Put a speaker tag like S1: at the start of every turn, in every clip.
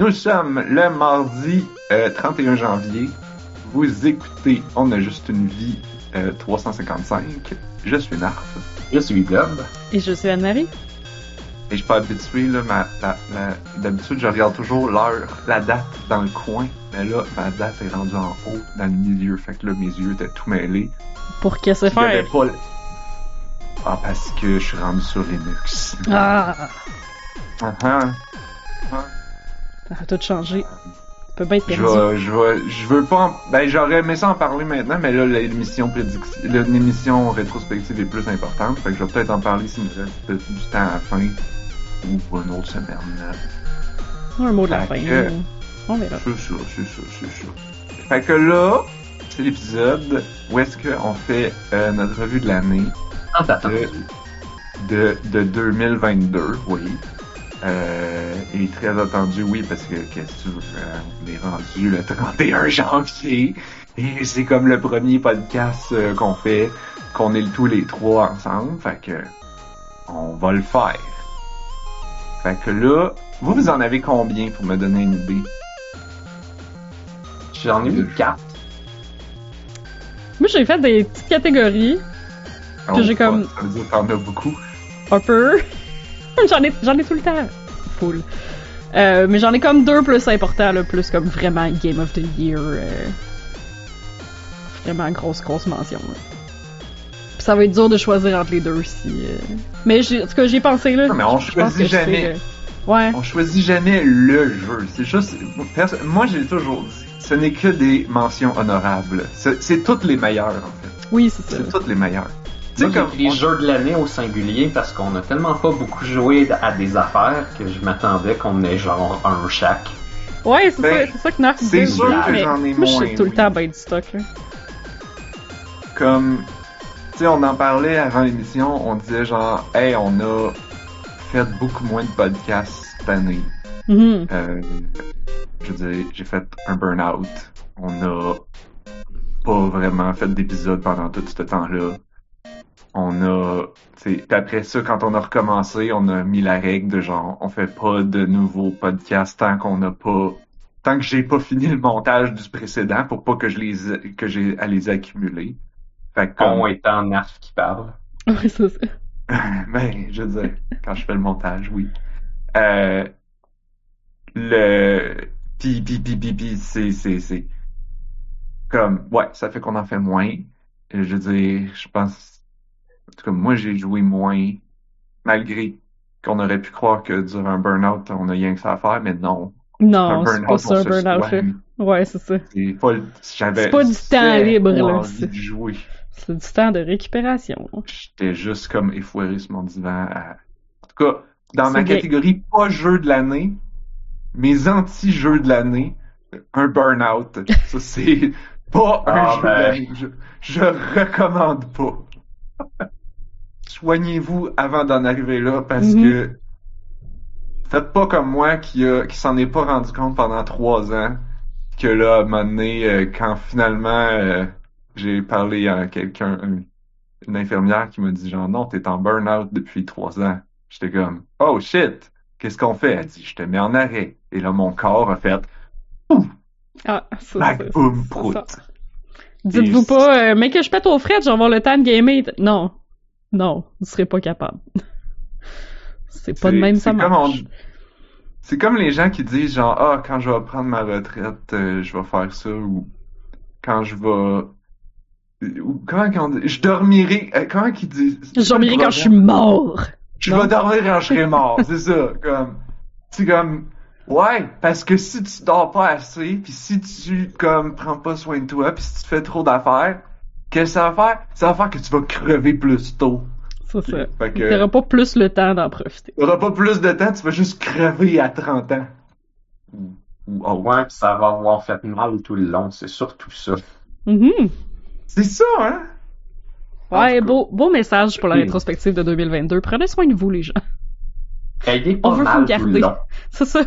S1: Nous sommes le mardi euh, 31 janvier. Vous écoutez On a juste une vie euh, 355. Je suis Narf.
S2: Je suis Blob.
S3: Et je suis Anne-Marie.
S1: Et je suis pas habitué, là, ma, la- la- d'habitude, je regarde toujours l'heure, la date dans le coin. Mais là, ma date est rendue en haut, dans le milieu. Fait que là, mes yeux étaient tout mêlés.
S3: Pour qu'est-ce que
S1: Je devais
S3: faire?
S1: pas le- Ah, parce que je suis rendu sur Linux.
S3: Ah!
S1: Ah, ah.
S3: Ça a tout changé. Ça peut pas être
S1: Je
S3: perdu.
S1: je vais, je veux pas en... Ben, j'aurais aimé ça en parler maintenant, mais là, l'émission rétrospective est plus importante, fait que je vais peut-être en parler s'il me reste du temps à la fin, ou une autre semaine.
S3: Un mot de la fin.
S1: Que-
S3: là. On verra.
S1: C'est ça, c'est ça, c'est ça. Fait que là, c'est l'épisode où est-ce qu'on fait euh, notre revue de l'année
S2: t'attends.
S1: de, de, de 2022, oui. Euh, et très attendu, oui, parce que qu'est-ce que tu veux, euh, on est rendu le 31 janvier et c'est comme le premier podcast euh, qu'on fait, qu'on est tous les trois ensemble, fait que on va le faire. Fait que là, vous, vous en avez combien pour me donner une idée?
S2: J'en ai mis quatre.
S3: Moi, j'ai fait des petites catégories. Que j'ai comme-
S1: Ça veut dire que t'en as beaucoup.
S3: Un peu. j'en ai, j'en ai tout le temps. Full. Euh, mais j'en ai comme deux plus importants, là, plus comme vraiment Game of the Year. euh, Vraiment grosse, grosse mention. là. Puis ça va être dur de choisir entre les deux aussi. euh. Mais j'ai- en tout cas, j'y ai pensé là.
S1: Non, mais on choisit jamais.
S3: Ouais.
S1: On choisit jamais le jeu. C'est juste, moi j'ai toujours dit, ce n'est que des mentions honorables. C'est c'est toutes les meilleures en fait.
S3: Oui, c'est ça.
S1: C'est toutes les meilleures.
S2: Moi,
S1: comme on-
S2: jeux de l'année au singulier parce qu'on a tellement pas beaucoup joué à des affaires que je m'attendais qu'on ait genre un chaque.
S3: Ouais, c'est
S1: Ben,
S3: ça, c'est ça que Narc
S1: c'est
S3: disait,
S2: sûr que
S1: j'en ai
S3: Moi, je
S1: moins,
S3: sais tout le temps ben du stock, là.
S1: comme, tu sais, on en parlait avant l'émission, on disait genre, hey, on a fait beaucoup moins de podcasts cette année.
S3: Mhm.
S1: Euh, je veux dire, j'ai fait un burn-out. On n'a pas vraiment fait d'épisode pendant tout ce temps-là. On a, tu sais, puis après ça, quand on a recommencé, on a mis la règle de genre, on fait pas de nouveaux podcasts tant qu'on n'a pas, tant que j'ai pas fini le montage du précédent pour pas que je les, que j'ai à les accumuler. Fait que comme,
S2: On étant Narf qui parle.
S3: Ouais, c'est ça.
S1: ben, je veux dire, quand je fais le montage, oui. Euh, le, pis, pis, pis, pis, pis, c'est, c'est, c'est, comme, ouais, ça fait qu'on en fait moins. Je veux dire, je pense, en tout cas, moi, j'ai joué moins, malgré qu'on aurait pu croire que durant un burn-out, on a rien que ça à faire, mais non.
S3: Non,
S1: un
S3: c'est pas ça, un burn-out. Ouais, c'est ça.
S1: C'est pas,
S3: C'est du temps libre, là, c'est- du temps de récupération.
S1: J'étais juste comme effoiré sur mon divan. à- En tout cas, dans ma catégorie pas jeu de l'année, mes anti-jeux de l'année, un burn-out. Ça, c'est pas un
S2: Ah,
S1: jeu
S2: ben.
S1: de l'année. Je, je recommande pas. Soignez-vous avant d'en arriver là parce
S3: Mhm.
S1: que faites pas comme moi qui, a, qui s'en est pas rendu compte pendant trois ans que là, à un moment donné, euh, quand finalement euh, j'ai parlé à quelqu'un, un- une infirmière qui m'a dit genre non, t'es en burn-out depuis trois ans. J'étais comme oh shit, qu'est-ce qu'on fait? Elle dit je te mets en arrêt. Et là mon corps a fait
S3: Ah, ça,
S1: boom
S3: c'est
S1: prout.
S3: Dites-vous pas, euh, mais que je pète aux frettes, je vais avoir le temps de gamer. Non. Non, vous serez pas capable. C'est pas de même, ça marche.
S1: on- C'est comme les gens qui disent genre ah quand je vais prendre ma retraite euh, je vais faire ça ou quand je vais ou comment qu'on dit je dormirai euh, comment qu'ils disent
S3: Je dormirai quand je suis mort.
S1: je
S3: Non?
S1: vais dormir quand je serai mort c'est ça comme c'est comme ouais parce que si tu dors pas assez puis si tu comme prends pas soin de toi puis si tu fais trop d'affaires qu'est-ce que ça va faire? Ça va faire que tu vas crever plus tôt
S3: C'est ça.
S1: fait que
S3: T'auras pas plus le temps d'en profiter.
S1: T'auras pas plus de temps, tu vas juste crever à 30 ans. Ou, ou autre.
S2: Ouais, pis ça va avoir fait mal tout le long, c'est surtout ça.
S3: Mhm.
S1: C'est ça, hein?
S3: Ouais, beau, beau message pour la rétrospective de 2022. Prenez soin de vous, les gens.
S2: Pas
S3: On veut
S2: mal
S3: vous garder. C'est ça.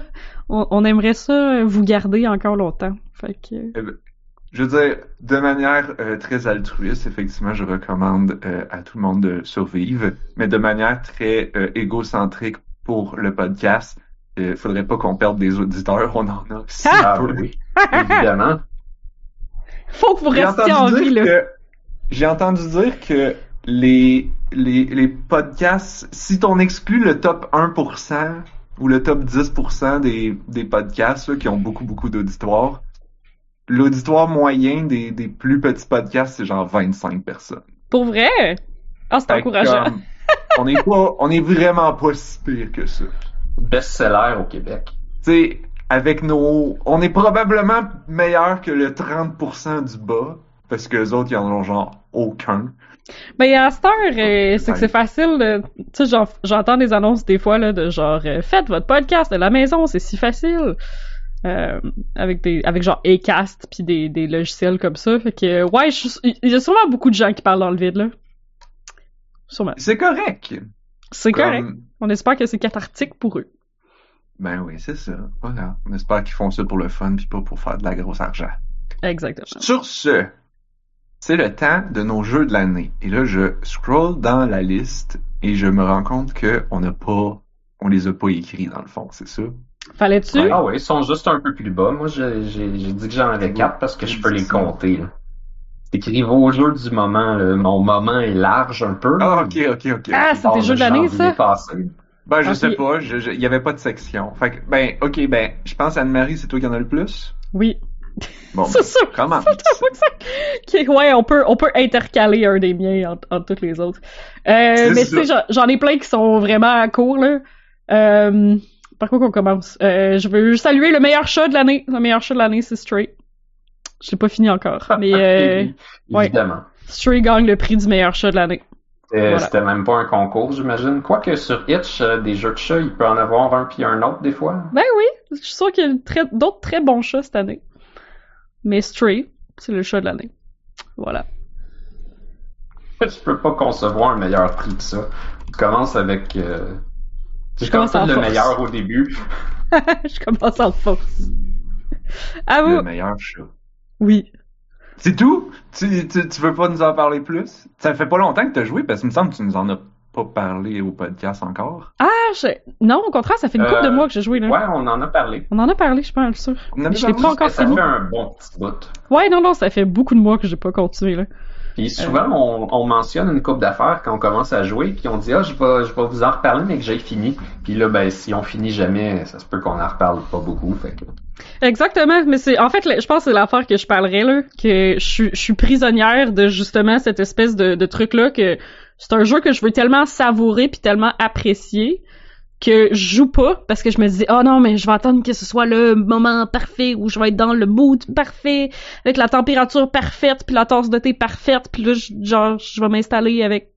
S3: On, on aimerait ça euh, vous garder encore longtemps. Fait que...
S1: Je veux dire, de manière euh, très altruiste, effectivement, je recommande euh, à tout le monde de survivre, mais de manière très euh, égocentrique pour le podcast, Il faudrait pas qu'on perde des auditeurs, on en a. si
S2: Ah
S1: peu.
S2: oui, évidemment.
S3: Faut que vous restiez en vie, là.
S1: que j'ai entendu dire que les, les les podcasts, si t'en exclues le top 1% ou le top 10% des des podcasts là, qui ont beaucoup beaucoup d'auditoires, l'auditoire moyen des des plus petits podcasts c'est genre 25 personnes.
S3: Pour vrai? Ah, c'est encourageant.
S1: comme, on est pas on est vraiment pas si pire que ça.
S2: Best-seller au Québec.
S1: Tu sais, avec nos. On est probablement meilleur que le 30% du bas, parce que les autres, ils en ont genre aucun.
S3: Ben, à cette heure, euh, c'est que c'est facile. Tu sais, j'en- j'entends des annonces des fois, là, de genre, euh, faites votre podcast de la maison, c'est si facile. Euh, avec des avec genre Acast puis des, des logiciels comme ça fait que ouais je- il y a sûrement beaucoup de gens qui parlent dans le vide là sûrement
S1: C'est correct.
S3: c'est
S1: Comme-
S3: correct on espère que c'est cathartique pour eux
S1: Ben oui, c'est ça. Voilà. On espère qu'ils font ça pour le fun puis pas pour faire de la grosse argent.
S3: exactement
S1: Sur ce, c'est le temps de nos jeux de l'année. Et là, je scroll dans la liste et je me rends compte que on n'a pas, on les a pas écrits dans le fond, c'est ça?
S3: Fallait-tu?
S2: Ah oui, ils sont juste un peu plus bas. Moi, j'ai j'ai- j'ai dit que j'en avais quatre parce que je peux les compter. là. Écrit vos jeux du moment. là. Mon moment est large un peu.
S1: Ah, ok, ok, ok.
S3: Ah, des jeux de l'année, ça?
S2: passé.
S1: Ben, je
S3: Ok.
S1: sais pas, il y avait pas de section. Fait que, ben, ok, ben, je pense Anne-Marie, c'est toi qui en as le plus?
S3: oui
S1: Bon,
S3: c'est sûr
S1: comment?
S3: Ok, ouais, on peut, on peut intercaler un des miens entre, entre toutes les autres. Euh, mais tu sais, j'en- ai plein qui sont vraiment courts, là. Euh, par quoi qu'on commence? Euh, je veux saluer le meilleur chat de l'année. Le meilleur chat de l'année, c'est Stray. Je l'ai pas fini encore, mais euh, ouais.
S2: Évidemment.
S3: Stray gagne le prix du meilleur chat de l'année.
S2: Euh,
S3: Voilà.
S2: C'était même pas un concours, j'imagine. Quoique sur Itch, euh, des jeux de chat, il peut en avoir un puis un autre des fois.
S3: Ben oui, je suis sûre qu'il y a très- d'autres très bons chats cette année. Mais Stray, c'est le chat de l'année. Voilà.
S2: Je peux pas concevoir un meilleur prix que ça. Tu commences avec... Euh...
S3: Je commence en
S2: le
S3: force?
S2: meilleur au début.
S3: je commence en force. À
S1: Le
S3: vous.
S1: meilleur chat.
S3: Oui.
S1: C'est tout? Tu, tu, tu veux pas nous en parler plus? Ça fait pas longtemps que t'as joué, parce qu'il me semble que tu nous en as pas parlé au podcast encore.
S3: Ah, je... non, au contraire, ça fait une couple
S2: Euh,
S3: de mois que j'ai joué, là.
S2: Ouais, on en a parlé.
S3: On en a parlé, je suis pas
S1: avait
S3: Je l'ai
S1: parlé?
S3: pas encore
S2: Ça fait un bon petit bout.
S3: Ouais, non, non, ça fait beaucoup de mois que j'ai pas continué, là.
S2: Puis souvent, on, on mentionne une coupe d'affaires quand on commence à jouer, puis on dit ah je vais je vais vous en reparler mais que j'ai fini. Puis là ben si on finit jamais, ça se peut qu'on en reparle pas beaucoup. Fait
S3: Exactement, mais c'est en fait, je pense que c'est l'affaire que je parlerais là, que je suis, je suis prisonnière de justement cette espèce de, de truc là que c'est un jeu que je veux tellement savourer puis tellement apprécier que je joue pas parce que je me dis oh non mais je vais attendre que ce soit le moment parfait où je vais être dans le mood parfait avec la température parfaite puis la tasse de thé parfaite puis là je- genre je vais m'installer avec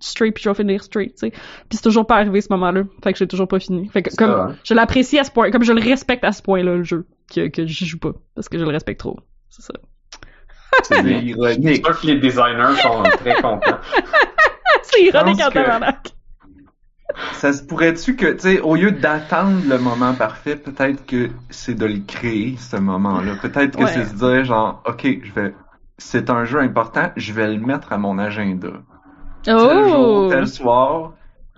S3: straight puis je vais finir straight tu sais puis c'est toujours pas arrivé ce moment-là fait que j'ai toujours pas fini fait que comme
S2: ça, hein.
S3: je l'apprécie à ce point comme je le respecte à ce point-là le jeu que que j'y joue pas parce que je le respecte trop c'est ça
S1: C'est
S2: je suis
S1: ironique.
S2: sûr que les designers sont très contents.
S3: c'est ironique en
S1: que- Ça se pourrait-tu que, tu sais, au lieu d'attendre le moment parfait, peut-être que c'est de le créer, ce moment-là. Peut-être que
S3: Ouais.
S1: c'est se dire, genre, OK, je vais, c'est un jeu important, je vais le mettre à mon agenda. Tel jour,
S3: oh
S1: tel soir,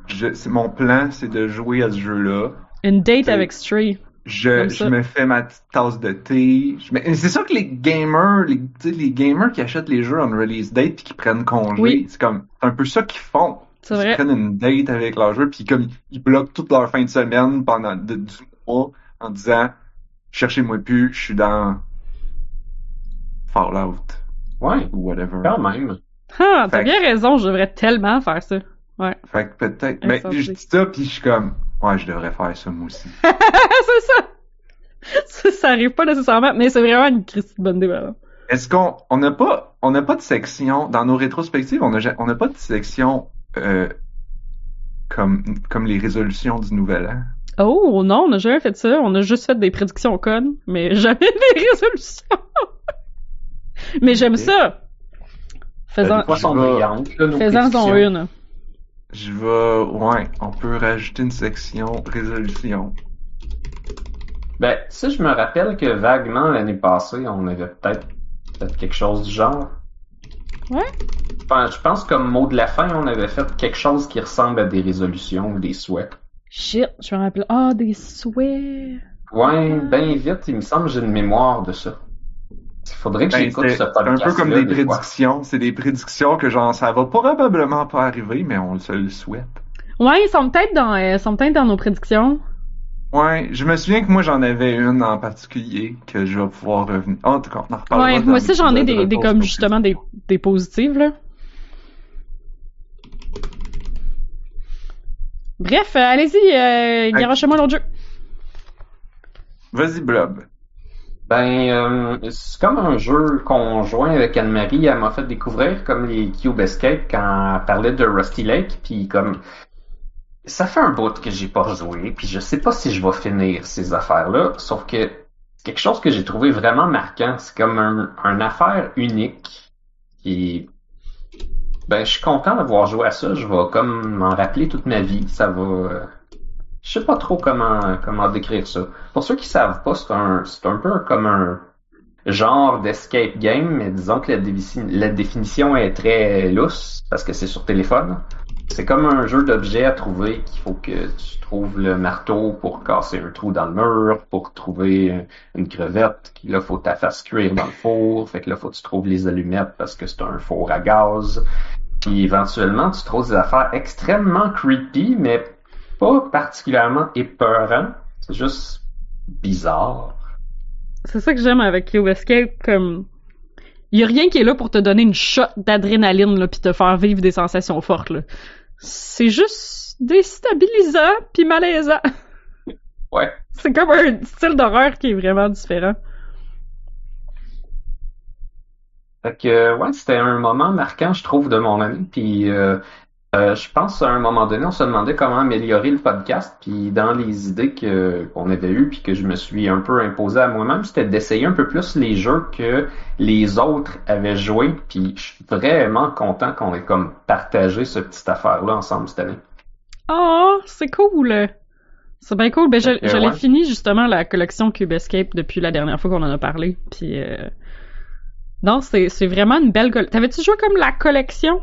S1: je, c'est mon plan, c'est de jouer à ce jeu-là.
S3: une date avec Stray
S1: Je, je me fais ma petite tasse de thé. C'est ça que les gamers, les, les gamers qui achètent les jeux en release date puis qui prennent congé,
S3: Oui.
S1: c'est comme c'est un peu ça qu'ils font.
S3: C'est
S1: Ils prennent une date avec leur jeu puis comme ils bloquent toute leur fin de semaine pendant de- du mois en disant cherchez-moi plus, je suis dans Fallout
S2: Ouais,
S1: ou whatever.
S2: quand même.
S3: ah t'as bien raison je devrais tellement faire ça
S1: Fait que peut-être, ben,
S3: Insensé.
S1: je dis ça puis je suis comme ouais, je devrais faire ça moi aussi.
S3: c'est ça ça, ça arrive pas nécessairement, mais c'est vraiment une Christie de bonne idée.
S1: Est-ce qu'on on n'a pas on n'a pas de section dans nos rétrospectives on a ja- on n'a pas de section comme comme les résolutions du nouvel an.
S3: Oh non, on a jamais fait ça. On a juste fait des prédictions connes, mais jamais des résolutions. mais j'aime ça. Faisant,
S2: prédictions.
S3: une.
S1: Je vais ouais, on peut rajouter une section résolution.
S2: Ben, ça, je me rappelle que vaguement, l'année passée, on avait peut-être fait quelque chose du genre.
S3: Ouais.
S2: Enfin, je pense comme mot de la fin, on avait fait quelque chose qui ressemble à des résolutions ou des souhaits.
S3: Shit, je me rappelle. Ah, des souhaits.
S2: Ouais, bien vite, il me semble que j'ai une mémoire de ça. Il faudrait que
S1: Ben,
S2: j'écoute
S1: c'est
S2: ce
S1: c'est
S2: podcast.
S1: un peu comme des prédictions. C'est des prédictions que genre ça va probablement pas arriver, mais on se le souhaite.
S3: Ouais, ils sont peut-être dans, euh, ils sont peut-être dans nos prédictions.
S1: Ouais, je me souviens que moi j'en avais une en particulier que je vais pouvoir revenir. En tout cas, on en reparlera.
S3: Ouais, moi aussi j'en ai des,
S1: de
S3: des
S1: réponse
S3: comme justement des, des positives là. Bref, euh, allez-y, euh, garochez-moi l'autre jeu.
S1: Vas-y, Blob.
S2: Ben, euh, c'est comme un jeu conjoint avec Anne-Marie. Elle m'a fait découvrir comme les Cube Escape quand elle parlait de Rusty Lake. Puis comme, ça fait un bout que j'ai pas joué. Puis je sais pas si je vais finir ces affaires-là. Sauf que quelque chose que j'ai trouvé vraiment marquant. C'est comme un, affaire unique. Qui, ben, je suis content d'avoir joué à ça. Je vais comme m'en rappeler toute ma vie. Ça va. euh, je sais pas trop comment comment décrire ça. Pour ceux qui savent pas, c'est un c'est un peu comme un genre d'escape game, mais disons que la, la définition est très lousse parce que c'est sur téléphone. C'est comme un jeu d'objets à trouver qu'il faut que tu trouves le marteau pour casser un trou dans le mur, pour trouver une crevette, qui là faut la fasses cuire dans le four, fait que là faut que tu trouves les allumettes parce que c'est un four à gaz. Puis éventuellement tu trouves des affaires extrêmement creepy, mais pas particulièrement épeurant. C'est juste bizarre.
S3: C'est ça que j'aime avec Cube Escape, comme... Y a rien qui est là pour te donner une shot d'adrénaline, là, pis te faire vivre des sensations fortes. C'est juste déstabilisant pis malaisant.
S2: Ouais.
S3: C'est comme un style d'horreur qui est vraiment différent.
S2: Fait que ouais, c'était un moment marquant, je trouve, de mon année. Puis euh, euh, je pense à un moment donné, on se demandait comment améliorer le podcast. Puis dans les idées que qu'on avait eues, puis que je me suis un peu imposé à moi-même, c'était d'essayer un peu plus les jeux que les autres avaient joués. Puis je suis vraiment content qu'on ait comme partagé cette petite affaire-là ensemble cette année.
S3: Oh, c'est cool! C'est bien cool. Ben, je,
S2: Fait que,
S3: je l'ai
S2: ouais.
S3: fini, justement, la collection Cube Escape depuis la dernière fois qu'on en a parlé. Puis, euh... non, c'est c'est vraiment une belle... col- T'avais-tu joué comme la collection?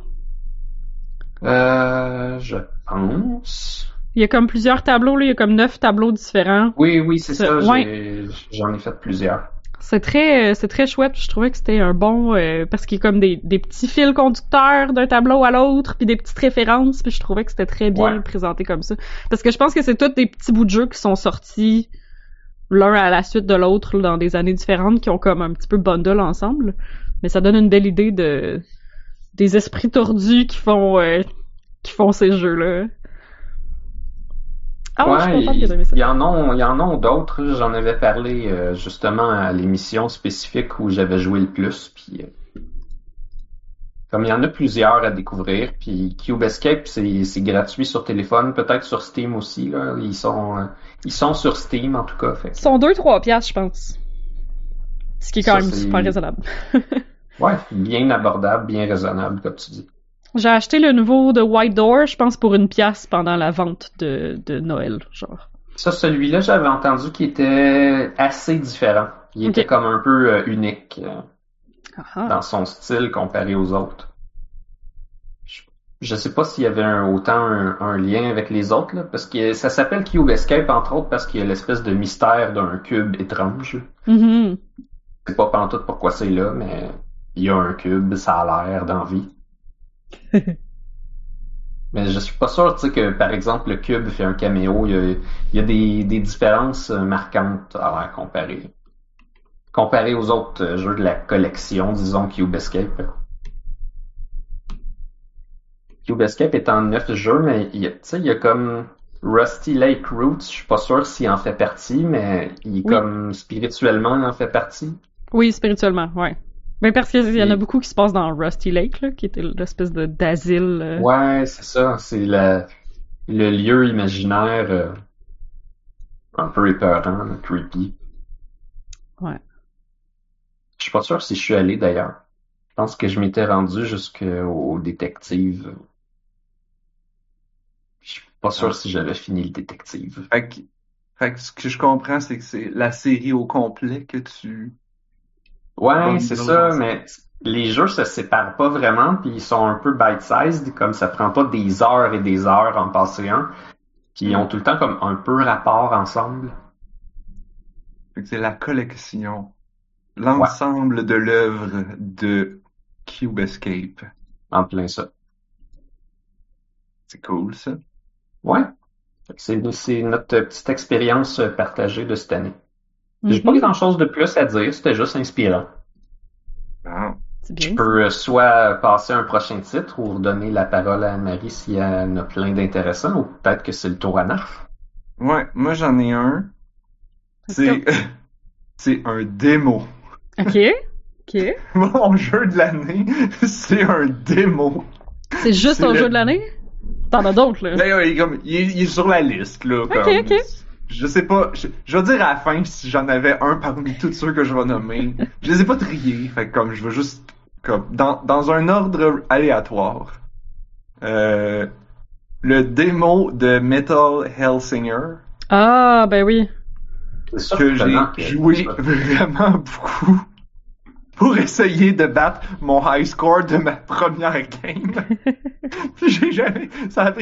S2: Euh, je pense.
S3: Il y a comme plusieurs tableaux, là. Il y a comme neuf tableaux différents.
S2: Oui, oui, c'est ça.
S3: Ouais.
S2: J'en ai fait plusieurs.
S3: C'est très, euh, c'est très chouette. Je trouvais que c'était un bon, euh, parce qu'il y a comme des, des petits fils conducteurs d'un tableau à l'autre, puis des petites références. Puis je trouvais que c'était très bien
S2: Ouais.
S3: présenté comme ça. Parce que je pense que c'est tous des petits bouts de jeu qui sont sortis l'un à la suite de l'autre dans des années différentes, qui ont comme un petit peu bundle ensemble. Mais ça donne une belle idée de des esprits tordus qui font, euh, qui font ces jeux-là. Ah ouais, je suis contente que aimé ça.
S2: il y en ont, il y en ont d'autres. J'en avais parlé euh, justement à l'émission spécifique où j'avais joué le plus. Puis euh, comme il y en a plusieurs à découvrir, puis Cube Escape c'est c'est gratuit sur téléphone, peut-être sur Steam aussi. Là, ils sont euh, ils sont sur Steam en tout cas. Fait
S3: Ils sont 2-3 piastres, je pense. Ce qui est quand
S2: Ça,
S3: même super raisonnable.
S2: ouais, bien abordable, bien raisonnable comme tu dis.
S3: J'ai acheté le nouveau de White Door, je pense, pour une pièce pendant la vente de, de Noël, genre.
S2: Ça, celui-là, j'avais entendu qu'il était assez différent. Il était comme un peu euh, unique. euh,
S3: Ah.
S2: dans son style comparé aux autres. Je, je sais pas s'il y avait un, autant un, un lien avec les autres, là, parce que ça s'appelle Cube Escape, entre autres, parce qu'il y a l'espèce de mystère d'un cube étrange. Je sais pas pantoute pourquoi c'est là, mais il y a un cube, ça a l'air d'envie. mais je suis pas sûr, tu sais, que par exemple, le cube fait un caméo, il y a, il y a des, des différences euh, marquantes à comparer. Comparé aux autres euh, jeux de la collection, disons Cube Escape. Cube Escape est en neuf jeux, mais il y a, il y a comme Rusty Lake Roots, je suis pas sûr s'il en fait partie, mais il est
S3: Oui.
S2: comme spirituellement il en fait partie.
S3: Oui, spirituellement, ouais. Mais parce qu'il y en a beaucoup qui se passent dans Rusty Lake, là, qui était l'espèce de d'asile. euh.
S2: Ouais, c'est ça, c'est la, le lieu imaginaire euh, un peu épeurant, là, creepy.
S3: Ouais.
S2: Je suis pas sûr si je suis allé d'ailleurs. Je pense que je m'étais rendu jusqu'au détective. Je suis pas sûr
S1: Ah.
S2: si j'avais fini le détective.
S1: Fait que, fait que ce que je comprends, c'est que c'est la série au complet que tu.
S2: Ouais, c'est ça, mais les jeux se séparent pas vraiment, puis ils sont un peu bite-sized, comme ça prend pas des heures et des heures en passer un. Puis ils ont tout le temps comme un peu rapport ensemble.
S1: C'est la collection. L'ensemble de l'œuvre de Cube Escape.
S2: En plein ça.
S1: C'est cool, ça.
S2: Ouais. C'est notre petite expérience partagée de cette année. J'ai pas grand chose de plus à dire, c'était juste inspirant.
S3: C'est
S2: Je
S3: bien.
S2: peux soit passer un prochain titre ou redonner la parole à Marie s'il y en a plein d'intéressants, ou peut-être que c'est le tour à Narf.
S1: Ouais, moi j'en ai un. C'est, c'est un démo.
S3: Ok. Ok.
S1: Mon jeu de l'année, c'est un démo.
S3: C'est juste
S1: le-
S3: jeu de l'année? T'en as d'autres, là.
S1: Il, est comme, il, est, il est sur la liste, là. Comme,
S3: ok.
S1: Je sais pas, je, je vais dire à la fin si j'en avais un parmi tous ceux que je vais nommer. Je les ai pas triés, fait que comme je veux juste, comme, dans, dans un ordre aléatoire. Euh, le démo de Metal Hellsinger,
S3: Ah, ben oui.
S1: Que j'ai joué vraiment beaucoup pour essayer de battre mon high score de ma première game. Puis j'ai jamais, ça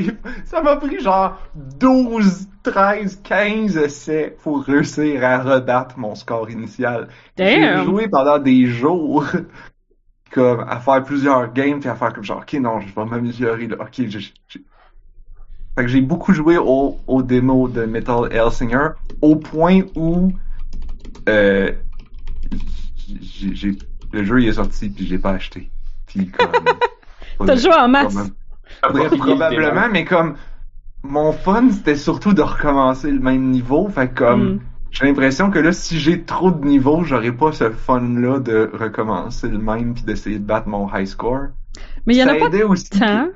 S1: m'a pris genre 12, 13, 15 essais pour réussir à rebattre mon score initial. J'ai joué pendant des jours, comme, à faire plusieurs games puis à faire comme genre, ok, non, je vais m'améliorer, là. Ok, j'ai, fait que j'ai beaucoup joué au, au démo de Metal Hellsinger au point où euh, j'ai, j'ai- le jeu il est sorti puis je l'ai pas acheté. Puis comme
S3: T'as joué en masse.
S2: Le
S1: probablement, mais comme mon fun c'était surtout de recommencer le même niveau, fait que comme
S3: Mm.
S1: j'ai l'impression que là si j'ai trop de niveaux, j'aurai pas ce fun là de recommencer le même puis d'essayer de battre mon high score.
S3: Mais il y en a pas
S1: aussi que-
S3: tant.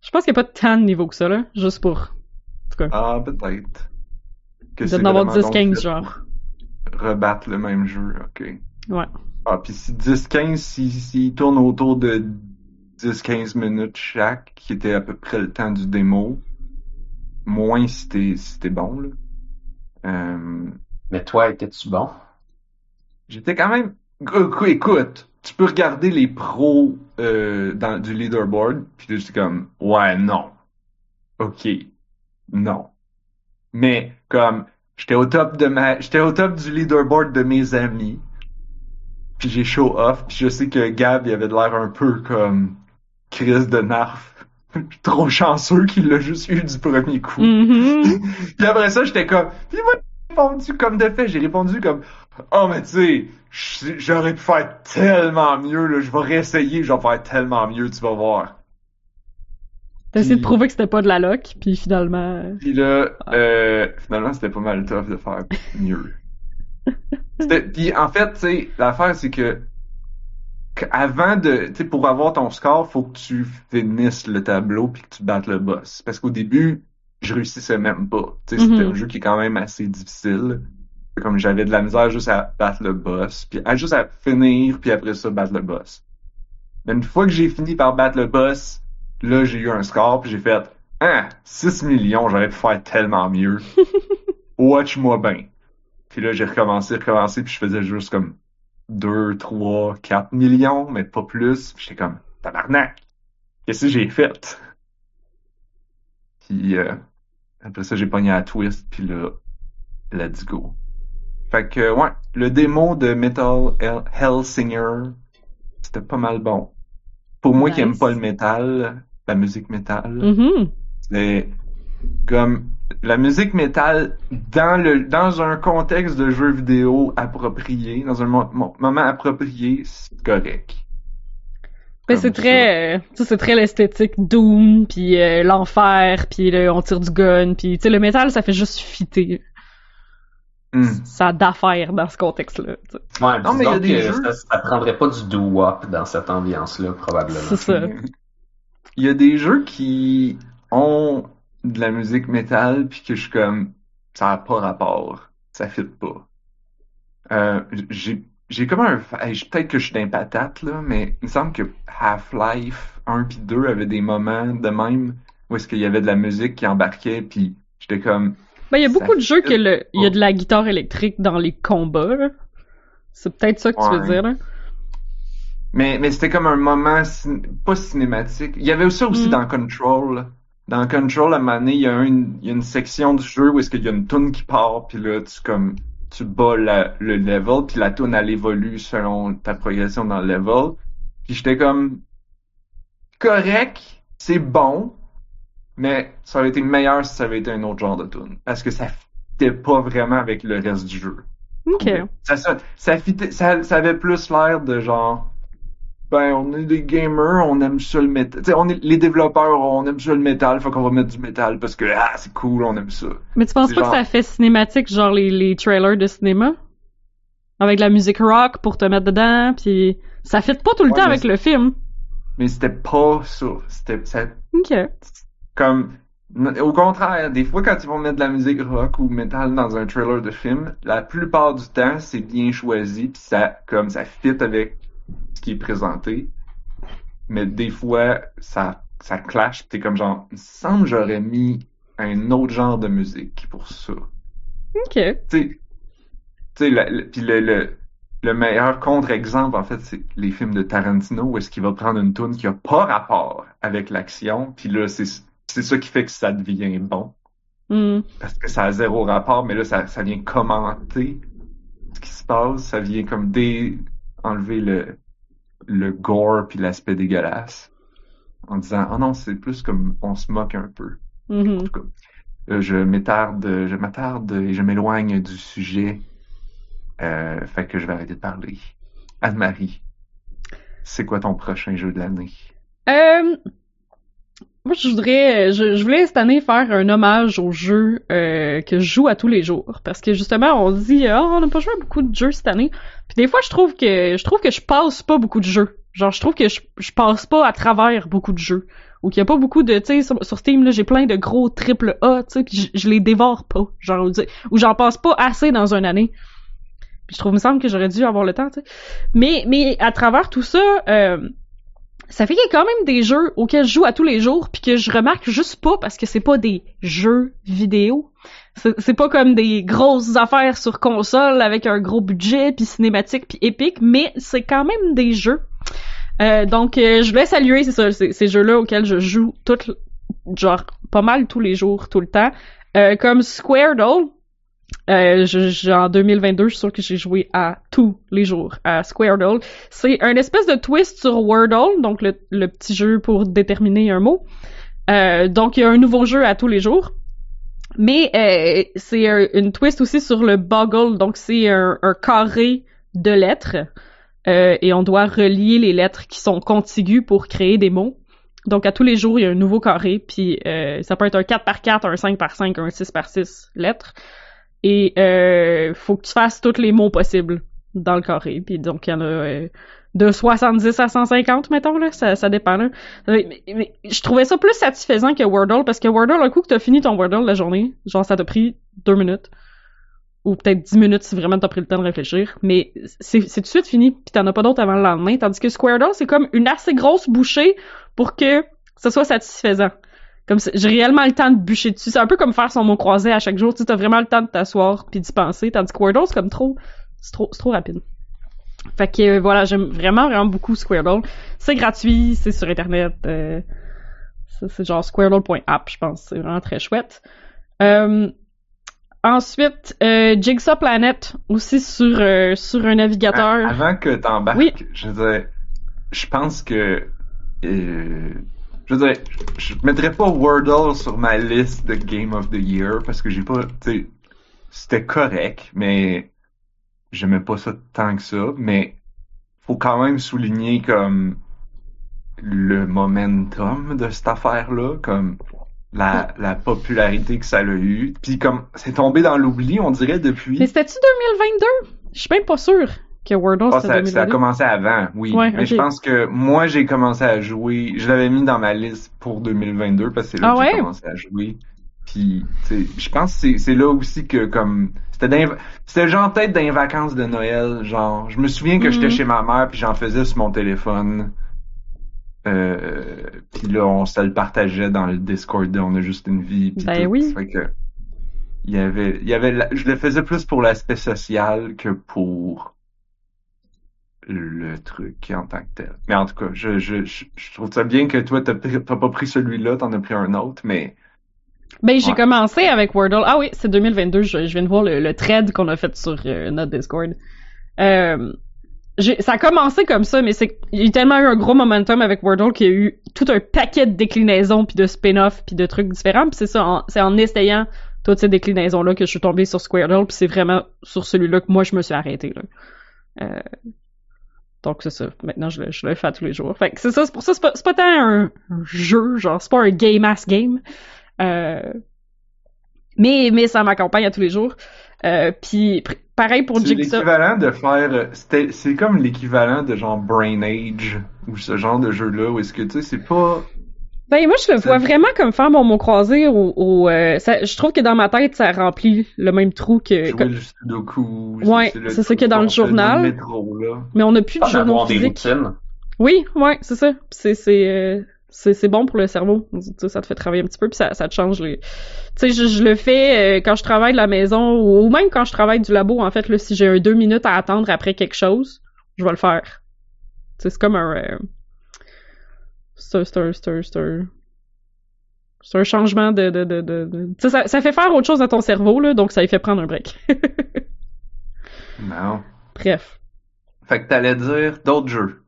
S3: Je pense qu'il y a pas tant de niveaux que ça, là. Juste pour. En tout cas.
S1: Ah, peut-être. Que
S3: Il
S1: c'est
S3: doit en avoir
S1: vraiment
S3: 10-15,
S1: donc fait
S3: genre.
S1: Rebattre le même jeu, ok.
S3: Ouais.
S1: Ah, puis si 10-15, si, s'ils tournent autour de 10-15 minutes chaque, qui était à peu près le temps du démo, moins si t'es si t'es bon, là. Euh,
S2: Mais toi, étais-tu bon?
S1: J'étais quand même. Écou- Écoute, tu peux regarder les pros euh, dans du leaderboard, puis là, j'étais comme, ouais, non. Ok, non. Mais comme, j'étais au top de ma, j'étais au top du leaderboard de mes amis. Puis j'ai show off, puis je sais que Gab, il avait de l'air un peu comme Chris de Narf. Trop chanceux qu'il l'a juste eu du premier coup.
S3: Mhm.
S1: Puis après ça, j'étais comme. Puis moi, j'ai répondu comme de fait. J'ai répondu comme. Oh, mais tu sais, j'aurais pu faire tellement mieux, là. Je vais réessayer, je vais faire tellement mieux, tu vas voir.
S3: T'as essayé de prouver que c'était pas de la loc, puis finalement.
S1: Puis là, euh, finalement, c'était pas mal tough de faire mieux. Puis en fait, tu sais, l'affaire, c'est que. Avant de, tu sais, pour avoir ton score, faut que tu finisses le tableau puis que tu battes le boss. Parce qu'au début, je réussissais même pas. Tu sais, c'était
S3: Mhm.
S1: un jeu qui est quand même assez difficile. Comme j'avais de la misère juste à battre le boss, puis à juste à finir, puis après ça, battre le boss. Mais une fois que j'ai fini par battre le boss, là, j'ai eu un score, puis j'ai fait Ah, 6 millions, j'aurais pu faire tellement mieux. Watch-moi bien. Puis là, j'ai recommencé, recommencé, puis je faisais juste comme 2, 3, 4 millions, mais pas plus. Puis j'étais comme, tabarnak, qu'est-ce que j'ai fait? Puis euh, après ça, j'ai pogné à la twist, puis là, let's go. Fait que, ouais, le démo de Metal Hell- Hellsinger, c'était pas mal bon. Pour moi qui aime pas le métal, la musique métal,
S3: mhm.
S1: c'est comme la musique métal dans le dans un contexte de jeu vidéo approprié, dans un mo- mo- moment approprié, c'est correct.
S3: Ben,
S1: Comme
S3: c'est très, euh, c'est très l'esthétique Doom, puis euh, l'enfer, puis là, on tire du gun, puis tu sais, le métal, ça fait juste fitter.
S1: Hmm.
S3: Ça a d'affaires dans ce contexte-là.
S2: Ouais,
S1: Non, mais il y a
S2: disons
S1: des
S2: que
S1: jeux-
S2: ça, ça prendrait pas du doo-wop dans cette ambiance-là, probablement.
S3: C'est ça.
S1: Il y a des jeux qui ont de la musique métal puis que je suis comme ça a pas rapport, ça fit pas. Euh, j'ai j'ai comme un peut-être que je suis d'un patate là, mais il me semble que Half-Life 1 puis 2 avaient des moments de même où est-ce qu'il y avait de la musique qui embarquait puis j'étais comme
S3: Ben, il y a beaucoup de jeux que le, il y a de la guitare électrique dans les combats, là. C'est peut-être ça que tu veux dire, là.
S1: Mais mais c'était comme un moment cin- pas cinématique. Il y avait ça aussi
S3: Mm.
S1: dans Control dans Control, à un moment donné, il y a une, il y a une section du jeu où est-ce qu'il y a une tune qui part, puis là, tu comme, tu bats la- le level, puis la tune elle évolue selon ta progression dans le level. Puis j'étais comme, correct, c'est bon, mais ça aurait été meilleur si ça avait été un autre genre de tune. Parce que ça fitait pas vraiment avec le reste du jeu.
S3: Ok.
S1: Ça, ça, ça, fitait- ça, ça avait plus l'air de genre, ben, on est des gamers, on aime ça le métal. On est, les développeurs, on aime ça le métal, faut qu'on va mettre du métal parce que, ah, c'est cool, on aime ça.
S3: Mais tu penses pas
S1: genre-
S3: que ça fait cinématique, genre les, les trailers de cinéma? Avec la musique rock pour te mettre dedans, puis ça fit pas tout le
S1: Ouais,
S3: temps avec le film.
S1: Mais c'était pas ça. C'était, ça,
S3: Ok.
S1: comme, au contraire, des fois, quand ils vont mettre de la musique rock ou métal dans un trailer de film, la plupart du temps, c'est bien choisi, puis ça, comme, ça fit avec ce qui est présenté. Mais des fois, ça, ça clash, t'es comme genre, il me semble que j'aurais mis un autre genre de musique pour ça.
S3: Ok.
S1: Tu sais, le, le- le, le, le meilleur contre-exemple, en fait, c'est les films de Tarantino, où est-ce qu'il va prendre une tune qui a pas rapport avec l'action, puis là, c'est, c'est ça qui fait que ça devient bon.
S3: Hmm.
S1: Parce que ça a zéro rapport, mais là, ça, ça vient commenter ce qui se passe, ça vient comme dé, enlever le, le gore puis l'aspect dégueulasse. En disant, oh non, c'est plus comme on se moque un peu.
S3: Mhm.
S1: En tout cas, euh, je m'attarde, je m'attarde et je m'éloigne du sujet. Euh, fait que je vais arrêter de parler. Anne-Marie, c'est quoi ton prochain jeu de l'année?
S3: Euh, moi, je voudrais, je, je voulais cette année faire un hommage aux jeux euh, que je joue à tous les jours, parce que justement, on dit, oh, on n'a pas joué à beaucoup de jeux cette année. Puis des fois, je trouve que je trouve que je passe pas beaucoup de jeux. Genre, je trouve que je, je passe pas à travers beaucoup de jeux, ou qu'il y a pas beaucoup de, tu sais, sur, Steam là, j'ai plein de gros triple A, tu sais, puis je, je les dévore pas, genre, ou, ou j'en passe pas assez dans une année. Puis je trouve, il me semble que j'aurais dû avoir le temps, tu sais. Mais, mais à travers tout ça. Euh, ça fait qu'il y a quand même des jeux auxquels je joue à tous les jours puis que je remarque juste pas parce que c'est pas des jeux vidéo. C'est pas comme des grosses affaires sur console avec un gros budget puis cinématique puis épique, mais c'est quand même des jeux. Euh, donc euh, je voulais saluer ces jeux-là auxquels je joue tout genre pas mal tous les jours tout le temps Euh, comme Squaredle euh, je, je- en 2022, je suis sûr que j'ai joué à tous les jours à Squaredle. C'est un espèce de twist sur Wordle, donc le, le petit jeu pour déterminer un mot. Euh, donc il y a un nouveau jeu à tous les jours. Mais euh, c'est un- une twist aussi sur le Boggle, donc c'est un, un carré de lettres. Euh, et on doit relier les lettres qui sont contiguës pour créer des mots. Donc à tous les jours, il y a un nouveau carré, puis euh, ça peut être un 4 par 4, un 5 par 5, un 6 par 6 lettres. Et euh, faut que tu fasses tous les mots possibles dans le carré. Puis donc, il y en a euh, de 70 à 150, mettons, là. Ça, ça dépend, là. Mais, je trouvais ça plus satisfaisant que Wordle, parce que Wordle, un coup que t'as fini ton Wordle la journée, genre, ça t'a pris deux minutes. Ou peut-être 10 minutes si vraiment t'as pris le temps de réfléchir. Mais c'est c'est tout de suite fini, puis t'en as pas d'autres avant le lendemain. Tandis que Squaredle, c'est comme une assez grosse bouchée pour que ça soit satisfaisant. Comme j'ai réellement le temps de bûcher dessus. C'est un peu comme faire son mot croisé à chaque jour. Tu as vraiment le temps de t'asseoir puis d'y penser. Tandis que Wordle, c'est comme trop, c'est trop, c'est trop rapide. Fait que euh, voilà, j'aime vraiment vraiment beaucoup Squaredle. C'est gratuit, c'est sur internet. euh, c'est genre squaredle.app, je pense. C'est vraiment très chouette. Euh, ensuite, euh, Jigsaw Planet aussi sur euh, sur un navigateur.
S1: Avant que t'embarques,
S3: Oui.
S1: je veux dire, je pense que, je veux dire, je mettrais pas Wordle sur ma liste de Game of the Year parce que j'ai pas, tu c'était correct, mais j'aimais pas ça tant que ça, mais faut quand même souligner comme le momentum de cette affaire-là, comme la, la popularité que ça a eu. Puis comme c'est tombé dans l'oubli, on dirait depuis.
S3: Mais c'était-tu 2022? Je suis même pas sûre que Wordle c'était
S1: ça, ça a
S3: 2022.
S1: commencé avant, oui.
S3: Ouais,
S1: mais je pense que moi, j'ai commencé à jouer. Je l'avais mis dans ma liste pour 2022 parce que c'est là
S3: Ah
S1: que j'ai commencé à jouer. Puis, je pense que c'est- là aussi que, comme, c'était genre dans les vacances de Noël, genre, je me souviens que j'étais
S3: Mhm.
S1: chez ma mère puis j'en faisais sur mon téléphone. Euh, puis là, on se le partageait dans le Discord de On a juste une vie.
S3: Ben
S1: tout.
S3: oui.
S1: Fait que, il y avait, il y avait, la- je le faisais plus pour l'aspect social que pour le truc en tant que tel. Mais en tout cas, je, je, je, trouve ça bien que toi, t'as pas pris celui-là, t'en as pris un autre, mais
S3: Ben, j'ai
S1: Ouais.
S3: commencé avec Wordle. Ah oui, c'est 2022. Je, je viens de voir le, le thread qu'on a fait sur euh, notre Discord. Euh, ça a commencé comme ça, mais c'est il y a tellement eu un gros momentum avec Wordle qu'il y a eu tout un paquet de déclinaisons puis de spin-off puis de trucs différents. Puis c'est ça, en- c'est en essayant toutes ces déclinaisons là que je suis tombée sur Squirtle. Puis c'est vraiment sur celui-là que moi je me suis arrêtée là. Euh, donc c'est ça. Maintenant je le, je le fais à tous les jours. Fait que c'est ça. C'est pour ça c'est pas, c'est pas tant un, un jeu, genre c'est pas un game ass game. Euh, mais mais ça m'accompagne à tous les jours. Euh, puis pareil pour
S1: c'est
S3: Jigsaw.
S1: l'équivalent de faire, c'était- c'est comme l'équivalent de genre Brain Age ou ce genre de jeu-là où est-ce que tu sais, c'est pas,
S3: Ben moi je le vois vraiment comme faire mon mot croisé au, au, euh, ça- je trouve que dans ma tête ça remplit le même trou que
S1: jouer
S3: comme-
S1: le Sudoku.
S3: Ouais, c'est ça qu'il y a dans le journal.
S1: métro,
S3: mais on n'a plus de
S2: Pas
S3: journaux physiques. Oui, ouais, c'est ça. C'est c'est euh, c'est c'est bon pour le cerveau. Tu sais, ça te fait travailler un petit peu puis ça ça te change les. Tu sais, je, je le fais euh, quand je travaille de la maison ou, ou même quand je travaille du labo. En fait, là, si j'ai un deux minutes à attendre après quelque chose, je vais le faire. C'est comme un. euh, c'est un c'est un c'est un changement de de de, ça ça fait faire autre chose à ton cerveau là, donc ça lui fait prendre un break.
S1: Non.
S3: Bref.
S1: Fait que t'allais dire d'autres jeux.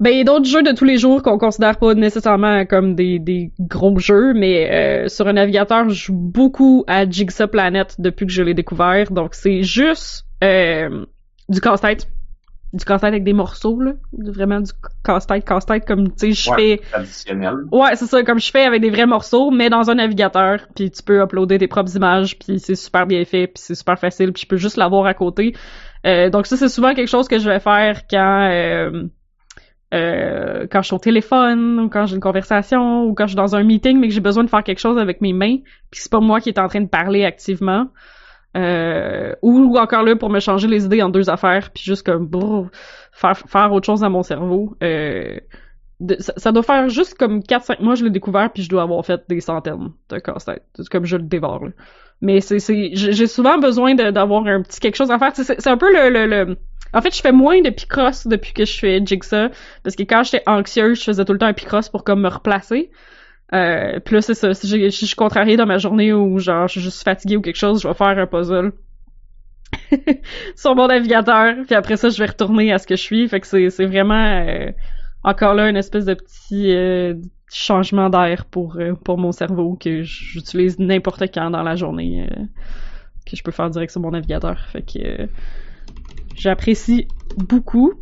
S3: Ben, il y a d'autres jeux de tous les jours qu'on considère pas nécessairement comme des, des gros jeux, mais euh, sur un navigateur, je joue beaucoup à Jigsaw Planet depuis que je l'ai découvert. Donc, c'est juste euh, du casse-tête. Du casse-tête avec des morceaux, là. Vraiment du casse-tête, casse-tête, comme, tu sais, je
S2: Ouais.
S3: fais...
S2: Traditionnel.
S3: Ouais, c'est ça, comme je fais avec des vrais morceaux, mais dans un navigateur, puis tu peux uploader tes propres images, puis c'est super bien fait, puis c'est super facile, puis je peux juste l'avoir à côté. Euh, donc ça, c'est souvent quelque chose que je vais faire quand euh, euh, quand je suis au téléphone, ou quand j'ai une conversation, ou quand je suis dans un meeting, mais que j'ai besoin de faire quelque chose avec mes mains, puis c'est pas moi qui est en train de parler activement. Euh, ou encore là pour me changer les idées en deux affaires, puis juste comme brrr, faire faire autre chose à mon cerveau. Euh, ça, doit faire juste comme 4-5 mois je l'ai découvert puis je dois avoir fait des centaines de casse-tête. Comme je le dévore. là. Mais c'est j'ai souvent besoin d'avoir un petit quelque chose à faire. C'est un peu le, le, le- En fait, je fais moins de picross depuis que je fais Jigsaw parce que quand j'étais anxieuse, je faisais tout le temps un picross pour comme me replacer. Euh, puis là, c'est ça. Si, si je suis contrariée dans ma journée ou genre je suis juste fatiguée ou quelque chose, je vais faire un puzzle sur mon navigateur. Puis après ça, je vais retourner à ce que je suis. Fait que c'est vraiment euh, encore là une espèce de petit euh, changement d'air pour euh, pour mon cerveau que j'utilise n'importe quand dans la journée euh, que je peux faire direct sur mon navigateur. Fait que euh, j'apprécie beaucoup.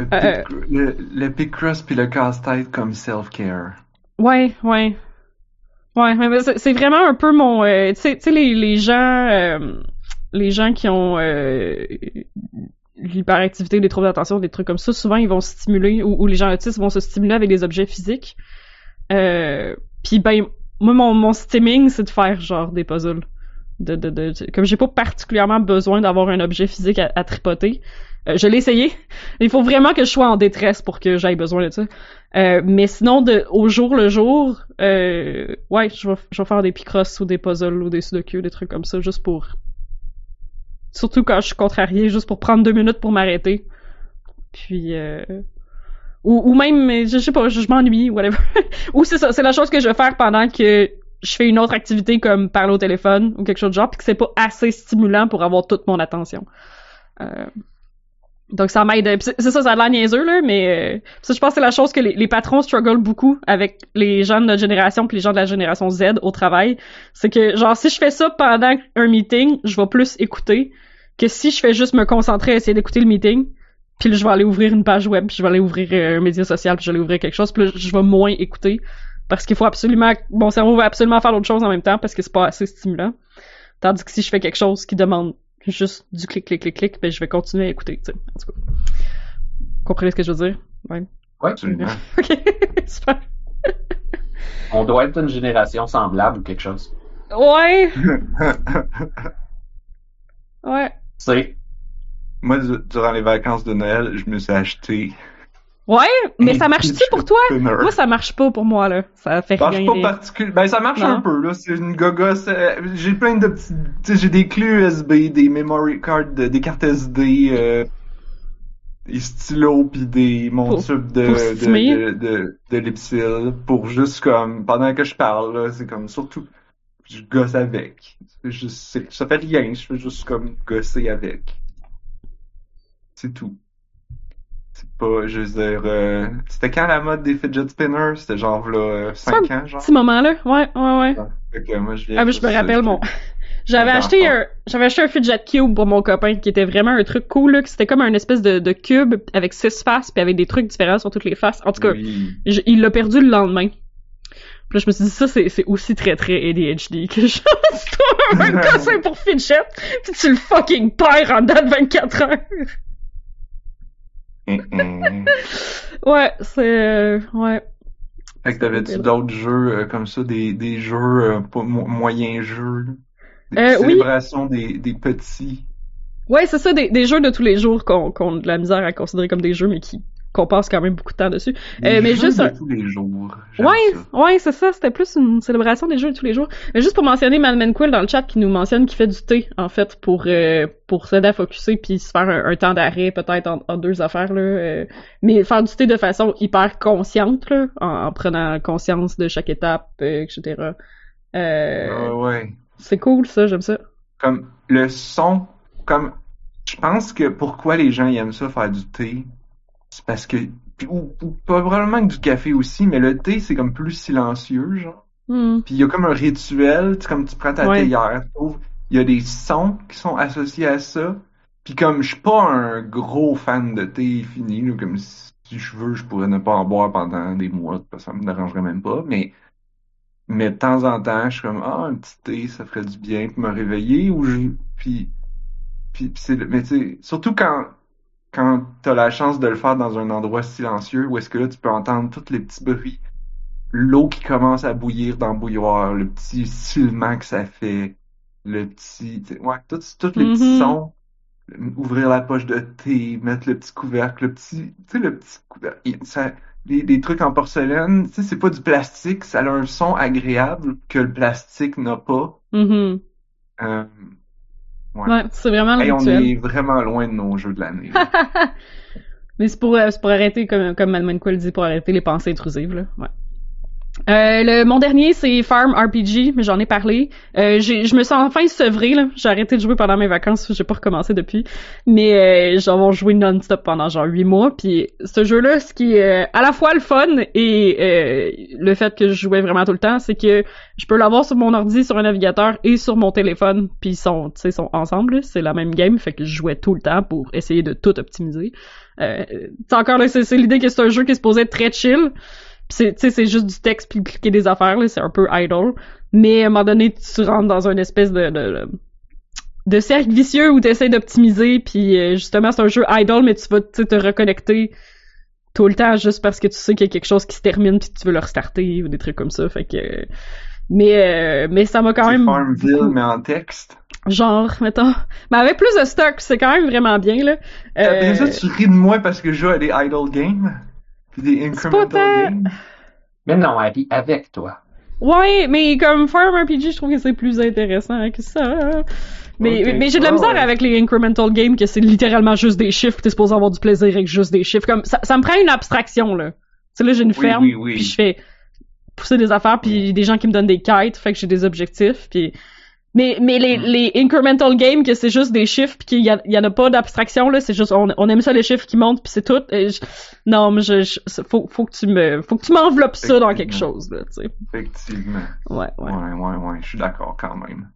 S1: Le, pic- le, le Picross puis le casse-tête comme self-care.
S3: Ouais, ouais. Ouais, mais c'est vraiment un peu mon... euh, tu sais, les, gens... euh, les gens qui ont euh, l'hyperactivité, des troubles d'attention, des trucs comme ça, souvent ils vont stimuler, ou, les gens autistes vont se stimuler avec des objets physiques. Puis ben, moi, mon, mon stimming, c'est de faire genre des puzzles. De, de, de, comme j'ai pas particulièrement besoin d'avoir un objet physique à, tripoter. Je l'ai essayé. Il faut vraiment que je sois en détresse pour que j'aille besoin de ça. Euh, mais sinon, de, au jour le jour, euh, ouais, je vais, je vais faire des picross ou des puzzles ou des sudoku, des trucs comme ça, juste pour... Surtout quand je suis contrariée, juste pour prendre deux minutes pour m'arrêter. Puis... Euh... Ou, ou même, je sais pas, je, je m'ennuie, whatever. ou c'est ça, c'est la chose que je vais faire pendant que je fais une autre activité comme parler au téléphone ou quelque chose de genre, puis que c'est pas assez stimulant pour avoir toute mon attention. Euh, donc ça m'aide. C'est ça, ça a l'air niaiseux, là, mais euh, ça, je pense que c'est la chose que les, les patrons struggle beaucoup avec les gens de notre génération puis les gens de la génération Z au travail. C'est que, genre, si je fais ça pendant un meeting, je vais plus écouter que si je fais juste me concentrer à essayer d'écouter le meeting, puis je vais aller ouvrir une page web, puis je vais aller ouvrir euh, un média social, puis je vais aller ouvrir quelque chose, puis je vais moins écouter. Parce qu'il faut absolument... Mon cerveau va absolument faire d'autres choses en même temps parce que c'est pas assez stimulant. Tandis que si je fais quelque chose qui demande juste du clic, clic, clic, clic, ben je vais continuer à écouter, tu sais. En tout cas. Vous comprenez ce que je veux dire? Ouais.
S2: Ouais.
S1: Absolument.
S3: Ok, super.
S2: On doit être une génération semblable ou quelque chose.
S3: Ouais, ouais.
S2: Tu sais,
S1: Moi, du- durant les vacances de Noël, je me suis acheté.
S3: Ouais, mais ça marche-tu pour toi? Moi, ça marche pas pour moi, là. Ça fait
S1: Ça marche
S3: rien.
S1: pas particulier. Ben, ça marche
S3: Non.
S1: un peu, là. C'est une gogosse. euh, J'ai plein de petits. Tu sais, j'ai des clés USB, des memory cards, de- des cartes SD. euh, des stylos pis des mon tube de de, de, de, de Lipsil pour juste comme pendant que je parle là, c'est comme surtout je gosse avec. Juste ça fait rien, je fais juste comme gosser avec. C'est tout. Pas, je veux dire, euh, c'était quand la mode des fidget spinners? C'était genre là 5 ans, genre?
S3: Petit moment-là, ouais, ouais, ouais.
S1: Que moi, je viens
S3: Ah, mais je me rappelle
S1: euh,
S3: mon. J'avais acheté un, j'avais acheté un fidget cube pour mon copain qui était vraiment un truc cool là, c'était comme un espèce de, de cube avec six faces puis avec des trucs différents sur toutes les faces. En tout cas,
S1: Oui.
S3: je- il l'a perdu le lendemain. Puis là, je me suis dit ça c'est c'est aussi très très ADHD que je un conseil pour fidget puis tu le fucking perds en de 24 heures. Ouais, c'est euh, ouais.
S1: Fait que t'avais-tu d'autres jeux euh, comme ça, des, des jeux, euh, pas mo- moyens jeux, des
S3: Euh, oui.
S1: célébrations des, des petits.
S3: Ouais, c'est ça, des, des jeux de tous les jours qu'on qu'on a de la misère à considérer comme des jeux, mais qui qu'on passe quand même beaucoup de temps dessus.
S1: Des
S3: Euh, mais
S1: jeux
S3: juste
S1: de
S3: un-
S1: tous les jours.
S3: Ouais,
S1: ça.
S3: ouais, c'est ça, c'était plus une célébration des jeux de tous les jours. Mais juste pour mentionner Madman Quill dans le chat qui nous mentionne qu'il fait du thé, en fait, pour euh, pour s'aider à focuser puis se faire un, un temps d'arrêt peut-être en, en deux affaires, là. euh, mais faire du thé de façon hyper consciente, là, en, en prenant conscience de chaque étape, euh, etc.
S1: Ouais.
S3: C'est cool, ça, j'aime ça.
S1: Comme le son, comme je pense que pourquoi les gens ils aiment ça faire du thé, c'est parce que ou, ou probablement que du café aussi, mais le thé c'est comme plus silencieux, genre.
S3: Hmm.
S1: Puis il y a comme un rituel, tu sais, comme tu prends ta
S3: Ouais.
S1: théière, il y a des sons qui sont associés à ça. Puis comme je suis pas un gros fan de thé fini, là, comme si je veux, je pourrais ne pas en boire pendant des mois, parce que ça me dérangerait même pas, mais mais de temps en temps, je suis comme ah un petit thé, ça ferait du bien pour me réveiller ou je puis puis, puis c'est mais tu sais, surtout quand quand t'as la chance de le faire dans un endroit silencieux où est-ce que là tu peux entendre tous les petits bruits l'eau qui commence à bouillir dans le bouilloire, le petit silement que ça fait, le petit, tu ouais, tous, les petits
S3: Mhm.
S1: sons, ouvrir la poche de thé, mettre le petit couvercle, le petit, tu sais, le petit couvercle, ça, les, les trucs en porcelaine, tu sais, c'est pas du plastique, ça a un son agréable que le plastique n'a pas.
S3: Mhm.
S1: Euh, ouais.
S3: Ouais, c'est vraiment
S1: Hey, on
S3: rituel.
S1: est vraiment loin de nos jeux de l'année.
S3: Mais c'est pour, euh, pour arrêter, comme, comme Madman Quill dit, pour arrêter les pensées intrusives, là. Ouais. Euh, le, mon dernier, c'est Farm RPG, mais j'en ai parlé. Euh, je me sens enfin sevré, là. J'ai arrêté de jouer pendant mes vacances, j'ai pas recommencé depuis. Mais euh, j'en ai joué non-stop pendant genre huit mois. Puis ce jeu-là, ce qui est euh, à la fois le fun et euh, le fait que je jouais vraiment tout le temps, c'est que je peux l'avoir sur mon ordi, sur un navigateur et sur mon téléphone. Puis ils sont, sont ensemble. C'est la même game, fait que je jouais tout le temps pour essayer de tout optimiser. Euh, encore là, c'est l'idée que c'est un jeu qui supposé être très chill. C'est, tu sais, c'est juste du texte puis cliquer des affaires, là, c'est un peu idle. Mais à un moment donné, tu rentres dans une espèce de, de, de cercle vicieux où tu essaies d'optimiser, puis euh, justement, c'est un jeu idle, mais tu vas te reconnecter tout le temps juste parce que tu sais qu'il y a quelque chose qui se termine puis tu veux le restarter ou des trucs comme ça. Fait que... Mais, euh, mais ça m'a quand même...
S1: Farmville, mais en texte.
S3: Genre, mettons... Mais avec plus de stock, c'est quand même vraiment bien, là. Euh,
S1: tu ris de moi parce que je joue à des idle games? Des incremental games.
S2: Mais non, Abby, avec toi.
S3: Ouais, mais comme Farm RPG, je trouve que c'est plus intéressant que ça. Mais, j'ai de la misère
S1: ouais.
S3: avec les incremental games que c'est littéralement juste des chiffres, t'es supposé avoir du plaisir avec juste des chiffres. Comme ça, ça me prend une abstraction là. Tu sais là, j'ai une
S1: Oui,
S3: ferme,
S1: oui, oui.
S3: puis je fais pousser des affaires, puis des gens qui me donnent des quêtes, fait que j'ai des objectifs, puis mais mais les,
S1: Mm.
S3: les incremental games que c'est juste des chiffres puis qu'il y, y en a pas d'abstraction là, c'est juste on, on aime ça les chiffres qui montent puis c'est tout. Et je- non, mais je, je- faut faut que tu me faut que tu m'enveloppes ça dans quelque chose là, tu sais.
S1: Effectivement.
S3: Ouais, ouais.
S1: Ouais, ouais, ouais, je suis d'accord quand même.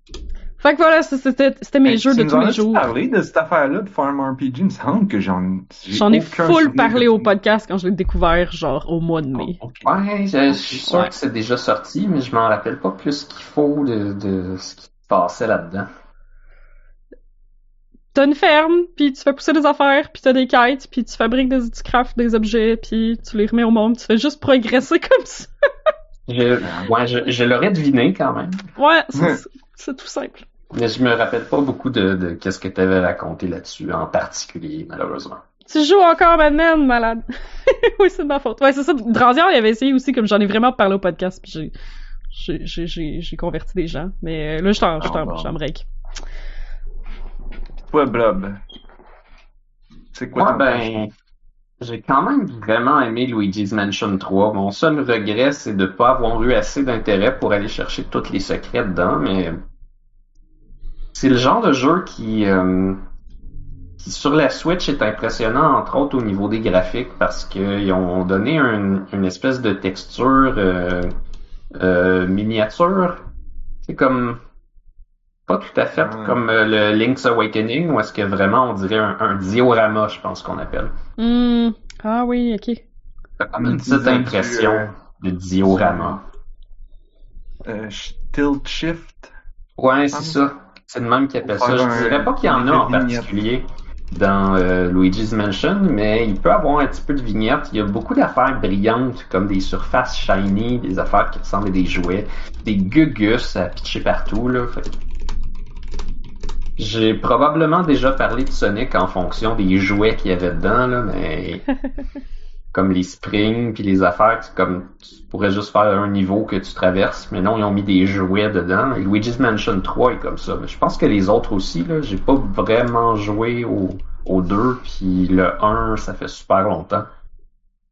S3: Fait que voilà, c'était c'était mes
S1: Hey,
S3: jeux de tous les jours.
S1: parlé de cette affaire-là de Farm RPG? Il me semble que j'en j'ai
S3: J'en ai full parlé
S1: de
S3: au podcast quand je l'ai découvert, genre au mois de mai.
S1: Oh.
S2: Ouais, je, je suis sûr
S3: Ouais.
S2: que c'est déjà sorti, mais je m'en rappelle pas plus qu'il faut de, de ce qui se passait là-dedans.
S3: T'as une ferme, puis tu fais pousser des affaires, puis t'as des quêtes, puis tu fabriques des, tu craftes des objets, puis tu les remets au monde, tu fais juste progresser comme ça.
S2: Je, ouais, je, je l'aurais deviné quand même,
S3: Ouais, c'est tout simple.
S2: mais je me rappelle pas beaucoup de, de qu'est-ce que tu avais raconté là-dessus en particulier, malheureusement.
S3: Tu joues encore Madman, malade. oui, c'est de ma faute. Ouais, c'est ça. Dranzian, il avait essayé aussi, comme j'en ai vraiment parlé au podcast, puis j'ai j'ai converti des gens. Mais euh, là, je t'en je
S1: Ah,
S3: t'en
S1: bon.
S3: je t'en break.
S1: Toi, Blob. C'est quoi
S2: Moi,
S1: ton
S2: ben, j'ai quand même vraiment aimé Luigi's Mansion 3. Mon seul regret, c'est de pas avoir eu assez d'intérêt pour aller chercher tous les secrets dedans, mais c'est le genre de jeu qui, euh, qui sur la Switch est impressionnant, entre autres au niveau des graphiques, parce qu'ils ont donné un- une espèce de texture euh, euh, miniature. C'est comme pas tout à fait comme euh, le Link's Awakening, où est-ce que vraiment on dirait un, un diorama, je pense qu'on appelle.
S3: Hmm. Ah oui, ok.
S2: Comme une petite
S1: du,
S2: impression
S1: euh,
S2: de diorama.
S1: Euh, tilt shift.
S2: Ouais, c'est
S1: Ah.
S2: ça. C'est le même qui appelle ça. Je dirais pas qu'il y en a en particulier dans euh, Luigi's Mansion, mais il peut avoir un petit peu de vignette. Il y a beaucoup d'affaires brillantes, comme des surfaces shiny, des affaires qui ressemblent à des jouets, des gugus à pitcher partout, là. Fait J'ai probablement déjà parlé de Sonic en fonction des jouets qu'il y avait dedans, là, mais comme les springs puis les affaires, c'est comme tu pourrais juste faire un niveau que tu traverses, mais non, ils ont mis des jouets dedans. Et Luigi's Mansion 3 est comme ça. Mais je pense que les autres aussi, là, j'ai pas vraiment joué au, au 2, puis le 1, ça fait super longtemps.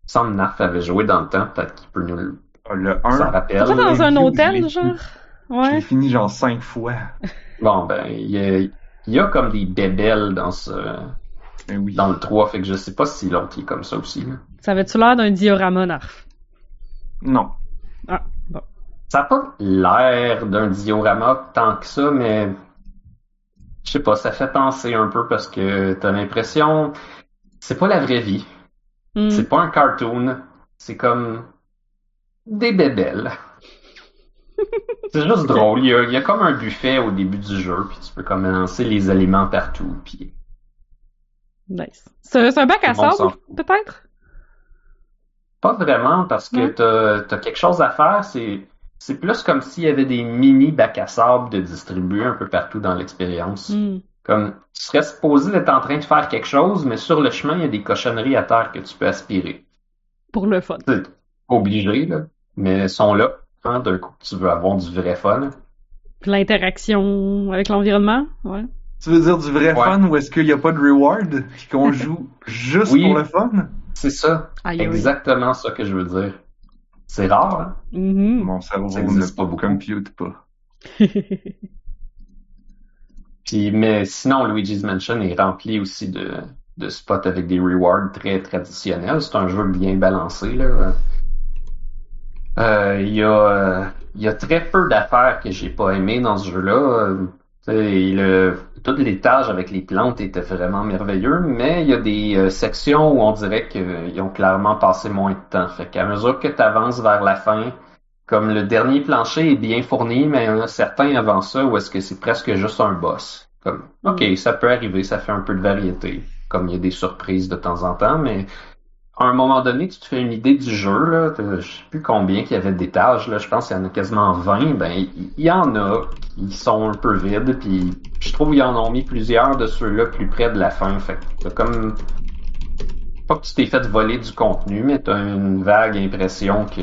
S2: Sam Narf avait joué dans le temps, peut-être qu'il peut nous le
S1: Ah, Le
S2: s'en
S1: 1,
S2: rappelle.
S3: Pas dans un hôtel, genre?
S1: je l'ai
S3: Ouais.
S1: fini genre cinq fois.
S2: Bon, ben, il y a, il y a comme des bébelles dans ce,
S1: oui.
S2: dans le 3, fait que je sais pas si l'autre est comme ça aussi, là.
S3: Ça avait-tu l'air d'un diorama, Narf?
S1: Non.
S3: Ah, bon.
S2: Ça n'a pas l'air d'un diorama tant que ça, mais je sais pas, ça fait penser un peu parce que t'as l'impression c'est pas la vraie vie,
S3: Hmm.
S2: c'est pas un cartoon, c'est comme des bébelles. c'est juste drôle, il y, a, il y a comme un buffet au début du jeu, puis tu peux comme lancer les aliments partout, puis
S3: Nice. C'est un bac à sable, peut-être?
S2: Pas vraiment, parce que
S3: Non?
S2: t'as, t'as quelque chose à faire, c'est, c'est plus comme s'il y avait des mini bacs à sable de distribuer un peu partout dans l'expérience.
S3: Hmm.
S2: Comme, tu serais supposé d'être en train de faire quelque chose, mais sur le chemin, il y a des cochonneries à terre que tu peux aspirer.
S3: Pour le fun.
S2: C'est pas obligé, là, mais elles sont là. Hein, d'un coup, tu veux avoir du vrai fun.
S3: Puis l'interaction avec l'environnement, ouais.
S1: Tu veux dire du vrai
S2: Ouais.
S1: fun ou est-ce qu'il n'y a pas de reward puis qu'on joue juste
S2: Oui.
S1: pour le fun?
S2: C'est ça, exactement ça que je veux dire. C'est rare, hein?
S3: Mhm.
S1: Mon cerveau
S2: Ça
S1: ne
S2: pas beaucoup.
S1: compute pas.
S2: Puis, mais sinon, Luigi's Mansion est rempli aussi de, de spots avec des rewards très traditionnels. C'est un jeu bien balancé, là. Euh, Il y, a, euh, il y a très peu d'affaires que j'ai pas aimé dans ce jeu-là. Euh, tu sais, le, tout l'étage avec les plantes était vraiment merveilleux, mais il y a des euh, sections où on dirait qu'ils ont clairement passé moins de temps. Fait qu'à mesure que tu avances vers la fin, comme le dernier plancher est bien fourni, mais il y en a certains avant ça où est-ce que c'est presque juste un boss. Comme, ok, ça peut arriver, ça fait un peu de variété. Comme il y a des surprises de temps en temps, mais à un moment donné, tu te fais une idée du jeu, là. Je sais plus combien qu'il y avait d'étages, là. Je pense qu'il y en a quasiment 20. Ben, il y en a qui sont un peu vides, puis je trouve qu'ils en ont mis plusieurs de ceux-là plus près de la fin. Fait que comme pas que tu t'es fait voler du contenu, mais t'as une vague impression que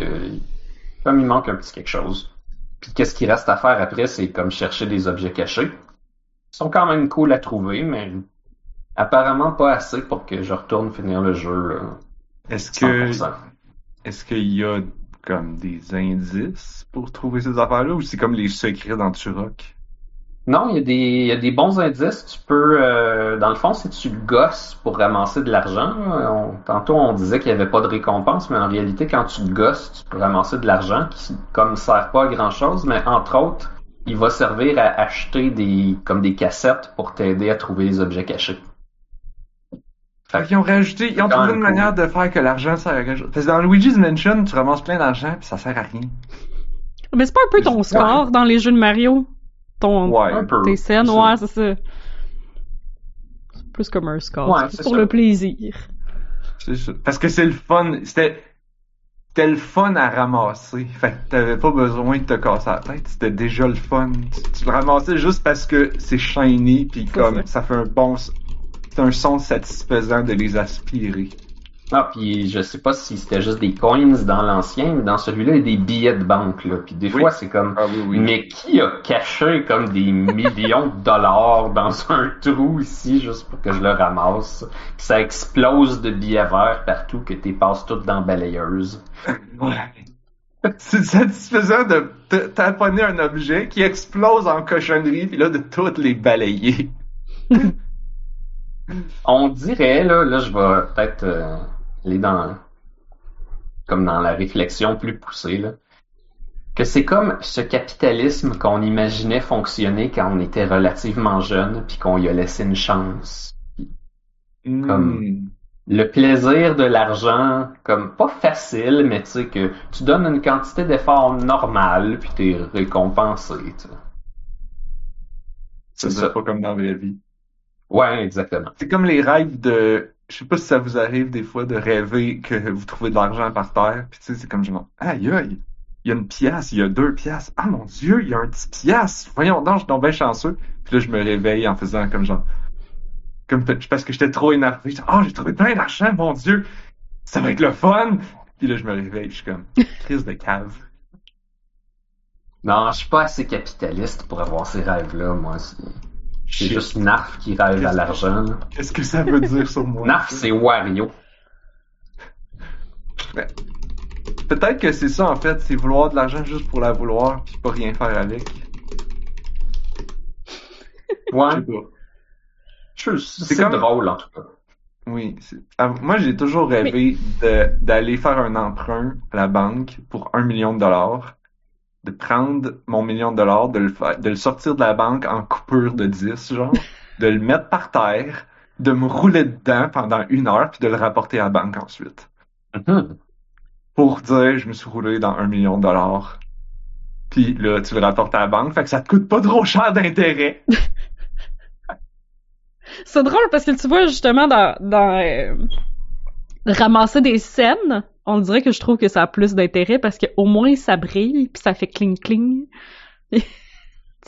S2: comme il manque un petit quelque chose. Puis qu'est-ce qui reste à faire après, c'est comme chercher des objets cachés. Ils sont quand même cool à trouver, mais apparemment pas assez pour que je retourne finir le jeu. Là,
S1: Est-ce que
S2: 100%.
S1: est-ce qu'il y a comme des indices pour trouver ces affaires-là ou c'est comme les secrets dans Turok?
S2: Non, il y, a des, il y a des bons indices. Tu peux, euh, dans le fond, si tu gosses pour ramasser de l'argent, on- tantôt on disait qu'il n'y avait pas de récompense, mais en réalité, quand tu gosses, tu peux ramasser de l'argent qui, comme, sert pas à grand chose, mais entre autres, il va servir à acheter des, comme des cassettes pour t'aider à trouver les objets cachés.
S1: Fait qu'ils ont rajouté, ils ont trouvé une
S2: cool.
S1: manière de faire que l'argent sert à quelque chose. Parce que dans Luigi's Mansion, tu ramasses plein d'argent puis ça sert à rien.
S3: Mais c'est pas un peu ton
S1: Ouais.
S3: score dans les jeux de Mario? Ton,
S1: Ouais.
S2: Un peu.
S3: tes scènes, ouais, c'est ça. C'est plus comme un score.
S2: Ouais,
S3: c'est pour
S2: ça.
S3: le plaisir.
S1: C'est ça. Parce que c'est le fun. C'était c'était le fun à ramasser. Fait que t'avais pas besoin de te casser la tête. C'était déjà le fun. Tu, tu le ramassais juste parce que c'est shiny puis comme
S3: ça.
S1: ça fait un bon. C'est un son satisfaisant de les aspirer.
S2: Ah, puis je sais pas si c'était juste des coins dans l'ancien, mais dans celui-là, il y a des billets de banque, là. Puis des
S1: Oui.
S2: fois, c'est comme,
S1: Ah oui, oui.
S2: mais qui a caché comme des millions de dollars dans un trou ici, juste pour que je le ramasse? Que ça explose de billets verts partout, que t'es passes toutes dans la balayeuse.
S1: Ouais. C'est satisfaisant de t- tamponner un objet qui explose en cochonnerie, puis là, de toutes les balayer.
S2: On dirait, là, là, je vais peut-être euh, aller dans, comme dans la réflexion plus poussée, là, que c'est comme ce capitalisme qu'on imaginait fonctionner quand on était relativement jeune, puis qu'on y a laissé une chance. Comme-
S1: Hmm.
S2: Le plaisir de l'argent, comme pas facile, mais tu sais que tu donnes une quantité d'effort normale, puis t'es récompensé, tu sais.
S1: C'est ça. pas comme dans la vraie vie.
S2: Ouais, exactement.
S1: C'est comme les rêves de. Je sais pas si ça vous arrive des fois de rêver que vous trouvez de l'argent par terre, puis tu sais, c'est comme genre, aïe aïe, il y a une pièce, il y a deux pièces, ah mon dieu, il y a un dix pièces, voyons donc, je suis donc bien chanceux. Puis là, je me réveille en faisant comme genre, comme parce que j'étais trop énervé, genre, oh, j'ai trouvé plein d'argent, mon dieu, ça va être le fun. Puis là, je me réveille, je suis comme, crise de cave.
S2: Non, je suis pas assez capitaliste pour avoir ces rêves-là, moi. C'est juste Narf qui rêve à l'argent.
S1: Qu'est-ce que ça veut dire sur moi?
S2: Narf, c'est Wario.
S1: Peut-être que c'est ça en fait, c'est vouloir de l'argent juste pour la vouloir, puis pas rien faire avec. Je
S2: Ouais,
S1: sais pas.
S2: je- c'est
S1: comme-
S2: drôle en tout cas.
S1: Oui, c'est- ah, moi j'ai toujours rêvé d'aller faire un emprunt à la banque pour un million de dollars, de prendre mon million de dollars, de le faire, de le sortir de la banque en coupure de 10, genre, de le mettre par terre, de me rouler dedans pendant une heure, puis de le rapporter à la banque ensuite.
S2: Mhm.
S1: Pour dire je me suis roulé dans un million de dollars. Puis là, tu le rapportes à la banque, fait que ça te coûte pas trop cher d'intérêt.
S3: C'est drôle parce que tu vois, justement, dans, dans euh, ramasser des scènes, on dirait que je trouve que ça a plus d'intérêt parce qu'au moins ça brille puis ça fait cling cling.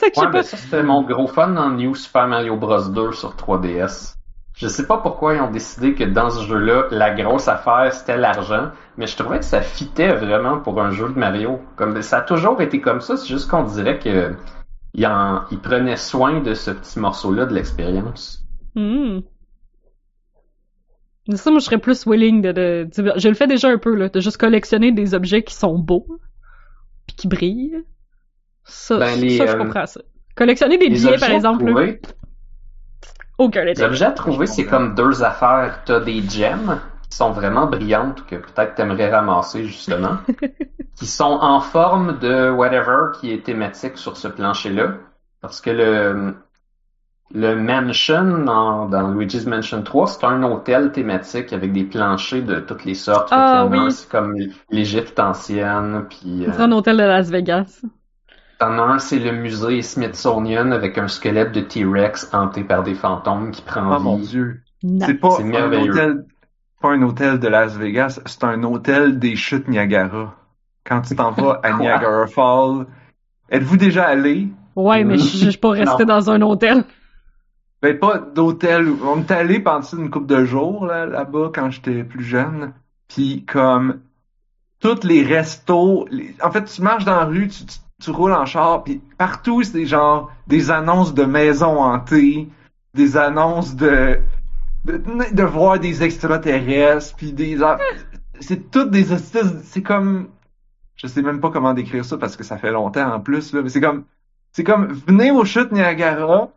S2: Ouais,
S3: sais
S2: ben
S3: pas.
S2: ça c'était mon gros fun dans New Super Mario Bros 2 sur 3DS. Je sais pas pourquoi ils ont décidé que dans ce jeu-là, la grosse affaire c'était l'argent, mais je trouvais que ça fitait vraiment pour un jeu de Mario. Comme ça a toujours été comme ça, c'est juste qu'on dirait que il en, il prenait soin de ce petit morceau-là de l'expérience.
S3: Hmm. Ça, moi, je serais plus willing de, de, de- Je le fais déjà un peu, là, de juste collectionner des objets qui sont beaux puis qui brillent. Ça,
S2: Ben, les,
S3: ça je
S2: euh,
S3: comprends ça. Collectionner des billets, par exemple, là,
S2: trouver,
S3: aucun
S2: les objets à trouver, c'est comme deux affaires. T'as des gemmes qui sont vraiment brillantes que peut-être t'aimerais ramasser justement, qui sont en forme de whatever qui est thématique sur ce plancher-là, parce que le le mansion dans, dans Luigi's Mansion 3, c'est un hôtel thématique avec des planchers de toutes les sortes.
S3: Ah, oui.
S2: c'est comme l'Égypte ancienne, puis
S3: C'est
S2: euh,
S3: un hôtel de Las Vegas.
S2: T'en as un, c'est le musée Smithsonian avec un squelette de T-Rex hanté par des fantômes qui prend
S1: Oh mon
S2: vie.
S1: dieu.
S3: Non.
S1: C'est pas
S2: C'est
S1: un hôtel, pas un hôtel de Las Vegas, c'est un hôtel des chutes Niagara. Quand tu t'en vas à
S2: Quoi?
S1: Niagara Falls, êtes-vous déjà allé?
S3: Ouais, mais je je suis pas resté dans un hôtel.
S1: Ben pas d'hôtel. On est allé pendant une couple de jours là, là-bas quand j'étais plus jeune. Puis comme tous les restos, en fait tu marches dans la rue, tu, tu, tu roules en char, puis partout c'est genre des annonces de maisons hantées, des annonces de de, de voir des extraterrestres, puis des c'est toutes des c'est comme je sais même pas comment décrire ça parce que ça fait longtemps en plus là, mais c'est comme c'est comme venez aux chutes Niagara,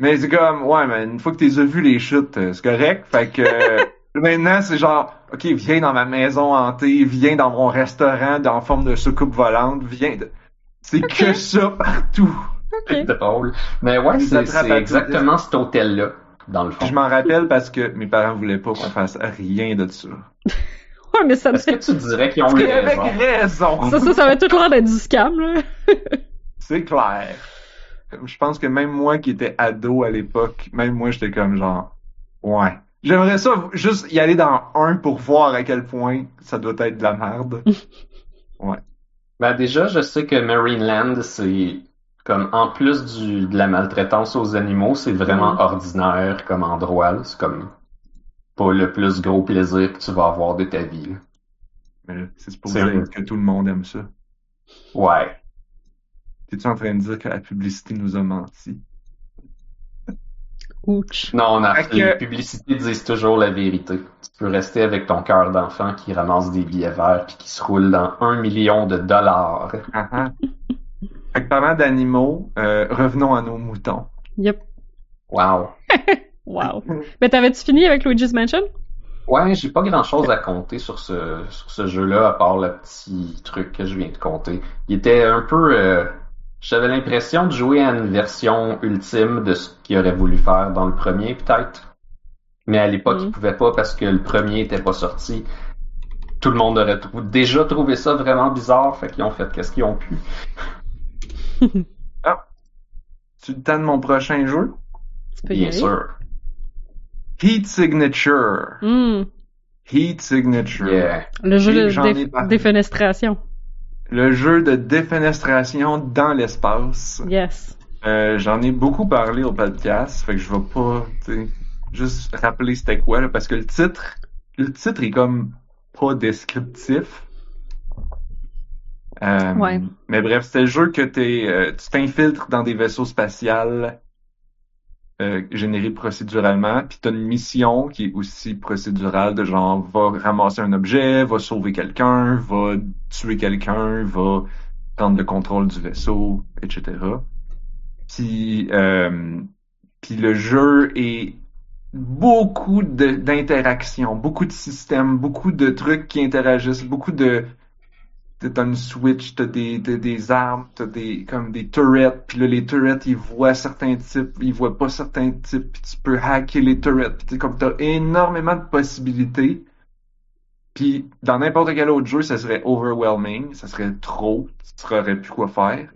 S1: mais c'est comme ouais, mais une fois que tu as vu les chutes, euh, c'est correct. Fait que euh, maintenant c'est genre OK, viens dans ma maison hantée, viens dans mon restaurant en forme de soucoupe volante, viens de... C'est que ça partout.
S3: Ok.
S2: C'est drôle. Mais ouais, c'est exactement cet hôtel-là, dans le fond.
S1: Je m'en rappelle parce que mes parents voulaient pas qu'on fasse rien de ça.
S3: Ouais, mais ça me
S2: Est-ce que tu dirais qu'ils ont eu raison?
S1: raison.
S3: Ça, ça, ça va tout l'air d'être du scam, là.
S1: C'est clair. Je pense que même moi qui étais ado à l'époque, même moi j'étais comme genre, ouais. J'aimerais ça juste y aller dans un pour voir à quel point ça doit être de la merde.
S2: Ben déjà, je sais que Marineland, c'est comme en plus du, de la maltraitance aux animaux, c'est vraiment ordinaire comme endroit. là. C'est comme pas le plus gros plaisir que tu vas avoir de ta vie. là.
S1: Mais là, c'est supposé que tout le monde aime ça.
S2: Ouais.
S1: T'es-tu en train de dire que la publicité nous a menti?
S3: Ouch.
S2: Non, non,
S1: Fait que-
S2: les publicités disent toujours la vérité. Tu peux rester avec ton cœur d'enfant qui ramasse des billets verts puis qui se roule dans un million de dollars.
S1: Ah ah. Fait que parlant d'animaux, euh, revenons à nos moutons.
S3: Yep.
S2: Wow.
S3: Wow. Mais t'avais-tu fini avec Luigi's Mansion?
S2: Ouais, j'ai pas grand chose à compter sur ce, sur ce jeu-là, à part le petit truc que je viens de compter. Il était un peu, euh, j'avais l'impression de jouer à une version ultime de ce qu'il aurait voulu faire dans le premier, peut-être. Mais à l'époque,
S3: Mhm.
S2: il pouvait pas parce que le premier était pas sorti. Tout le monde aurait trou- déjà trouvé ça vraiment bizarre, fait qu'ils ont fait qu'est-ce qu'ils ont pu.
S1: Tu le temps de mon prochain jeu?
S3: Tu peux y
S2: Bien sûr.
S1: Heat Signature.
S3: Hmm.
S1: Heat Signature.
S2: Yeah.
S3: Le jeu de dé- défenestration.
S1: Le jeu de défenestration dans l'espace.
S3: Yes.
S1: Euh, J'en ai beaucoup parlé au podcast, fait que je vais pas, juste rappeler c'était quoi, là, parce que le titre, le titre est comme pas descriptif. Euh,
S3: Ouais.
S1: Mais bref, c'est le jeu que t'es, euh, tu t'infiltres dans des vaisseaux spatials euh, générés procéduralement, puis t'as une mission qui est aussi procédurale, de genre va ramasser un objet, va sauver quelqu'un, va tuer quelqu'un, va prendre le contrôle du vaisseau, etc. Puis, euh, puis le jeu est beaucoup d'interactions, beaucoup de systèmes, beaucoup de trucs qui interagissent, beaucoup de t'as une switch, t'as des, des armes, t'as des comme des turrets, puis là les turrets ils voient certains types, ils voient pas certains types, puis tu peux hacker les turrets, puis comme t'as énormément de possibilités. Puis dans n'importe quel autre jeu, ça serait overwhelming, ça serait trop, tu saurais plus quoi faire.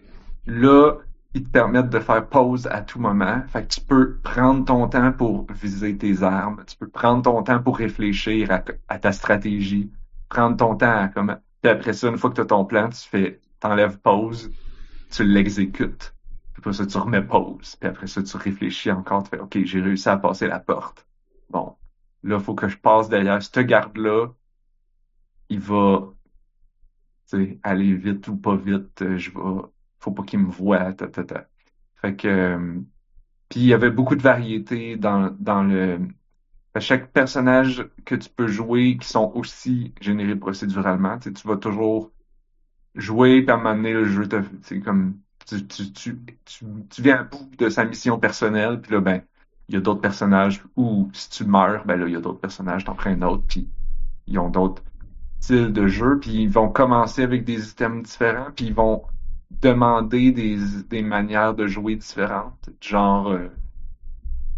S1: Là, ils te permettent de faire pause à tout moment. Fait que tu peux prendre ton temps pour viser tes armes. Tu peux prendre ton temps pour réfléchir à, à ta stratégie. Prendre ton temps à comme, puis après ça, une fois que tu as ton plan, tu fais, t'enlèves pause, tu l'exécutes. Puis après ça, tu remets pause. Puis après ça, tu réfléchis encore. Tu fais, OK, j'ai réussi à passer la porte. Bon. Là, faut que je passe derrière ce garde-là. Il va, aller vite ou pas vite. euh, Je vais, faut pas qu'il me voie. Ta, ta, ta. Fait que, euh, puis il y avait beaucoup de variété dans, dans le, chaque personnage que tu peux jouer qui sont aussi générés procéduralement, tu vas toujours jouer puis à un moment donné le jeu c'est comme tu, tu, tu, tu, tu viens à bout de sa mission personnelle puis là ben il y a d'autres personnages ou si tu meurs ben là il y a d'autres personnages t'en prends un autre puis ils ont d'autres styles de jeu puis ils vont commencer avec des items différents puis ils vont demander des, des manières de jouer différentes genre euh,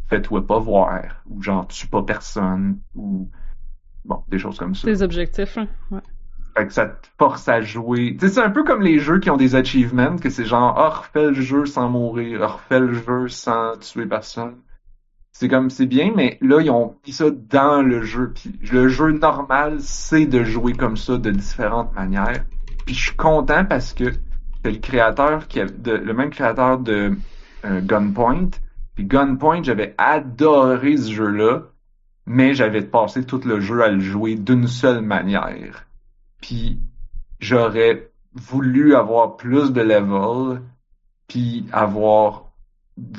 S1: fais-toi pas voir, ou genre tue pas personne, ou bon, des choses comme ça.
S3: Tes objectifs, hein. Ouais.
S1: Fait que ça te force à jouer. Tu sais, c'est un peu comme les jeux qui ont des achievements, que c'est genre, ah, refais le jeu sans mourir, ah, refais le jeu sans tuer personne. C'est comme, c'est bien, mais là, ils ont mis ça dans le jeu. Puis le jeu normal, c'est de jouer comme ça de différentes manières. Puis je suis content parce que c'est le créateur qui a, de, le même créateur de euh, Gunpoint. Puis Gunpoint, j'avais adoré ce jeu-là, mais j'avais passé tout le jeu à le jouer d'une seule manière. Puis j'aurais voulu avoir plus de level, puis avoir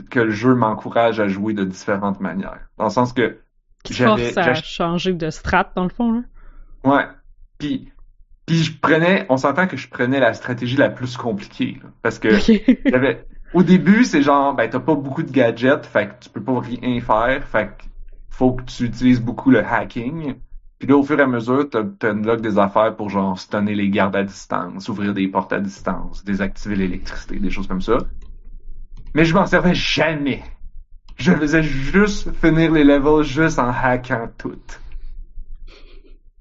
S1: que le jeu m'encourage à jouer de différentes manières. Dans le sens que j'avais
S3: force à changer de strat, dans le fond, là?
S1: Ouais. Puis, puis je prenais, on s'entend que je prenais la stratégie la plus compliquée. là. parce que j'avais, au début, c'est genre, ben, t'as pas beaucoup de gadgets, fait que tu peux pas rien faire, fait que faut que tu utilises beaucoup le hacking. Puis là, au fur et à mesure, t'as, t'as unlock des affaires pour genre stunner les gardes à distance, ouvrir des portes à distance, désactiver l'électricité, des choses comme ça. Mais je m'en servais jamais. Je faisais juste finir les levels juste en hackant tout.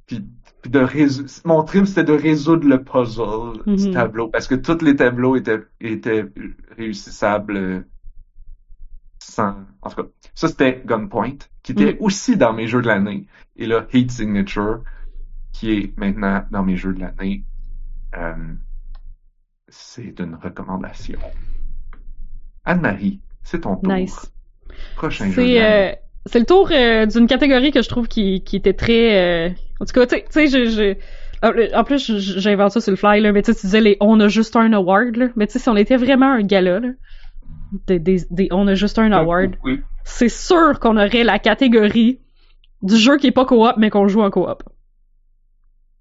S1: Puis, puis de mon trip c'était de résoudre le puzzle du
S3: Mhm.
S1: tableau parce que tous les tableaux étaient étaient réussissables euh, sans en tout cas ça c'était Gunpoint qui était
S3: Mhm.
S1: aussi dans mes jeux de l'année et là Heat Signature qui est maintenant dans mes jeux de l'année euh, c'est une recommandation Anne-Marie c'est ton tour
S3: Nice.
S1: prochain jeu
S3: C'est le tour euh, d'une catégorie que je trouve qui, qui était très... euh, en tout cas, tu sais- tu sais, je... je- en plus, j'invente ça sur le fly, là, mais tu sais, tu disais les On a juste un award, là. Mais tu sais, si on était vraiment un gala, là, des, des, des On a juste un award,
S2: Oui.
S3: c'est sûr qu'on aurait la catégorie du jeu qui est pas coop, mais qu'on joue en coop.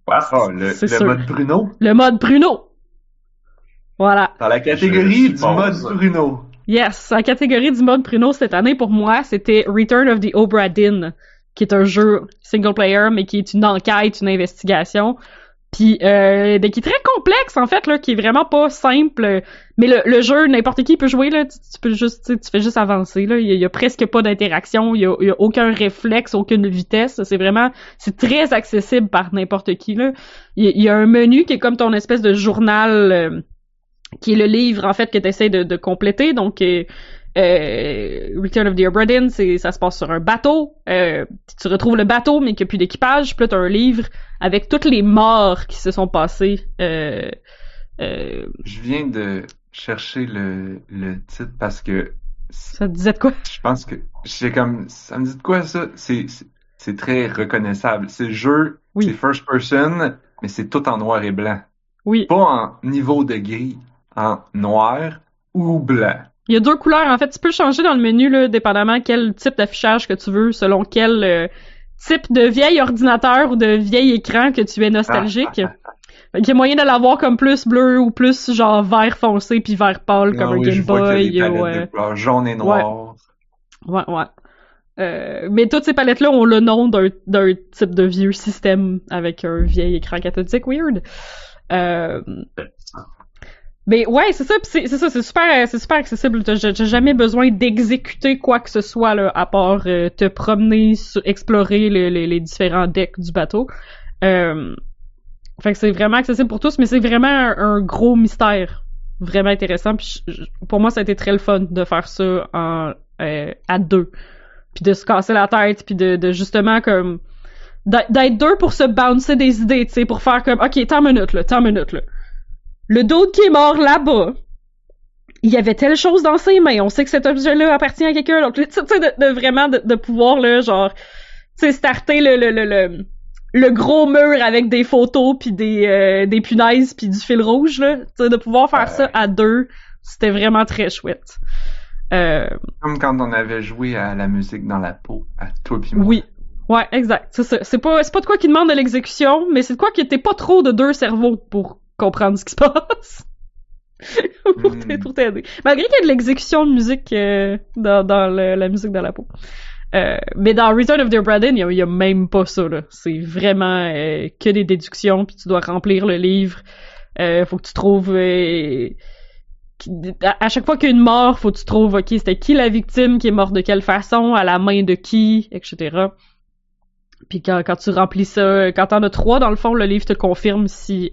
S2: Ouais,
S1: Ah, le, le
S3: sûr.
S1: mode Bruno.
S3: Le mode Bruno. Voilà.
S1: Dans la catégorie du mode Bruno.
S3: Yes, la catégorie du mode Bruno cette année pour moi, c'était Return of the Obra Dinn, qui est un jeu single player mais qui est une enquête, une investigation, puis euh, ben, qui est très complexe en fait là, qui est vraiment pas simple. Mais le, jeu n'importe qui peut jouer là, tu, peux juste, tu fais juste avancer là. Il y, a- presque pas d'interaction, il y a, aucun réflexe, aucune vitesse. C'est vraiment, c'est très accessible par n'importe qui là. Il y, y a un menu qui est comme ton espèce de journal. euh, qui est le livre en fait que tu essaies de, de compléter. Donc euh, euh, Return of the Obra Dinn, c'est ça se passe sur un bateau. Euh, tu retrouves le bateau mais qu'il n'y a plus d'équipage. Puis là t'as un livre avec toutes les morts qui se sont passées. Euh, euh,
S1: Je viens de chercher le, le titre parce que
S3: ça te disait de quoi?
S1: Je pense que j'ai comme ça me dit de quoi ça? C'est c'est- c'est très reconnaissable. C'est le jeu,
S3: Oui.
S1: c'est first person, mais c'est tout en noir et blanc.
S3: Oui.
S1: Pas en niveau de gris, en noir ou blanc.
S3: Il y a deux couleurs en fait. Tu peux changer dans le menu là, dépendamment quel type d'affichage que tu veux, selon quel euh, type de vieil ordinateur ou de vieil écran que tu es nostalgique. Fait qu'il y a moyen de l'avoir comme plus bleu ou plus genre vert foncé puis vert pâle comme
S1: Ah
S3: un
S1: oui,
S3: Game Boy. ou, euh,
S1: de jaune et noir.
S3: Ouais, ouais. Euh, mais toutes ces palettes-là ont le nom d'un d'un type de vieux système avec un vieil écran cathodique weird. Euh, mais ouais, c'est ça, c'est ça, c'est super, c'est super accessible. J'ai- jamais besoin d'exécuter quoi que ce soit là, à part euh, te promener, sur, explorer le- les- les différents decks du bateau. Euh, fait que c'est vraiment accessible pour tous, mais c'est vraiment un, un gros mystère, vraiment intéressant. Puis pour moi, ça a été très le fun de faire ça en euh, à deux, puis de se casser la tête, puis de, de justement comme d'être d'être deux pour se bouncer des idées, tu sais, pour faire comme ok, tant minute là, tant minute là. Le d'autre qui est mort là-bas, il y avait telle chose dans ses mains, on sait que cet objet-là appartient à quelqu'un, donc tu sais de, de vraiment de, de pouvoir là, genre, tu sais, starter le le le, le le gros mur avec des photos puis des euh, des punaises puis du fil rouge là, tu sais, de pouvoir faire
S2: Ouais.
S3: ça à deux, c'était vraiment très chouette. Euh,
S1: Comme quand on avait joué à la musique dans la peau, à toi puis moi.
S3: oui. Ouais, exact. C'est ça. C'est pas, c'est pas de quoi qui demande de l'exécution, mais c'est de quoi qui était pas trop de deux cerveaux pour comprendre ce qui se passe. pour
S1: Hmm.
S3: pour t'aider. Malgré qu'il y a de l'exécution de musique euh, dans, dans le- la musique dans la peau. Euh, mais dans Return of the Obra il y a, même pas ça. C'est vraiment euh, que des déductions, puis tu dois remplir le livre. Faut que tu trouves... à, chaque fois qu'il y a une mort, faut que tu trouves, ok, c'était qui la victime, qui est morte de quelle façon, à la main de qui, etc. Puis quand, quand tu remplis ça, quand t'en as trois, dans le fond, le livre te confirme si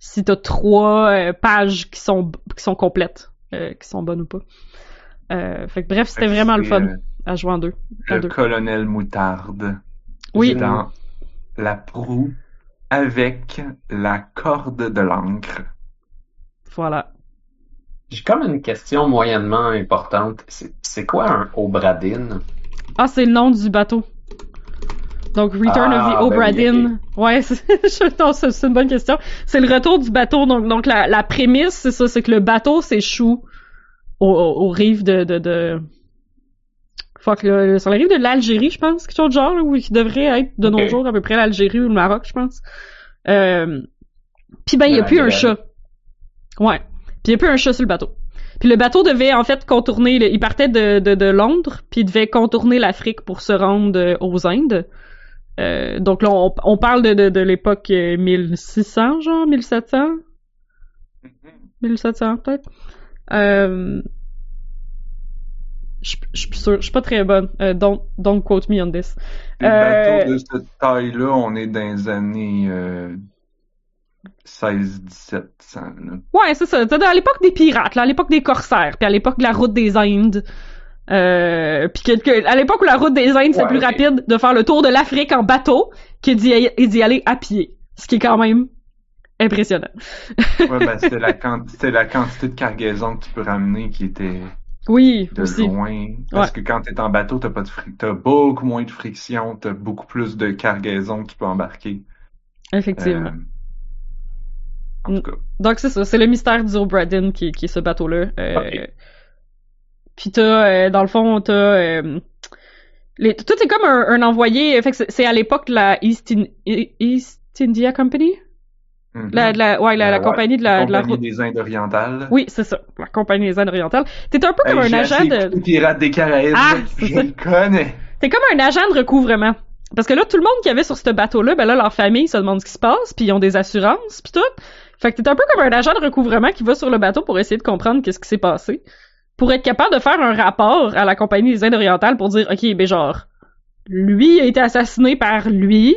S3: si t'as trois euh, pages qui sont qui sont complètes, euh, qui sont bonnes ou pas. Euh, fait que bref, c'était vraiment le fun
S1: euh,
S3: à jouer en deux. En
S1: le
S3: deux.
S1: colonel Moutarde
S3: Oui,
S1: dans la proue avec la corde de l'encre.
S3: voilà.
S2: J'ai comme une question moyennement importante. C'est c'est quoi un Obradin?
S3: Ah, c'est le nom du bateau. Donc, Return of
S2: Ah,
S3: the
S2: ben
S3: Obra
S2: oui,
S3: Dinn. Ouais, c'est une bonne question. C'est le retour du bateau. Donc, donc la, la prémisse, c'est ça, c'est que le bateau s'échoue au, au, aux rives de, de, de... Fuck, là, sur les rives de l'Algérie, je pense, quelque chose de genre, là, où qui devrait être de nos jours à peu près l'Algérie ou le Maroc, je pense. Euh... Puis ben, il y a plus un
S2: la
S3: chat. Ouais. Puis il y a plus un chat sur le bateau. Puis le bateau devait en fait contourner, le- il partait de, de, de Londres, puis il devait contourner l'Afrique pour se rendre euh, aux Indes. Euh, donc là, on, on parle de, de, de l'époque euh, 1600, genre 1700, 1700 peut-être? Euh, je je suis sûre, je suis pas très bonne. Euh, don't, don't quote me on this.
S1: Les
S3: Euh,
S1: bateaux de cette taille-là, on est dans les années euh, 16-1700. là.
S3: Ouais, c'est ça. T'sais, à l'époque des pirates, là, à l'époque des corsaires, puis à l'époque de la route des Indes. Euh, puis que, à l'époque où la route des Indes, c'est plus rapide de faire le tour de l'Afrique en bateau que d'y aller à pied. Ce qui est quand même impressionnant.
S1: Ouais, ben, c'était la, quanti- la quantité de cargaison que tu peux ramener qui était
S3: Oui,
S1: de
S3: aussi.
S1: loin. Parce que quand t'es en bateau, t'as pas de t'as beaucoup moins de friction, t'as beaucoup plus de cargaison qui peut embarquer.
S3: Effectivement.
S1: Euh, en tout cas.
S3: Donc c'est ça, c'est le mystère d'Obradin qui, qui est ce bateau-là. Euh. Puis t'as, euh, dans le fond, t'as... Euh, les, tout est comme un, un envoyé, fait que c'est- à l'époque de la East, In- East India Company?
S1: Mhm.
S3: La, la, ouais, la, la
S2: Euh, ouais.
S3: compagnie de la, de la
S1: des Indes orientales.
S3: Oui, c'est ça, la compagnie des Indes orientales. T'es un peu comme un agent de...
S1: Pirates des Caraïbes,
S3: Ah,
S1: je le connais.
S3: T'es comme un agent de recouvrement. Parce que là, tout le monde qui avait sur ce bateau-là, ben là, leur famille se demande ce qui se passe, puis ils ont des assurances, puis tout. Fait que t'es un peu comme un agent de recouvrement qui va sur le bateau pour essayer de comprendre qu'est-ce qui s'est passé. Pour être capable de faire un rapport à la compagnie des Indes orientales pour dire, OK, ben genre, lui a été assassiné par lui.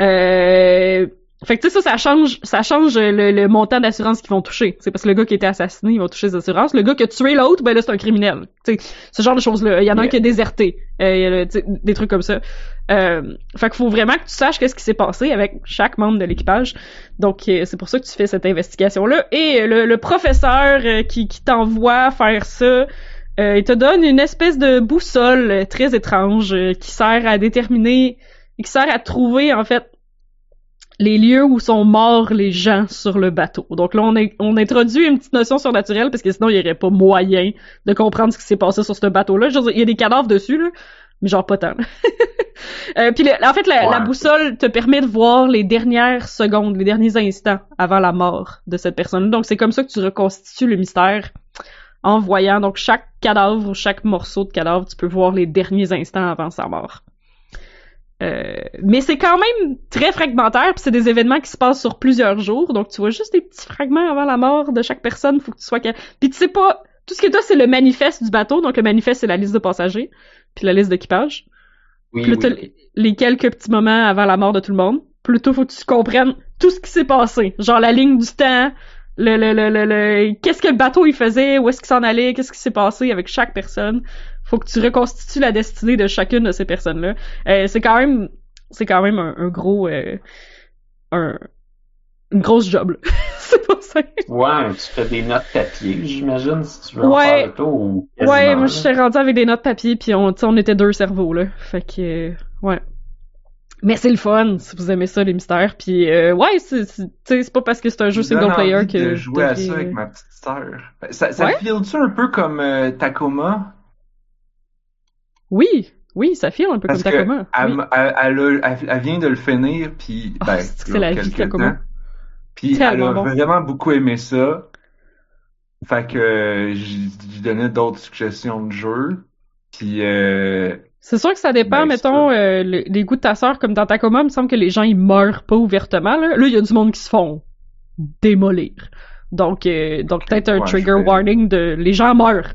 S3: Euh... Fait que tu sais, ça, ça change, ça change le, le montant d'assurance qu'ils vont toucher. C'est parce que le gars qui a été assassiné, il va toucher des assurances. Le gars qui a tué l'autre, ben là, c'est un criminel. Tu sais, ce genre de choses-là. Il y en a un qui a déserté. Euh, des trucs comme ça. Euh, fait qu'il faut vraiment que tu saches qu'est-ce qui s'est passé avec chaque membre de l'équipage. Donc, euh, c'est pour ça que tu fais cette investigation-là. Et euh, le, le professeur euh, qui, qui t'envoie faire ça, euh, il te donne une espèce de boussole euh, très étrange euh, qui sert à déterminer, qui sert à trouver, en fait, les lieux où sont morts les gens sur le bateau. Donc là, on, est, on introduit une petite notion surnaturelle parce que sinon, il n'y aurait pas moyen de comprendre ce qui s'est passé sur ce bateau-là. Il y a des cadavres dessus, là, mais genre pas tant. Euh, puis le- en fait, la,
S2: Ouais.
S3: la boussole te permet de voir les dernières secondes, les derniers instants avant la mort de cette personne. Donc c'est comme ça que tu reconstitues le mystère en voyant donc chaque cadavre ou chaque morceau de cadavre, tu peux voir les derniers instants avant sa mort. Euh, mais c'est quand même très fragmentaire, puis c'est des événements qui se passent sur plusieurs jours, donc tu vois juste des petits fragments avant la mort de chaque personne, faut que tu sois... Puis tu sais pas, tout ce que t'as, c'est le manifeste du bateau, donc le manifeste, c'est la liste de passagers, puis la liste d'équipage.
S2: Oui,
S3: Puis là, t'as
S2: oui.
S3: les quelques petits moments avant la mort de tout le monde. Plutôt, faut que tu comprennes tout ce qui s'est passé. Genre la ligne du temps, le, le, le, le, le- qu'est-ce que le bateau il faisait, où est-ce qu'il s'en allait, qu'est-ce qui s'est passé avec chaque personne. Faut que tu reconstitues la destinée de chacune de ces personnes-là. Euh, c'est quand même, c'est quand même un, un gros, euh, un, une grosse job, là. c'est pas ça.
S2: Ouais, tu fais des notes papier, j'imagine, si tu veux en
S3: Ouais.
S2: faire le tour. Ou
S3: Ouais, moi je suis rendu avec des notes papier puis on, tu sais, on était deux cerveaux là. Fait que euh, ouais. Mais c'est le fun si vous aimez ça les mystères puis euh, ouais, c'est c'est- tu sais, c'est pas parce que c'est un jeu single player
S1: envie
S3: que
S1: de
S3: vous
S1: jouer à ça avec ma petite sœur. Ben, Ça, ça
S3: Ouais.
S1: file-tu un peu comme euh, Tacoma?
S3: Oui, oui, ça file un peu
S1: Parce
S3: comme
S1: que
S3: Tacoma.
S1: elle,
S3: oui.
S1: elle, vient de le finir, puis
S3: Ah,
S1: ben,
S3: c'est la vie,
S1: quelques
S3: Tacoma.
S1: Puis elle a
S3: bon.
S1: vraiment beaucoup aimé ça. Fait que j'ai donné d'autres suggestions de jeux. Puis euh,
S3: C'est sûr que ça dépend,
S1: Ben,
S3: mettons, euh, le- les goûts de ta sœur, comme dans Tacoma, il me semble que les gens, ils meurent pas ouvertement, là. Il y a du monde qui se font démolir. Donc, euh, donc peut-être un trigger warning de les gens meurent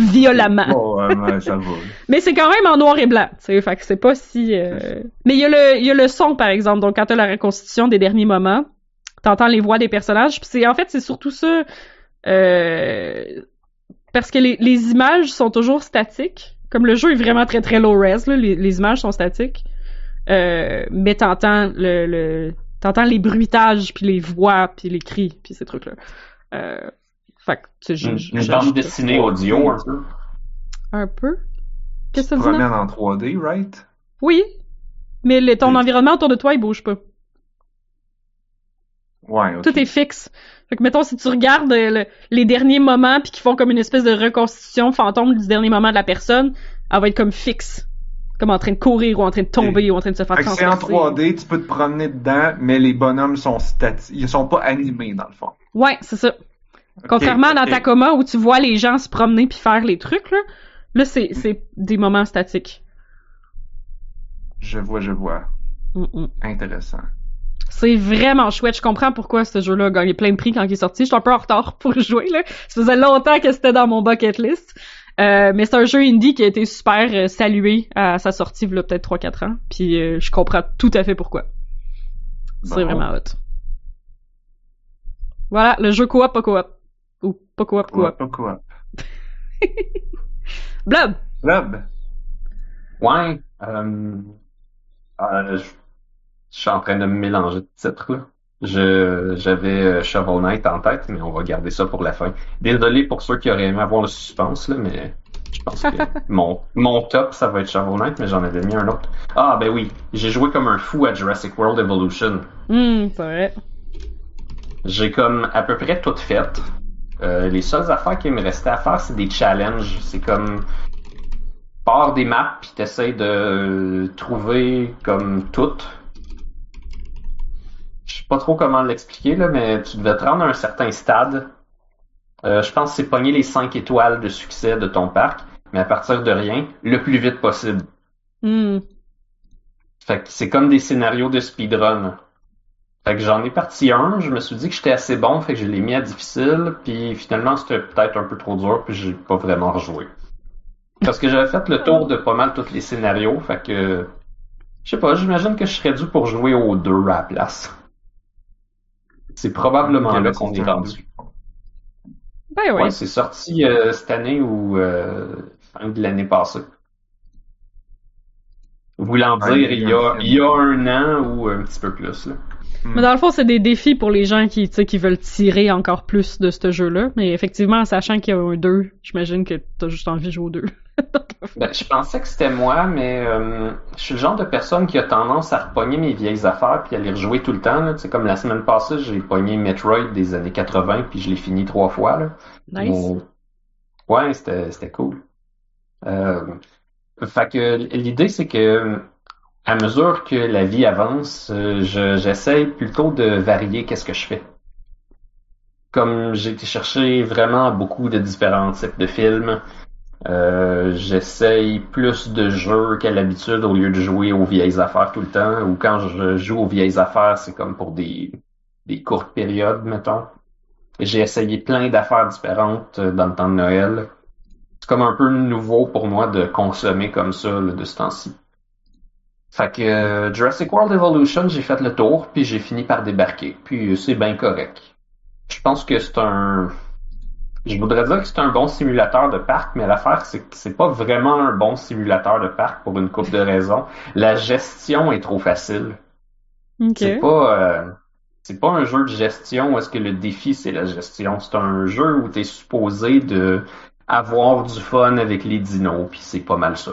S3: violemment.
S1: bon, ouais, ça va.
S3: Mais c'est quand même en noir et blanc, tu sais, c'est pas si... euh, Mais il y, a le, il y a le son, par exemple, donc quand t'as la reconstitution des derniers moments, t'entends les voix des personnages, puis c'est en fait, c'est surtout ça... euh, Parce que les, les images sont toujours statiques, comme le jeu est vraiment très très low res, là, les, les images sont statiques, euh, mais t'entends le... le... T'entends les bruitages, puis les voix, puis les cris, puis ces trucs-là. Euh, fait que, tu sais, je-
S2: Une,
S3: je-
S2: une bande dessinée audio, un peu.
S3: un peu? Qu'est-ce que ça dit, non?
S1: promènes en 3D, right?
S3: Oui, mais le- ton environnement autour de toi, il bouge pas.
S1: Ouais.
S3: Tout est fixe. Fait que, mettons, si tu regardes euh, le- les derniers moments puis qu'ils font comme une espèce de reconstitution fantôme du dernier moment de la personne, elle va être comme fixe. Comme en train de courir ou en train de tomber ou en train de se faire
S1: que c'est en
S3: transpercer.
S1: 3D, tu peux te promener dedans, mais les bonhommes sont statiques. Ils sont pas animés, dans le fond.
S3: Ouais, c'est ça. Contrairement à dans. Tacoma où tu vois les gens se promener puis faire les trucs, là, là, c'est, c'est des moments statiques.
S1: Je vois, je vois.
S3: Mm, mm.
S1: Intéressant.
S3: C'est vraiment chouette. Je comprends pourquoi ce jeu-là a gagné plein de prix quand il est sorti. Je suis un peu en retard pour jouer, là. Ça faisait longtemps que c'était dans mon bucket list. Euh, mais c'est un jeu indie qui a été super euh, salué à sa sortie, il y a peut-être 3-4 ans. Puis euh, je comprends tout à fait pourquoi. C'est
S1: Bon.
S3: vraiment hot. Voilà, le jeu coop, pas coop. Ou pas coop, coop.
S1: pas quoi.
S3: Blob!
S1: Blob.
S2: Ouais. Euh, euh, je, je suis en train de me mélanger de titres, là. Je, j'avais euh, Shovel Knight en tête, mais on va garder ça pour la fin. Désolé pour ceux qui auraient aimé avoir le suspense, là, mais je pense que mon, mon top, ça va être Shovel Knight, mais j'en avais mis un autre. Ah, ben oui, j'ai joué comme un fou à Jurassic World Evolution.
S3: Hum, c'est vrai.
S2: J'ai comme à peu près tout fait. Euh, les seules affaires qui me restaient à faire, c'est des challenges. C'est comme pars des maps puis t'essayes de trouver comme toutes. Je sais pas trop comment l'expliquer là, mais tu devais te rendre à un certain stade. Euh, je pense que c'est pogner les 5 étoiles de succès de ton parc, mais à partir de rien, le plus vite possible.
S3: Hum.
S2: Fait que c'est comme des scénarios de speedrun. Fait que j'en ai parti un, je me suis dit que j'étais assez bon, fait que je l'ai mis à difficile, puis finalement c'était peut-être un peu trop dur, puis j'ai pas vraiment rejoué. Parce que j'avais fait le tour de pas mal tous les scénarios, fait que je sais pas, j'imagine que je serais dû pour jouer aux deux à la place. C'est probablement là qu'on est rendu.
S3: Ben oui.
S2: Ouais, c'est sorti euh, cette année ou euh, fin de l'année passée. Voulant
S1: Ouais,
S2: dire,
S1: il y a
S2: il y a un an ou un petit peu plus. Là.
S3: Mais dans le fond, c'est des défis pour les gens qui, qui veulent tirer encore plus de ce jeu-là. Mais effectivement, en sachant qu'il y a un 2, j'imagine que t'as juste envie de jouer au 2.
S2: Ben, je pensais que c'était moi, mais euh, je suis le genre de personne qui a tendance à repogner mes vieilles affaires puis à les rejouer tout le temps. Là. Comme la semaine passée, j'ai pogné Metroid des années 80 puis je l'ai fini trois fois. Là.
S3: Nice.
S2: Mais- Ouais, c'était c'était cool. Euh, fait que l'idée, c'est que à mesure que la vie avance, euh, je- j'essaye plutôt de varier qu'est-ce que je fais. Comme j'ai été chercher vraiment beaucoup de différents types de films, euh, j'essaye plus de jeux qu'à l'habitude au lieu de jouer aux vieilles affaires tout le temps. Ou quand je joue aux vieilles affaires, c'est comme pour des, des courtes périodes, mettons. J'ai essayé plein d'affaires différentes euh, dans le temps de Noël. C'est comme un peu nouveau pour moi de consommer comme ça là, de ce temps-ci. Fait que euh, Jurassic World Evolution, j'ai fait le tour, puis j'ai fini par débarquer. Puis euh, c'est bien correct. Je pense que c'est un... Je voudrais dire que c'est un bon simulateur de parc, mais l'affaire, c'est que c'est pas vraiment un bon simulateur de parc pour une couple de raisons. La gestion est trop facile.
S3: Ok.
S2: C'est pas, euh, c'est pas un jeu de gestion où est-ce que le défi c'est la gestion. C'est un jeu où t'es supposé de avoir du fun avec les dinos, puis c'est pas mal ça.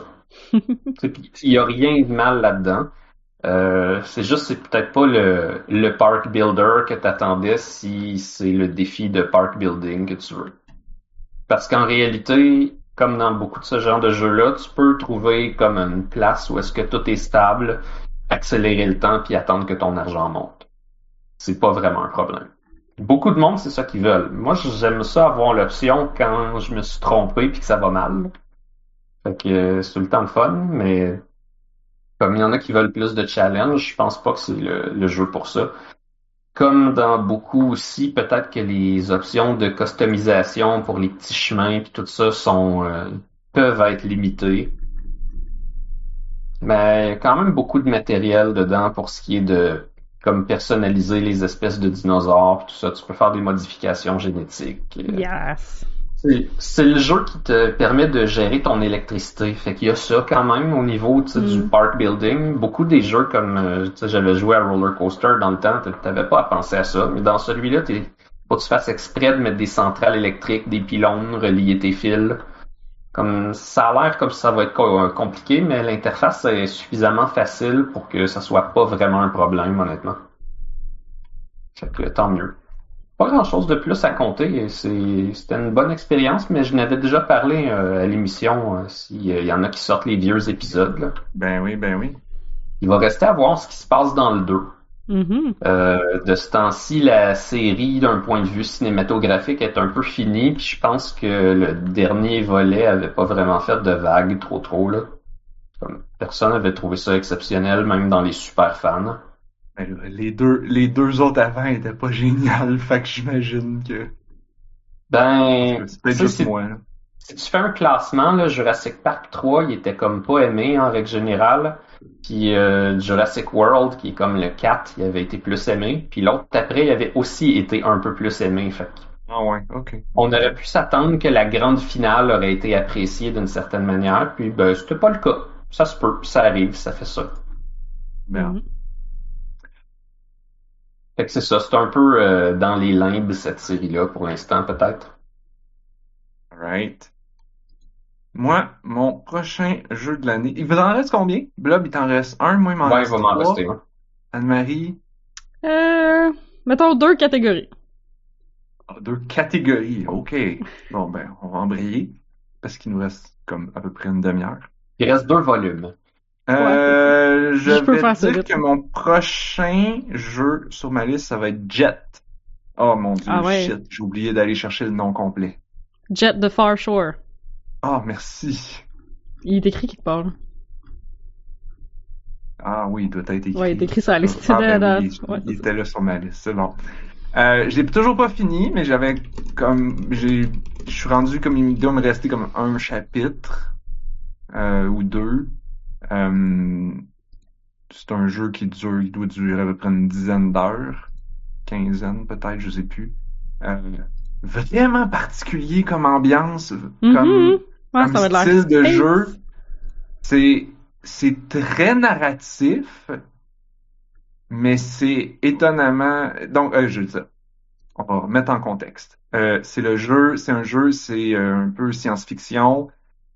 S2: Il y a rien de mal là-dedans. Euh, c'est juste, c'est peut-être pas le, park builder que t'attendais si c'est le défi de park building que tu veux. Parce qu'en réalité, comme dans beaucoup de ce genre de jeux-là, tu peux trouver comme une place où est-ce que tout est stable, accélérer le temps puis attendre que ton argent monte. C'est pas vraiment un problème. Beaucoup de monde, c'est ça qu'ils veulent. Moi, j'aime ça avoir l'option quand je me suis trompé puis que ça va mal. Euh, c'est tout le temps de fun, mais comme il y en a qui veulent plus de challenge, je pense pas que c'est le, le jeu pour ça. Comme dans beaucoup aussi, peut-être que les options de customisation pour les petits chemins puis tout ça sont euh, peuvent être limitées. Mais il y a quand même beaucoup de matériel dedans pour ce qui est de comme personnaliser les espèces de dinosaures, tout ça. Tu peux faire des modifications génétiques. Euh,
S3: Yes.
S2: C'est le jeu qui te permet de gérer ton électricité. Fait qu'il y a ça quand même au niveau du
S3: Mm.
S2: park building. Beaucoup des jeux comme euh, j'avais joué à Roller Coaster dans le temps, t'avais pas à penser à ça. Mais dans celui-là, t'es faut que tu fasses exprès de mettre des centrales électriques, des pylônes, relier tes fils. Comme ça a l'air comme si ça va être euh, compliqué, mais l'interface est suffisamment facile pour que ça soit pas vraiment un problème, honnêtement. Fait que tant mieux. Pas grand chose de plus à compter. C'est- C'était une bonne expérience, mais je n'avais déjà parlé euh, à l'émission euh, s'il y en a qui sortent les vieux épisodes. là.
S1: Ben oui, ben oui.
S2: Il va rester à voir ce qui se passe dans le 2.
S3: Mhm.
S2: Euh, de ce temps-ci, la série, d'un point de vue cinématographique, est un peu finie, puis je pense que le dernier volet avait pas vraiment fait de vagues trop trop là. Comme personne avait trouvé ça exceptionnel, même dans les super fans.
S1: Ben là, les deux, les deux autres avant étaient pas géniales, fait que j'imagine que
S2: Ben,
S1: c'est peut-être juste moi. là.
S2: Si tu fais un classement, là, Jurassic Park 3, il était comme pas aimé en règle générale. Puis euh, Jurassic World, qui est comme le 4, il avait été plus aimé. Puis l'autre après, il avait aussi été un peu plus aimé. Fait que
S1: Ah ouais, ok.
S2: on aurait pu s'attendre que la grande finale aurait été appréciée d'une certaine manière. Puis ben, c'était pas le cas. Ça se peut, ça arrive, ça fait ça.
S1: Merde.
S3: Mhm.
S2: Fait que c'est ça, c'est un peu euh, dans les limbes cette série-là pour l'instant peut-être.
S1: Alright. Moi, mon prochain jeu de l'année. Il vous en reste combien? Blob, il t'en reste un, moi il m'en
S2: Ouais, il
S1: reste
S2: va m'en
S1: trois.
S2: rester un.
S1: Anne-Marie,
S3: Euh, mettons deux catégories.
S1: ah, deux catégories. OK. Bon, ben, on va embrayer. Parce qu'il nous reste comme à peu près une demi-heure.
S2: Il reste deux volumes.
S1: Euh, je,
S3: Je peux
S1: vais
S3: faire
S1: dire que mon prochain jeu sur ma liste, ça va être Jet. Oh mon dieu,
S3: Ah ouais.
S1: shit, j'ai oublié d'aller chercher le nom complet.
S3: Jet the Far Shore.
S1: Oh, merci.
S3: Il est écrit quelque part. là.
S1: Ah oui, il doit être écrit.
S3: Ouais, il est écrit sur la liste.
S1: Ah, ben
S3: ouais,
S1: il était là sur ma liste, c'est bon. Euh, j'ai toujours pas fini, mais j'avais comme j'ai je suis rendu comme il doit me rester comme un chapitre euh, ou deux. Euh, c'est un jeu qui dure, il doit durer à peu près une dizaine d'heures, quinzaine peut-être, je sais plus. Euh, vraiment particulier comme ambiance,
S3: Mhm.
S1: comme
S3: Ouais,
S1: style de
S3: space.
S1: jeu. C'est c'est très narratif, mais c'est étonnamment. Donc, euh, je veux dire, on va remettre en contexte. Euh, c'est le jeu, c'est un jeu, c'est euh, un peu science-fiction.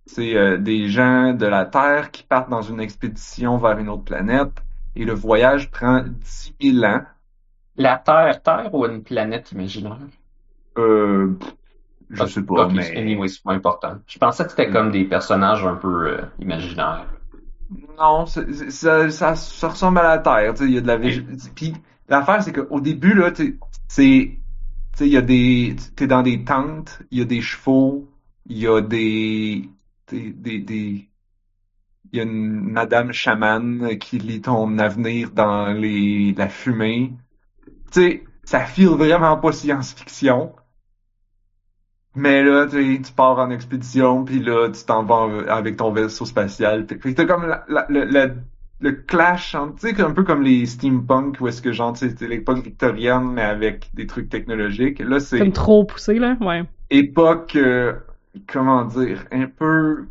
S1: C'est euh, des gens de la Terre qui partent dans une expédition vers une autre planète et le voyage prend 10 000 ans.
S2: La Terre, Terre ou une planète imaginaire?
S1: Euh, je sais pas, mais
S2: anyway, c'est pas important. Je pensais que c'était comme des personnages un peu euh, imaginaires.
S1: Non, ça, ça, ça ressemble à la Terre, il y a de la végé- Puis l'affaire, c'est qu'au début, là, c'est, tu sais, il y a des, t'es dans des tentes, il y a des chevaux, il y a des, des, des, des- il y a une madame chamane qui lit ton avenir dans les, la fumée. Tu sais, ça file vraiment pas science-fiction. Mais là, tu pars en expédition, puis là, tu t'en vas avec ton vaisseau spatial. Fait que t'as comme la, la- le, clash, tu sais, un peu comme les steampunk, où est-ce que genre, tu sais, l'époque victorienne, mais avec des trucs technologiques. Là, c'est
S3: Comme trop poussé, là. Ouais.
S1: époque, euh, comment dire, un peu,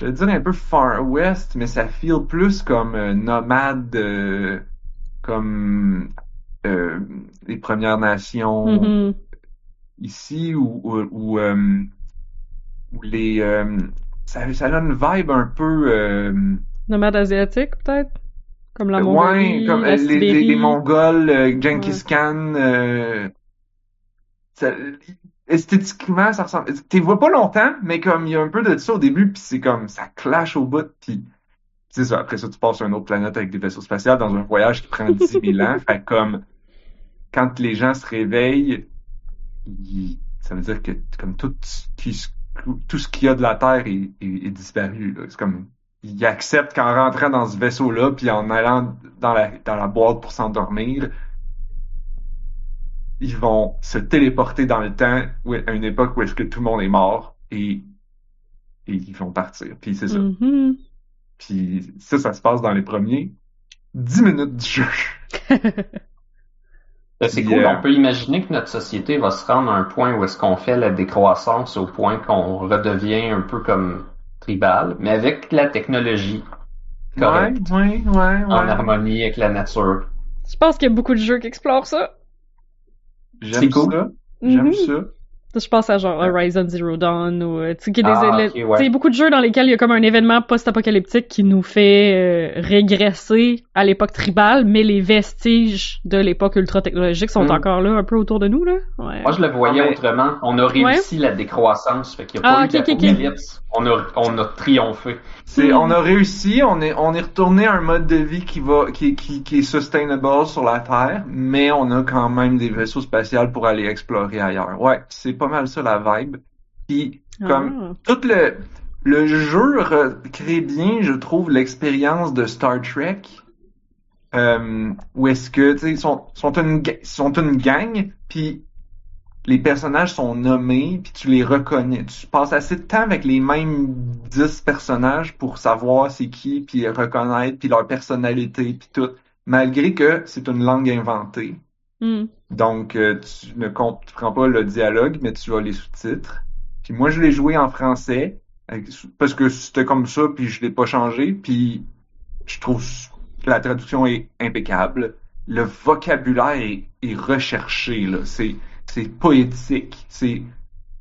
S1: je vais dire un peu Far West, mais ça feel plus comme euh, nomade, euh, comme euh, les Premières Nations
S3: Mhm.
S1: ici, ou, ou, ou, euh, ou les... euh, ça, ça a une vibe un peu... euh,
S3: Nomade asiatique, peut-être? Comme la
S1: ouais,
S3: Mongolie,
S1: comme
S3: la
S1: les, les, les Mongols, euh, Genghis
S3: Ouais.
S1: Khan, euh, ça- esthétiquement, ça ressemble. Tu vois pas longtemps, mais comme il y a un peu de ça au début, puis c'est comme ça clash au bout, puis c'est ça. Après ça, tu passes sur une autre planète avec des vaisseaux spatials dans un voyage qui prend 10 000 ans. Fait comme quand les gens se réveillent, ça veut dire que comme tout ce qui, tout ce qu'il y a de la Terre est, est- est disparu. C'est comme ils acceptent qu'en rentrant dans ce vaisseau-là, puis en allant dans la, dans la boîte pour s'endormir, ils vont se téléporter dans le temps où- à une époque où est-ce que tout le monde est mort et, et ils vont partir. Puis c'est ça.
S3: Mhm.
S1: Puis ça, ça se passe dans les premiers 10 minutes du jeu.
S2: Ben, C'est cool,
S1: euh,
S2: on peut imaginer que notre société va se rendre à un point où est-ce qu'on fait la décroissance au point qu'on redevient un peu comme tribal, mais avec la technologie
S1: Ouais,
S2: correcte,
S1: ouais, ouais, ouais.
S2: en harmonie avec la nature.
S3: Je pense qu'il y a beaucoup de jeux qui explorent ça.
S1: J'aime
S2: cool.
S1: ça. J'aime ça.
S3: Je pense à genre Horizon Zero Dawn ou euh, tu sais
S2: Ah, ouais.
S3: il y a beaucoup de jeux dans lesquels il y a comme un événement post-apocalyptique qui nous fait euh, régresser à l'époque tribale, mais les vestiges de l'époque ultra technologique sont
S2: Mm.
S3: encore là un peu autour de nous là. Ouais.
S2: Moi, je le voyais
S1: Ah, mais-
S2: autrement. On a réussi la décroissance, fait qu'il n'y a
S3: Ah,
S2: pas
S3: ok,
S2: eu
S3: ok, ok.
S2: d'apocalypse. On a, on a triomphé.
S1: C'est,
S3: Hmm.
S1: on a réussi, on est, on est retourné à un mode de vie qui va, qui, qui, qui est sustainable sur la Terre, mais on a quand même des vaisseaux spatials pour aller explorer ailleurs. Ouais, c'est pas mal ça la vibe. Puis, comme,
S3: Ah.
S1: tout le, le jeu recrée bien, je trouve, l'expérience de Star Trek. Euh, où est-ce que, tu sais, ils sont, sont une, sont une gang, puis les personnages sont nommés, puis tu les reconnais. Tu passes assez de temps avec les mêmes 10 personnages pour savoir c'est qui, puis reconnaître, puis leur personnalité, puis tout. Malgré que c'est une langue inventée.
S3: Hmm.
S1: Donc, euh, tu ne comprends pas le dialogue, mais tu as les sous-titres. Puis moi, je l'ai joué en français, parce que c'était comme ça, puis je l'ai pas changé, puis je trouve que la traduction est impeccable. le vocabulaire est, est recherché, là. C'est, c'est poétique. C'est,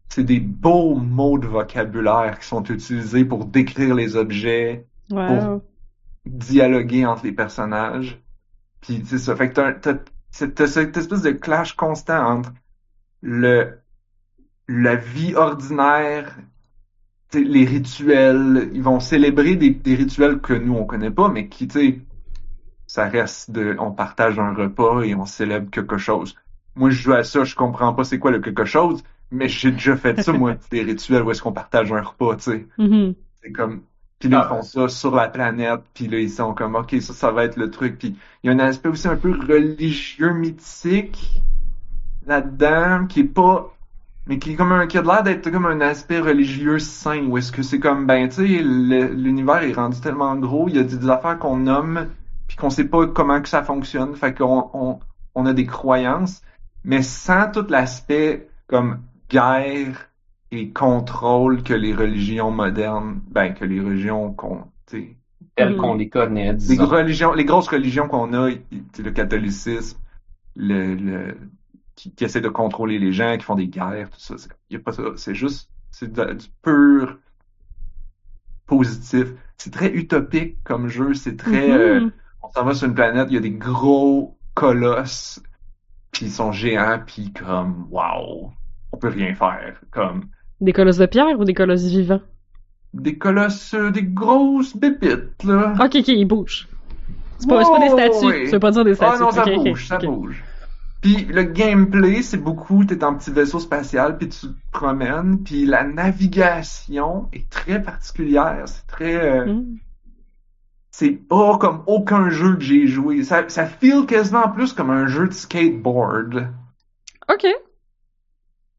S1: c'est des beaux mots de vocabulaire qui sont utilisés pour décrire les objets,
S3: Wow.
S1: dialoguer entre les personnages. Puis c'est ça. Fait que t'as, t'as cette espèce de clash constant entre le la vie ordinaire, les rituels. Ils vont célébrer des, des rituels que nous on connaît pas, mais qui, tu sais, ça reste de, on partage un repas et on célèbre quelque chose. Moi, je joue à ça, je comprends pas c'est quoi le quelque chose, mais j'ai déjà fait ça, moi, des rituels où est-ce qu'on partage un repas, tu sais.
S3: Mhm.
S1: C'est comme, puis là, ils
S2: Ah.
S1: font ça sur la planète, puis là, ils sont comme, ok, ça, ça va être le truc. Puis il y a un aspect aussi un peu religieux, mythique là-dedans, qui est pas, mais qui est comme un, qui a l'air d'être comme un aspect religieux sain, où est-ce que c'est comme, ben, tu sais, l'univers est rendu tellement gros, il y a des, des affaires qu'on nomme, puis qu'on sait pas comment que ça fonctionne, fait qu'on on, on a des croyances, mais sans tout l'aspect comme guerre et contrôle que les religions modernes, ben que les religions qu'on, tu sais,
S2: Telles
S3: Mhm.
S2: qu'on les connaît,
S1: les religions, les grosses religions qu'on a, le catholicisme, le, le qui, qui essaie de contrôler les gens, qui font des guerres, tout ça, c'est y a pas ça, c'est juste c'est du pur positif. C'est très utopique comme jeu, c'est très euh,
S3: Mhm.
S1: on s'en va sur une planète, il y a des gros colosses, puis ils sont géants, puis comme wow, on peut rien faire, comme
S3: Des colosses de pierre ou des colosses vivants?
S1: des colosses, euh, des grosses bébites là.
S3: Ok, ok, ils bougent. C'est pas, c'est pas des statues.
S1: oui.
S3: Veut pas dire des
S1: Ah
S3: statues.
S1: non, ça bouge, ça bouge. Puis le gameplay, c'est beaucoup, t'es en petit vaisseau spatial, puis tu te promènes, puis la navigation est très particulière, c'est très... euh,
S3: Mhm.
S1: c'est pas comme aucun jeu que j'ai joué. Ça, ça feel quasiment plus comme un jeu de skateboard.
S3: Ok.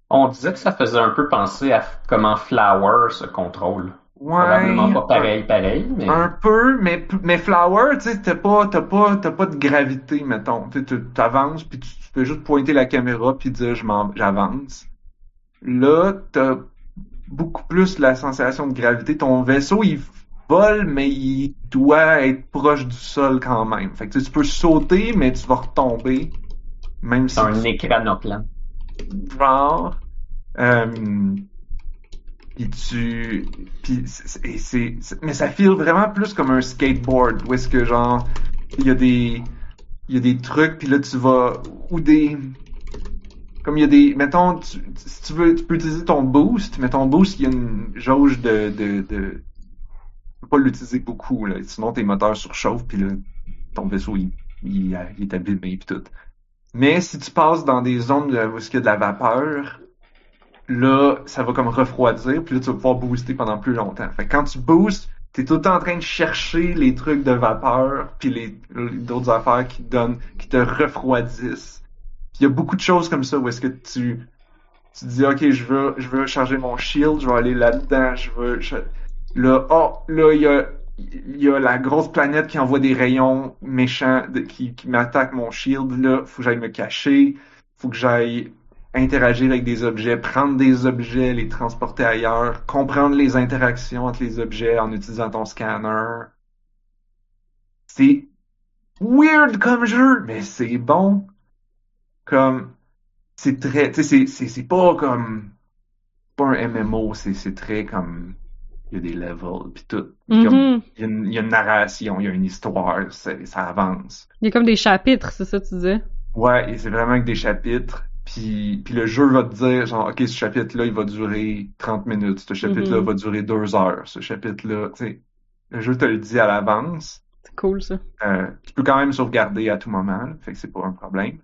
S2: On disait que ça faisait un peu penser à comment Flower se contrôle.
S1: Ouais.
S2: Probablement pas pareil, pareil, mais
S1: Un peu, mais, mais Flower, tu sais, t'as pas, t'as pas, t'as pas de gravité, mettons. Tu t'avances, puis tu, tu fais juste pointer la caméra, puis dire j'avance. Là, t'as beaucoup plus la sensation de gravité. Ton vaisseau, il vole, mais il doit être proche du sol quand même. Fait que tu peux sauter, mais tu vas retomber. Même si
S2: c'est un
S1: tu-
S2: écranoplan.
S1: Genre euh, tu puis c'est mais ça feel vraiment plus comme un skateboard où est-ce que genre il y a des il y a des trucs puis là tu vas ou des comme il y a des mettons tu, si tu veux tu peux utiliser ton boost mais ton boost il y a une jauge de de, de tu peux pas l'utiliser beaucoup là. Sinon tes moteurs surchauffent puis là ton vaisseau il, il, il est abîmé puis tout mais si tu passes dans des zones où il y a de la vapeur, là, ça va comme refroidir, puis là, tu vas pouvoir booster pendant plus longtemps. Fait que quand tu boostes, t'es tout le temps en train de chercher les trucs de vapeur, puis les, d'autres affaires qui donnent, qui te refroidissent. Il y a beaucoup de choses comme ça où est-ce que tu, tu dis, ok, je veux, je veux charger mon shield, je vais aller là-dedans, je veux, là, oh, là, il y a, il y a la grosse planète qui envoie des rayons méchants qui, qui m'attaquent mon shield. Là, faut que j'aille me cacher. Faut que j'aille interagir avec des objets, prendre des objets, les transporter ailleurs, comprendre les interactions entre les objets en utilisant ton scanner. C'est weird comme jeu, mais c'est bon. Comme, c'est très, tu sais, c'est, pas comme, pas un MMO, c'est très comme, il y a des levels, puis tout.
S3: Mhm.
S1: il y, a une, il y a une narration, il y a une histoire, ça avance.
S3: Il y a comme des chapitres, c'est ça que tu disais?
S1: Ouais, et c'est vraiment que des chapitres. Puis, puis le jeu va te dire, genre, OK, ce chapitre-là, il va durer 30 minutes. Ce chapitre-là
S3: Mhm.
S1: va durer 2 heures. Ce chapitre-là, tu sais, le jeu te le dit à l'avance.
S3: C'est cool, ça.
S1: Euh, tu peux quand même sauvegarder à tout moment, là, fait que c'est pas un problème.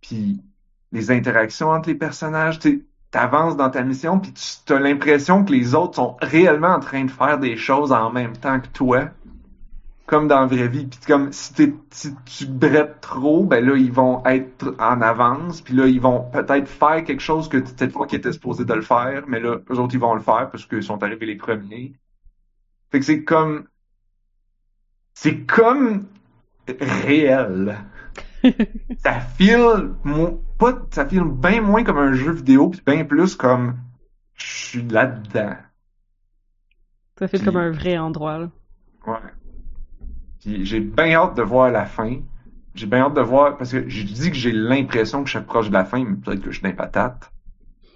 S1: Puis les interactions entre les personnages, tu avances dans ta mission, puis tu as l'impression que les autres sont réellement en train de faire des choses en même temps que toi, comme dans la vraie vie. Puis comme si, tu brettes trop, ben là ils vont être en avance, puis là ils vont peut-être faire quelque chose que c'était toi qui étais supposé de le faire, mais là eux autres ils vont le faire parce qu'ils sont arrivés les premiers. Fait que c'est comme c'est comme réel. ça file mo- pas ça file bien moins comme un jeu vidéo puis bien plus comme je suis là-dedans.
S3: Ça
S1: Puis-
S3: comme un vrai endroit, là.
S1: Ouais. Puis j'ai bien hâte de voir la fin j'ai bien hâte de voir, parce que j'ai dit que j'ai l'impression que je suis proche de la fin, mais peut-être que je suis les patates.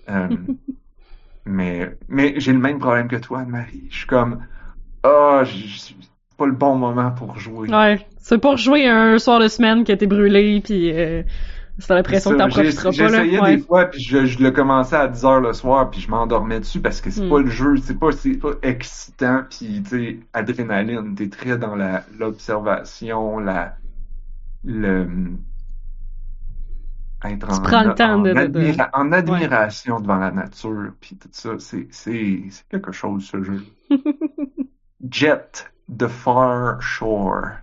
S1: Euh, mais mais j'ai le même problème que toi, Anne-Marie. Je suis comme, ah, oh, c'est pas le bon moment pour jouer.
S3: Ouais, c'est pour jouer un soir de semaine qui a été brûlé, puis euh, c'est l'impression que t'en profiteras pas.
S1: là. Des fois, puis je, je le commençais à 10 heures le soir, puis je m'endormais dessus parce que c'est
S3: Hmm.
S1: pas le jeu, c'est pas, pas excitant, puis tu sais, adrénaline, t'es très dans la l'observation, la le être
S3: Tu
S1: en,
S3: prends le temps
S1: en,
S3: de- de-
S1: en admiration devant la nature, puis tout ça, c'est quelque chose ce jeu. Jet the Far Shore.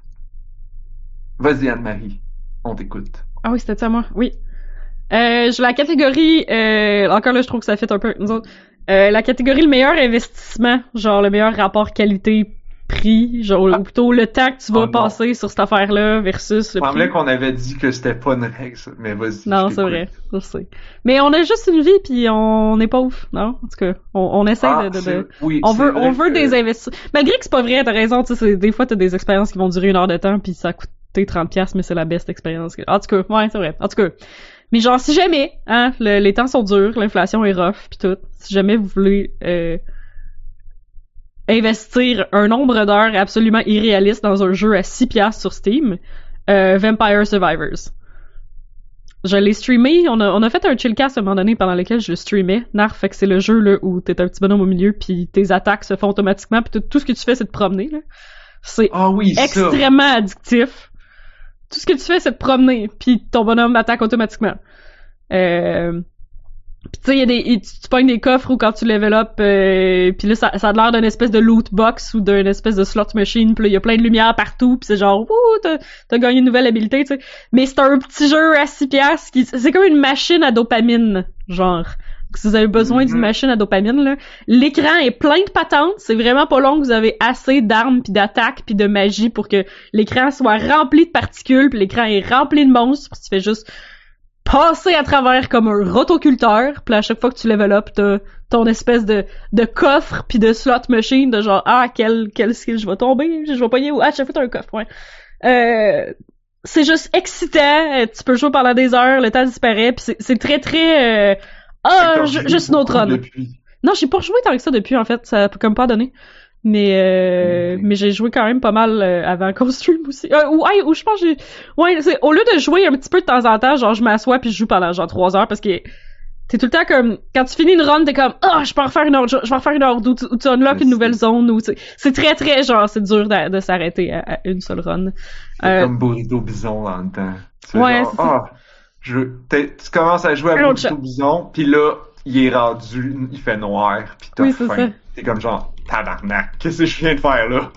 S1: Vas-y Anne-Marie, on t'écoute.
S3: Ah oui, c'était ça, moi. Oui. Euh, j'ai la catégorie, euh, encore là, je trouve que ça fait un peu nous autres. Euh, la catégorie le meilleur investissement, genre le meilleur rapport qualité-prix, genre ou plutôt le temps que tu vas
S1: Oh non.
S3: passer sur cette affaire-là versus
S1: Il
S3: le
S1: semblait
S3: prix.
S1: qu'on avait dit que c'était pas une règle, ça. mais vas-y.
S3: Non, c'est vrai, je sais. Mais on a juste une vie puis on est pauvre, non? En tout cas, on, on essaie
S1: Ah,
S3: de, de- de-
S1: oui,
S3: on veut, on veut
S1: que-
S3: des investissements. Malgré que c'est pas vrai, t'as raison, tu sais, des fois t'as des expériences qui vont durer une heure de temps puis ça a coûté 30 pièces mais c'est la best expérience. que- En tout cas, ouais, c'est vrai. En tout cas. Mais genre, si jamais, hein, le- les temps sont durs, l'inflation est rough puis tout, si jamais vous voulez, euh, investir un nombre d'heures absolument irréaliste dans un jeu à 6 piastres sur Steam, euh, Vampire Survivors. Je l'ai streamé, on a, on a fait un chillcast à un moment donné pendant lequel je le streamais. Narf, fait que c'est le jeu là, où t'es un petit bonhomme au milieu puis tes attaques se font automatiquement puis tout, ce que tu fais c'est de promener. C'est
S1: Ah oui, ça.
S3: extrêmement addictif. Tout ce que tu fais, c'est de promener, puis ton bonhomme attaque automatiquement. Euh... Tu sais, il y a des, tu, pognes des coffres où quand tu level up, euh, puis là, ça, ça a l'air d'une espèce de loot box ou d'une espèce de slot machine, puis là, il y a plein de lumière partout, puis c'est genre, ouh, t'as, t'as gagné une nouvelle habilité, tu sais. Mais c'est un petit jeu à 6 piastres, qui, c'est comme une machine à dopamine, genre. Si vous avez besoin
S1: Mhm.
S3: d'une machine à dopamine, là, l'écran est plein de patentes, c'est vraiment pas long que vous avez assez d'armes puis d'attaques puis de magie pour que l'écran soit rempli de particules puis l'écran est rempli de monstres puis tu fais juste passer à travers comme un rotoculteur puis à chaque fois que tu level up t'as ton espèce de de coffre puis de slot machine de genre ah quel quel skill je vais tomber je vais pogner où ah chaque fois t'as un coffre ouais euh, c'est juste excitant euh, tu peux jouer pendant des heures le temps disparaît puis c'est c'est très très euh, ah juste une autre
S1: beaucoup
S3: run
S1: depuis.
S3: non, j'ai pas rejoué tant que ça depuis, en fait. Ça a comme pas donné. Mais euh, mais j'ai joué quand même pas mal euh, avant qu'on stream aussi. Euh, ou, ouais, ou je pense que j'ai... Ouais, c'est... Au lieu de jouer un petit peu de temps en temps, genre je m'assois puis je joue pendant genre trois heures parce que t'es tout le temps comme... Quand tu finis une run, t'es comme « Ah, je peux en refaire une autre, je vais en refaire une autre. » Ou tu, ou tu unlocks une nouvelle zone. ou C'est très très genre, c'est dur de, de s'arrêter à, à une seule run.
S1: C'est
S3: Euh,
S1: comme Burrito Bison dans le temps. Tu
S3: Ouais,
S1: genre,
S3: ça.
S1: ah, je, tu commences à jouer à
S3: Un
S1: Burrito Bison, puis là, il est rendu, il fait noir, puis t'as
S3: Oui,
S1: faim. T'es comme genre, tabarnak, qu'est-ce que je viens de faire là?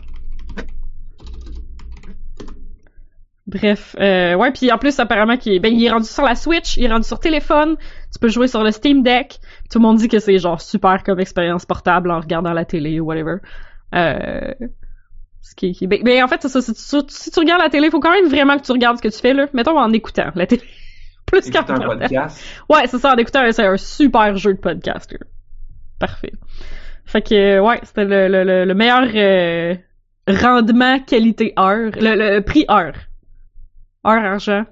S3: Bref, euh, ouais, puis en plus apparemment qu'il est, ben il est rendu sur la Switch, il est rendu sur téléphone, tu peux jouer sur le Steam Deck. Tout le monde dit que c'est genre super comme expérience portable en regardant la télé ou whatever. Euh, ce qui, qui- ben, ben, en fait c'est ça, si tu, si tu regardes la télé, il faut quand même vraiment que tu regardes ce que tu fais là. Mettons en écoutant la télé. plus qu'en
S1: podcast?
S3: Ouais, c'est ça, en écoutant, c'est un super jeu de podcast. là. Parfait. Fait que, ouais, c'était le, le, le, le meilleur euh, rendement qualité-heure. Le, le prix heure. Heure argent.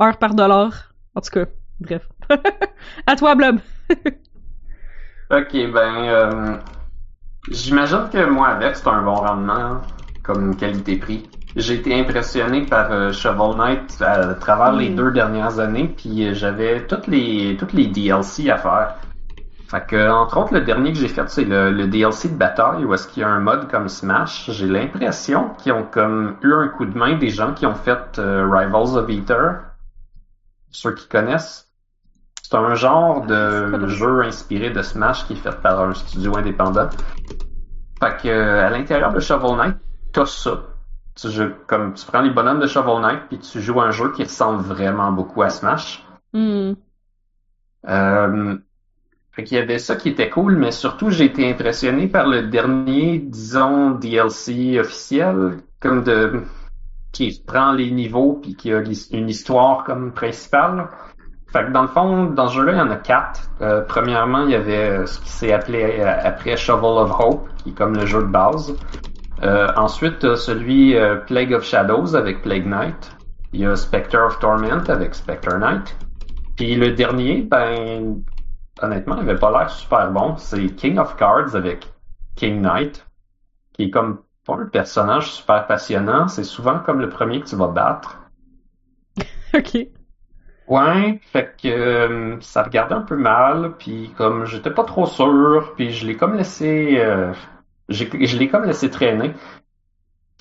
S3: Heure par dollar. En tout cas, bref. à toi, Blob.
S2: Ok, ben, euh, j'imagine que moi, avec, c'est un bon rendement, hein, comme qualité-prix. J'ai été impressionné par euh, Shovel Knight à travers les
S3: Mm.
S2: deux dernières années, puis j'avais toutes les toutes les DLC à faire. Fait que, entre autres, le dernier que j'ai fait, c'est le, le DLC de bataille, où est-ce qu'il y a un mode comme Smash. J'ai l'impression qu'ils ont comme eu un coup de main des gens qui ont fait euh, Rivals of Ether. Ceux qui connaissent. C'est un genre de jeu inspiré de Smash qui est fait par un studio indépendant. Fait que euh, à l'intérieur de Shovel Knight, t'as ça. Tu, joues, comme, tu prends les bonhommes de Shovel Knight puis tu joues un jeu qui ressemble vraiment beaucoup à Smash.
S3: Hmm.
S2: Euh, fait qu'il y avait ça qui était cool, mais surtout j'ai été impressionné par le dernier, disons, DLC officiel, comme de qui prend les niveaux puis qui a une histoire comme principale. Fait que dans le fond, dans ce jeu-là, il y en a quatre. Euh, premièrement, il y avait euh, ce qui s'est appelé euh, après Shovel of Hope, qui est comme le jeu de base. Euh, ensuite, celui euh, Plague of Shadows avec Plague Knight. Il y a Spectre of Torment avec Spectre Knight. Puis le dernier, ben, honnêtement, il avait pas l'air super bon. C'est King of Cards avec King Knight, qui est comme pas un personnage super passionnant. C'est souvent comme le premier que tu vas battre.
S3: ok.
S2: Ouais, fait que euh, ça regardait un peu mal, puis comme j'étais pas trop sûr, puis je l'ai comme laissé, euh, je l'ai comme laissé traîner.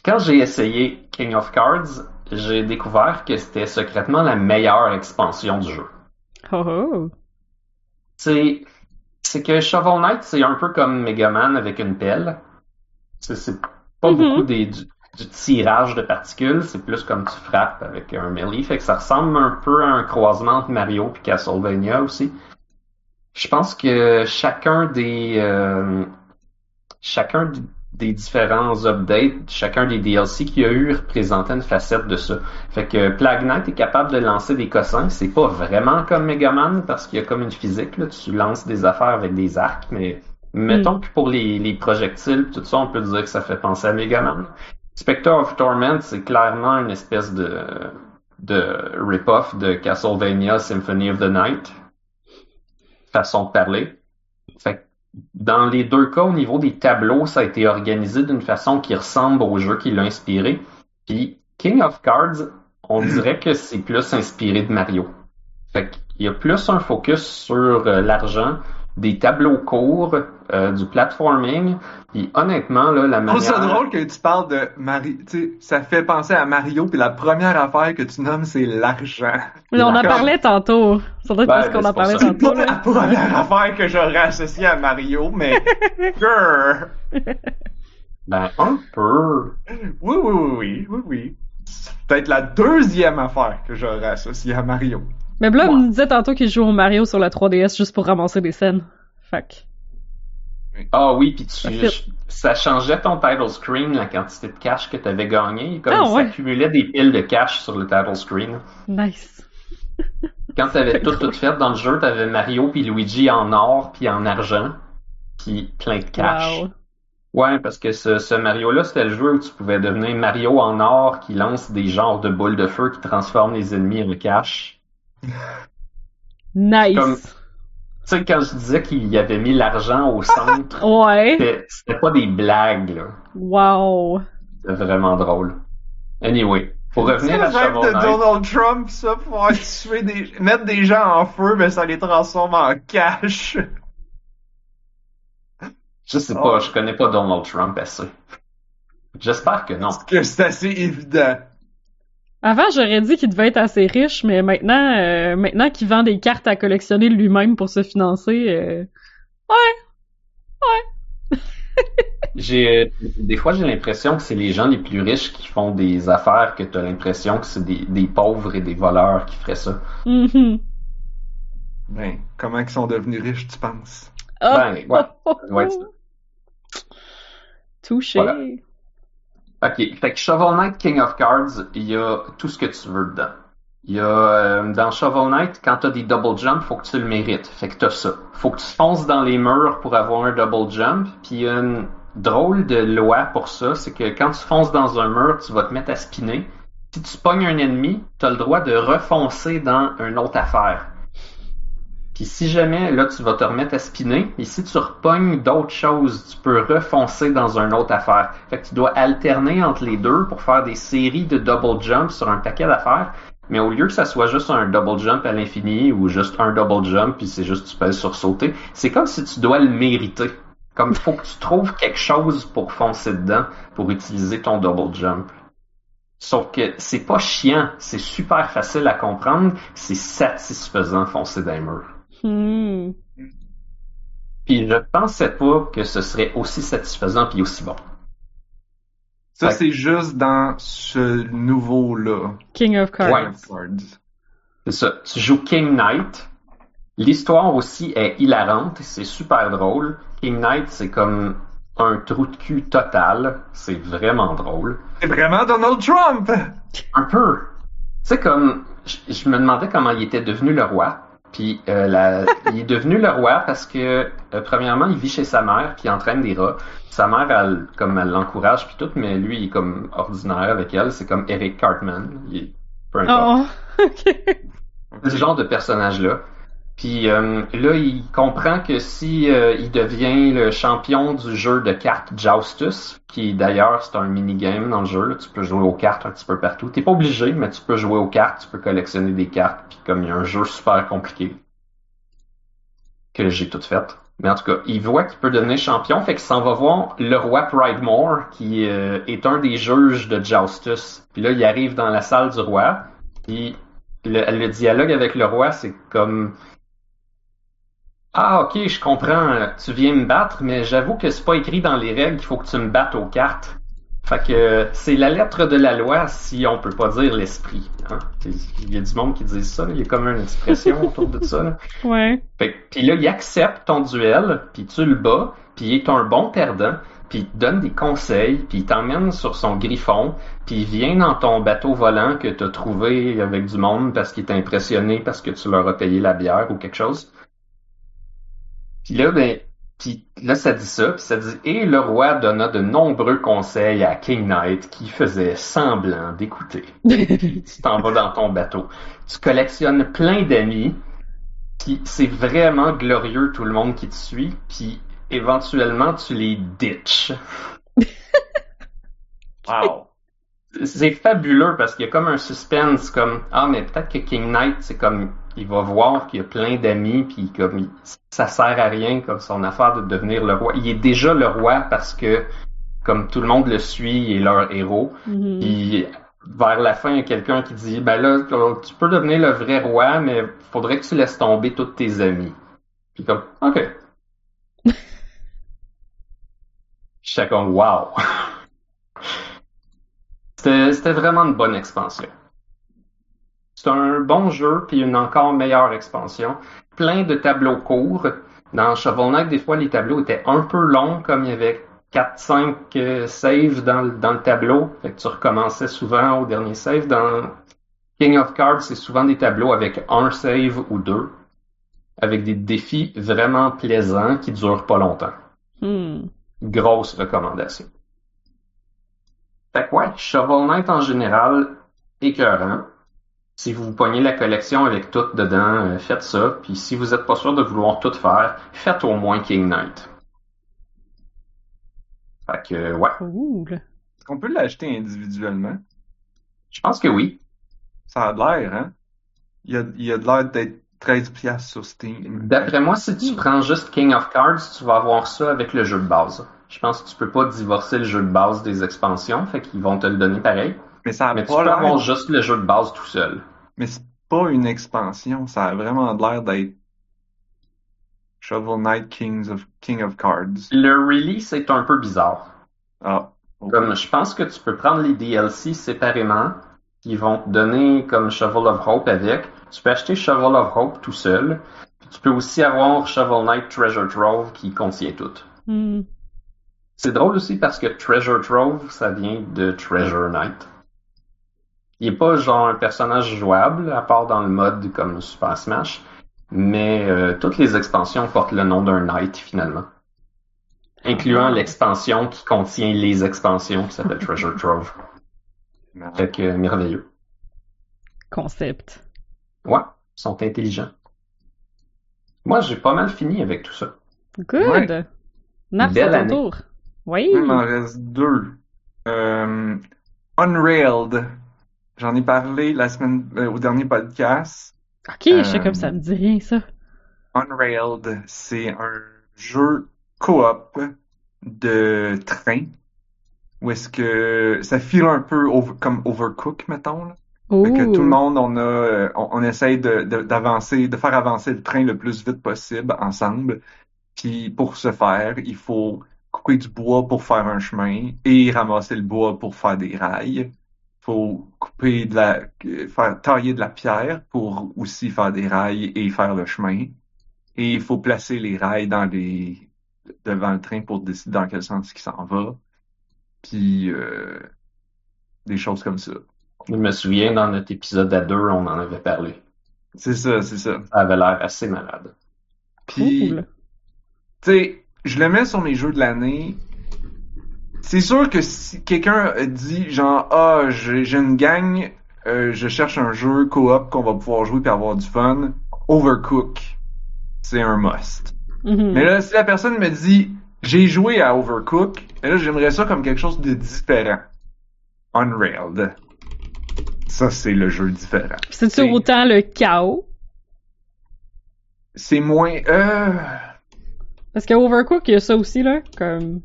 S2: Quand j'ai essayé King of Cards, j'ai découvert que c'était secrètement la meilleure expansion du jeu.
S3: Oh oh.
S2: C'est, c'est que Shovel Knight, c'est un peu comme Mega Man avec une pelle. C'est, pas
S3: Mhm.
S2: beaucoup des, du, du tirage de particules, c'est plus comme tu frappes avec un melee. Fait que ça ressemble un peu à un croisement entre Mario et Castlevania aussi. Je pense que chacun des euh, chacun des différents updates, chacun des DLC qu'il y a eu représentait une facette de ça. Fait que Plague Knight est capable de lancer des cossins. C'est pas vraiment comme Mega Man parce qu'il y a comme une physique, là. Tu lances des affaires avec des arcs, mais mettons que pour les, les projectiles, tout ça, on peut dire que ça fait penser à Mega Man. Spectre of Torment, c'est clairement une espèce de, de rip-off de Castlevania Symphony of the Night. Façon de parler. Fait que dans les deux cas, au niveau des tableaux, ça a été organisé d'une façon qui ressemble au jeu qui l'a inspiré. Puis King of Cards, on dirait que c'est plus inspiré de Mario. Fait qu'il y a plus un focus sur euh, l'argent, des tableaux courts, euh, du platforming. Puis honnêtement, là, la
S1: Je trouve
S2: manière...
S1: ça drôle que tu parles de Mario. Tu sais, ça fait penser à Mario, puis la première affaire que tu nommes, c'est l'argent.
S3: Mais on en parlait tantôt. Ça doit être parce qu'on
S2: mais
S3: en parlait
S2: ça.
S1: C'est
S3: tantôt.
S1: pas la première affaire que j'aurais associée à Mario, mais. Grrr.
S2: Ben, un peu.
S1: Oui, oui, oui, oui, oui, oui. C'est peut-être la deuxième affaire que j'aurais associée à Mario.
S3: Mais Blob
S2: Ouais.
S3: nous disait tantôt qu'il joue au Mario sur la 3DS juste pour ramasser des scènes. Fait que-
S2: Ah oui, puis tu,
S3: Ça
S2: ça changeait ton title screen, la quantité de cash que tu avais gagné, comme
S3: Ah,
S2: il
S3: ouais.
S2: s'accumulait des piles de cash sur le title screen.
S3: Nice.
S2: Quand tu avais tout, tout fait dans le jeu, tu avais Mario puis Luigi en or puis en argent, puis plein de cash.
S3: Wow.
S2: Ouais, parce que ce, ce Mario-là, c'était le jeu où tu pouvais devenir Mario en or qui lance des genres de boules de feu qui transforment les ennemis en cash.
S3: Nice.
S2: Comme- sais, quand je disais qu'il y avait mis l'argent au centre,
S3: Ouais.
S2: c'était c'était pas des blagues, là.
S3: Wow.
S2: C'est vraiment drôle. Anyway, pour
S1: C'est
S2: revenir
S1: le
S2: à
S1: rêve
S2: Shovel
S1: de
S2: Knight,
S1: Donald Trump, ça, pouvoir tuer des, mettre des gens en feu, mais ça les transforme en cash.
S2: je sais
S1: Oh.
S2: pas, je connais pas Donald Trump assez. J'espère que non.
S1: Parce que c'est assez évident.
S3: Avant, j'aurais dit qu'il devait être assez riche, mais maintenant, euh, maintenant qu'il vend des cartes à collectionner lui-même pour se financer, euh,
S2: J'ai des fois j'ai l'impression que c'est les gens les plus riches qui font des affaires que t'as l'impression que c'est des, des pauvres et des voleurs qui feraient ça.
S3: mhm.
S1: Ben, comment ils sont devenus riches, tu penses?
S3: Ah,
S2: Ben, ouais,
S3: oh, oh, oh. Touché.
S2: Voilà. Ok, fait que Shovel Knight King of Cards, il y a tout ce que tu veux dedans. Il y a euh, dans Shovel Knight, quand t'as des double jump, faut que tu le mérites. Fait que t'as ça. Faut que tu fonces dans les murs pour avoir un double jump. Puis une drôle de loi pour ça, c'est que quand tu fonces dans un mur, tu vas te mettre à spinner. Si tu pognes un ennemi, t'as le droit de refoncer dans une autre affaire. Puis si jamais, là, tu vas te remettre à spinner, et si tu repognes d'autres choses, tu peux refoncer dans une autre affaire. Fait que tu dois alterner entre les deux pour faire des séries de double jump sur un paquet d'affaires. Mais au lieu que ça soit juste un double jump à l'infini ou juste un double jump puis c'est juste tu pèses sur sauter, c'est comme si tu dois le mériter. Comme il faut que tu trouves quelque chose pour foncer dedans pour utiliser ton double jump. Sauf que c'est pas chiant, c'est super facile à comprendre, c'est satisfaisant foncer les
S3: Hmm.
S2: Puis je pensais pas que ce serait aussi satisfaisant puis aussi bon.
S1: Ça,
S2: Fait-
S1: c'est juste dans ce nouveau-là.
S3: King of Cards.
S2: Ouais. C'est ça. Tu joues King Knight. L'histoire aussi est hilarante, c'est super drôle. King Knight, c'est comme un trou de cul total. C'est vraiment drôle.
S1: C'est vraiment Donald Trump!
S2: Un peu. Tu sais, comme, je me demandais comment il était devenu le roi. Puis, euh, la- il est devenu le roi parce que, euh, premièrement, il vit chez sa mère qui entraîne des rats. Sa mère, elle, comme, elle l'encourage puis tout, mais lui, il est comme ordinaire avec elle. C'est comme Eric Cartman. Il est Peu importe.
S3: Oh,
S2: ce genre de personnage-là. Puis euh, là, il comprend que si euh, il devient le champion du jeu de cartes Joustus, qui d'ailleurs c'est un minigame dans le jeu, tu peux jouer aux cartes un petit peu partout. T'es pas obligé, mais tu peux jouer aux cartes, tu peux collectionner des cartes, puis comme il y a un jeu super compliqué que j'ai tout fait. Mais en tout cas, il voit qu'il peut devenir champion, fait qu'il s'en va voir le roi Pridemore, qui euh, est un des juges de Joustus. Puis là, il arrive dans la salle du roi, puis le dialogue avec le roi, c'est comme ah, ok, je comprends. Tu viens me battre, mais j'avoue que c'est pas écrit dans les règles qu'il faut que tu me battes aux cartes. Fait que c'est la lettre de la loi si on peut pas dire l'esprit. Hein? Il y a du monde qui dit ça, il y a comme une expression autour de ça. Là.
S3: Ouais.
S2: Fait que, puis là, il accepte ton duel, puis tu le bats, puis il est un bon perdant, puis il te donne des conseils, puis il t'emmène sur son griffon, puis il vient dans ton bateau volant que t'as trouvé avec du monde parce qu'il est impressionné parce que tu leur as payé la bière ou quelque chose. Puis là, ben, puis là, ça dit ça, puis ça dit Et le roi donna de nombreux conseils à King Knight qui faisait semblant d'écouter. tu t'en vas dans ton bateau. Tu collectionnes plein d'amis, puis c'est vraiment glorieux tout le monde qui te suit, puis éventuellement tu les ditches.
S1: Wow.
S2: C'est fabuleux parce qu'il y a comme un suspense comme ah mais peut-être que King Knight c'est comme il va voir qu'il y a plein d'amis puis comme il- ça sert à rien comme son affaire de devenir le roi. Il est déjà le roi parce que comme tout le monde le suit, il est leur héros.
S3: Mhm.
S2: Puis vers la fin, il y a quelqu'un qui dit ben là tu peux devenir le vrai roi mais faudrait que tu laisses tomber tous tes amis. Puis comme OK. Comme wow. C'était c'était vraiment une bonne expansion. C'est un bon jeu, puis une encore meilleure expansion. Plein de tableaux courts. Dans Shovel Knight, des fois, les tableaux étaient un peu longs, comme il y avait 4-5 euh, saves dans, le- dans le tableau. Fait que tu recommençais souvent au dernier save. Dans King of Cards, c'est souvent des tableaux avec un save ou deux. Avec des défis vraiment plaisants qui durent pas longtemps.
S3: Hmm.
S2: Grosse recommandation. Fait que ouais, Shovel Knight en général, écœurant. Si vous pognez la collection avec tout dedans, euh, faites ça. Puis si vous êtes pas sûr de vouloir tout faire, faites au moins King Knight. Fait que euh, ouais,
S3: Cool.
S1: Est-ce qu'on peut l'acheter individuellement?
S2: je pense que oui.
S1: Ça a de l'air, hein? Il y a, il y a de l'air d'être 13 piastres sur Steam.
S2: D'après moi, si tu prends juste King of Cards, tu vas avoir ça avec le jeu de base. Je pense que tu peux pas divorcer le jeu de base des expansions, fait qu'ils vont te le donner pareil.
S1: Mais ça a
S2: Mais tu
S1: pas
S2: peux avoir
S1: l'air.
S2: juste le jeu de base tout seul.
S1: Mais c'est pas une expansion. Ça a vraiment de l'air d'être Shovel Knight Kings of King of Cards.
S2: Le release est un peu bizarre.
S1: Ah.
S2: Comme je pense que tu peux prendre les DLC séparément, qui vont te donner comme Shovel of Hope avec. Tu peux acheter Shovel of Hope tout seul. Puis tu peux aussi avoir Shovel Knight Treasure Trove qui contient tout.
S3: Hmm.
S2: C'est drôle aussi parce que Treasure Trove, ça vient de Treasure Knight. Il est pas genre un personnage jouable, à part dans le mode comme Super Smash, mais euh, toutes les expansions portent le nom d'un Knight finalement. Incluant l'expansion qui contient les expansions qui s'appelle Treasure Trove. Fait que euh, merveilleux.
S3: Concept.
S2: Ouais, ils sont intelligents. Moi, j'ai pas mal fini avec tout ça.
S3: Good.
S1: Ouais.
S2: Belle
S3: c'est ton
S2: année.
S3: tour. Oui.
S1: Il m'en reste deux. Euh, Unrailed. J'en ai parlé la semaine, euh, au dernier podcast.
S3: Ok, je sais
S1: Euh,
S3: comme ça me dit rien, ça.
S1: Unrailed, c'est un jeu coop de train. Où est-ce que ça file un peu over- comme Overcook, mettons. Là. Fait que tout le monde, on a, euh, on, on essaye de, de- d'avancer, de faire avancer le train le plus vite possible ensemble. Puis pour ce faire, il faut couper du bois pour faire un chemin et ramasser le bois pour faire des rails. Faut couper de la, faire tailler de la pierre pour aussi faire des rails et faire le chemin. Et il faut placer les rails dans les, devant le train pour décider dans quel sens il s'en va. Puis euh, des choses comme ça.
S2: Je me souviens, dans notre épisode à deux, on en avait parlé.
S1: C'est ça, c'est ça.
S2: Ça avait l'air assez malade.
S1: Puis,
S3: Cool.
S1: tu sais, je le mets sur mes jeux de l'année. C'est sûr que si quelqu'un dit genre ah j'ai j'ai une gang euh, je cherche un jeu coop qu'on va pouvoir jouer et avoir du fun, Overcook, c'est un must.
S3: Mhm.
S1: Mais là, si la personne me dit, j'ai joué à Overcook, mais là, j'aimerais ça comme quelque chose de différent. Unrailed. Ça, c'est le jeu différent. C'est-
S3: autant le chaos?
S1: C'est moins... Euh...
S3: Parce que Overcook, il y a ça aussi, là, comme...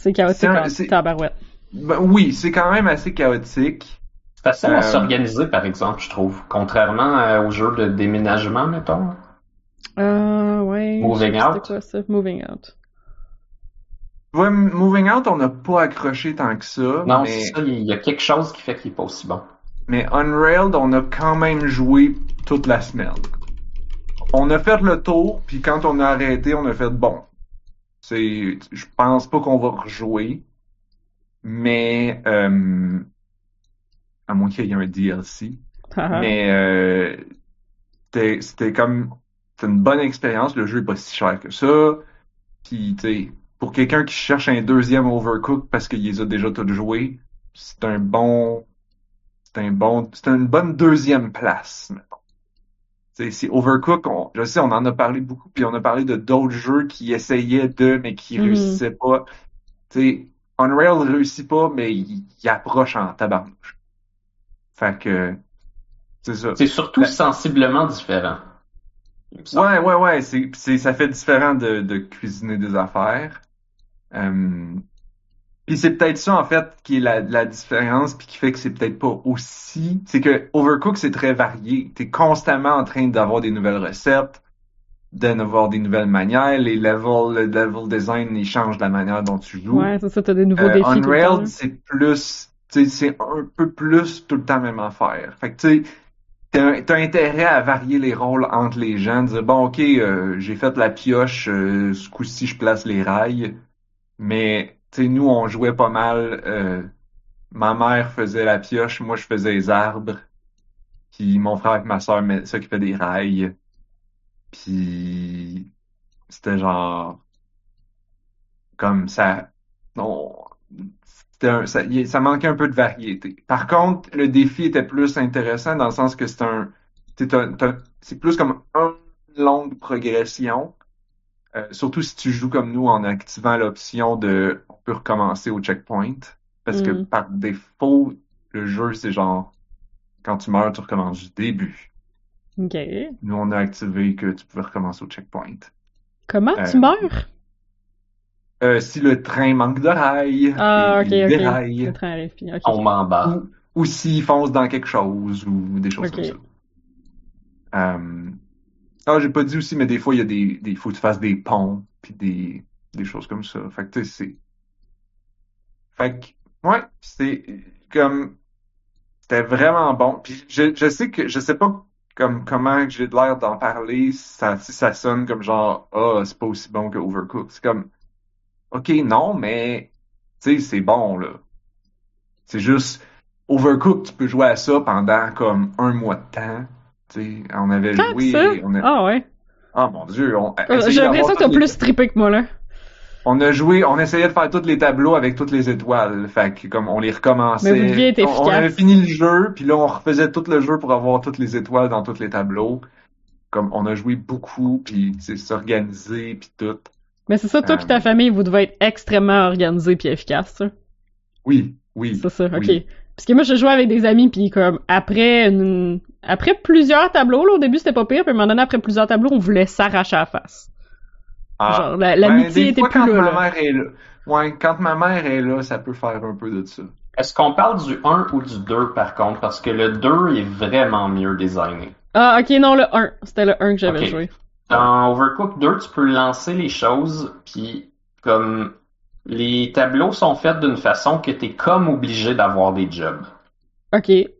S3: C'est chaotique tabarouette.
S1: Ben, oui, c'est quand même assez chaotique.
S2: C'est facile
S1: Euh,
S2: à s'organiser, par exemple, je trouve. Contrairement euh, aux jeux de déménagement, mettons.
S3: Euh, ouais.
S2: Moving Out.
S3: C'était quoi ça? Moving Out.
S1: Ouais, Moving Out, on n'a pas accroché tant que ça.
S2: Non,
S1: mais...
S2: c'est ça, il y a quelque chose qui fait qu'il est pas aussi bon.
S1: Mais Unrailed, on a quand même joué toute la semaine. On a fait le tour, puis quand on a arrêté, on a fait bon. C'est, je pense pas qu'on va rejouer, mais euh, à moins qu'il y ait un DLC.
S3: Haha.
S1: Mais euh, c'était, c'était comme, c'était une bonne expérience. Le jeu est pas si cher que ça. Puis, tu pour quelqu'un qui cherche un deuxième Overcook parce qu'il les a déjà tous joués, c'est un bon, c'est un bon, c'est une bonne deuxième place. C'est Overcook, on, je sais, on en a parlé beaucoup, puis on a parlé de d'autres jeux qui essayaient de, mais qui
S3: Mhm.
S1: réussissaient pas. Tu sais, Unreal réussit pas, mais il, il approche en tabarnouche. Fait que, c'est ça.
S2: C'est surtout
S1: La-
S2: sensiblement différent.
S1: Ouais, ouais, ouais, c'est, c'est, ça fait différent de, de cuisiner des affaires. Euh, puis c'est peut-être ça, en fait, qui est la, la différence, puis qui fait que c'est peut-être pas aussi... C'est que Overcook, c'est très varié. T'es constamment en train d'avoir des nouvelles recettes, d'avoir des nouvelles manières. Les levels, le level design, ils changent la manière dont tu joues.
S3: Ouais, c'est ça, t'as des nouveaux
S1: Euh,
S3: défis là.
S1: c'est plus, c'est un peu plus tout le temps même affaire. Fait que tu sais, t'as, t'as intérêt à varier les rôles entre les gens, dire bon ok, euh, j'ai fait la pioche, euh, ce coup-ci je place les rails, mais sais nous on jouait pas mal. euh, ma mère faisait la pioche, moi je faisais les arbres, puis mon frère et ma soeur s'occupaient des rails, puis c'était genre comme ça. on- un- ça, ça manquait un peu de variété. Par contre, le défi était plus intéressant dans le sens que c'est un, c'est plus comme une longue progression. Euh, surtout si tu joues comme nous en activant l'option de on peut recommencer au checkpoint. Parce que
S3: Mm.
S1: par défaut, le jeu, c'est genre quand tu meurs, tu recommences du début.
S3: Ok.
S1: Nous, on a activé que tu pouvais recommencer au checkpoint.
S3: Comment
S1: Euh,
S3: tu meurs?
S1: Euh, si le train manque de rails,
S3: Ah,
S1: il-
S3: ok,
S1: il
S3: ok.
S1: déraille.
S3: Le train arrive, puis- ok.
S2: On m'embarque.
S1: ou, ou s'il fonce dans quelque chose ou des choses comme ça. Euh... Ah, j'ai pas dit aussi, mais des fois, il y a des, des faut que tu fasses des ponts puis des, des choses comme ça. Fait que, tu sais, c'est... Fait que, ouais, c'est comme... C'était vraiment bon. Puis je, je sais que, je sais pas comme comment j'ai l'air d'en parler, ça, si ça sonne comme genre, ah, c'est pas aussi bon que Overcooked. C'est comme, ok, non, mais, tu sais, c'est bon, là. C'est juste, Overcooked, tu peux jouer à ça pendant comme un mois de temps. On avait
S3: Tant
S1: joué.
S3: ça?
S1: On a...
S3: Ah ouais.
S1: Ah mon dieu, on
S3: Euh, J'ai l'impression que t'as
S1: les-
S3: plus trippé que moi, là.
S1: On a joué, on essayait de faire tous les tableaux avec toutes les étoiles. Fait que comme on les recommençait.
S3: Mais être
S1: On- On,
S3: efficace.
S1: avait fini le jeu, puis là on refaisait tout le jeu pour avoir toutes les étoiles dans tous les tableaux. Comme on a joué beaucoup, puis c'est s'organiser, puis tout.
S3: Mais c'est ça, toi
S1: Euh,
S3: ta famille, vous devez être extrêmement organisé puis efficace, ça.
S1: Oui, oui.
S3: C'est ça, ok.
S1: oui.
S3: Parce que moi, je jouais avec des amis, puis comme, après une... après plusieurs tableaux, là, au début, c'était pas pire, puis à un moment donné, après plusieurs tableaux, on voulait s'arracher à la face.
S1: Ah,
S3: Genre, la-
S1: ben,
S3: l'amitié
S1: des
S3: était
S1: fois,
S3: plus
S1: quand
S3: là,
S1: ma
S3: là.
S1: mère est là. Ouais, quand ma mère est là, ça peut faire un peu de ça.
S2: Est-ce qu'on parle du 1 ou du 2 par contre? Parce que le 2 est vraiment mieux designé.
S3: Ah, ok, non, le 1. C'était le 1 que j'avais joué.
S2: Dans Overcooked 2, tu peux lancer les choses, puis comme les tableaux sont faits d'une façon que t'es comme obligé d'avoir des jobs.
S3: Ok.
S2: Et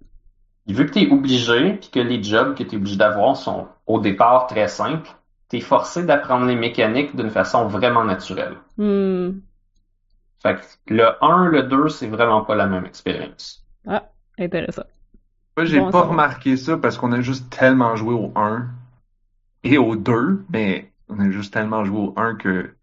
S2: vu que t'es obligé, puis que les jobs que t'es obligé d'avoir sont au départ très simples, t'es forcé d'apprendre les mécaniques d'une façon vraiment naturelle.
S3: Hmm.
S2: Fait que le 1, le 2, c'est vraiment pas la même expérience.
S3: Intéressant.
S1: Moi, j'ai
S3: Bon
S1: pas remarqué ça parce qu'on a juste tellement joué au 1 et au 2, mais on a juste tellement joué au 1 que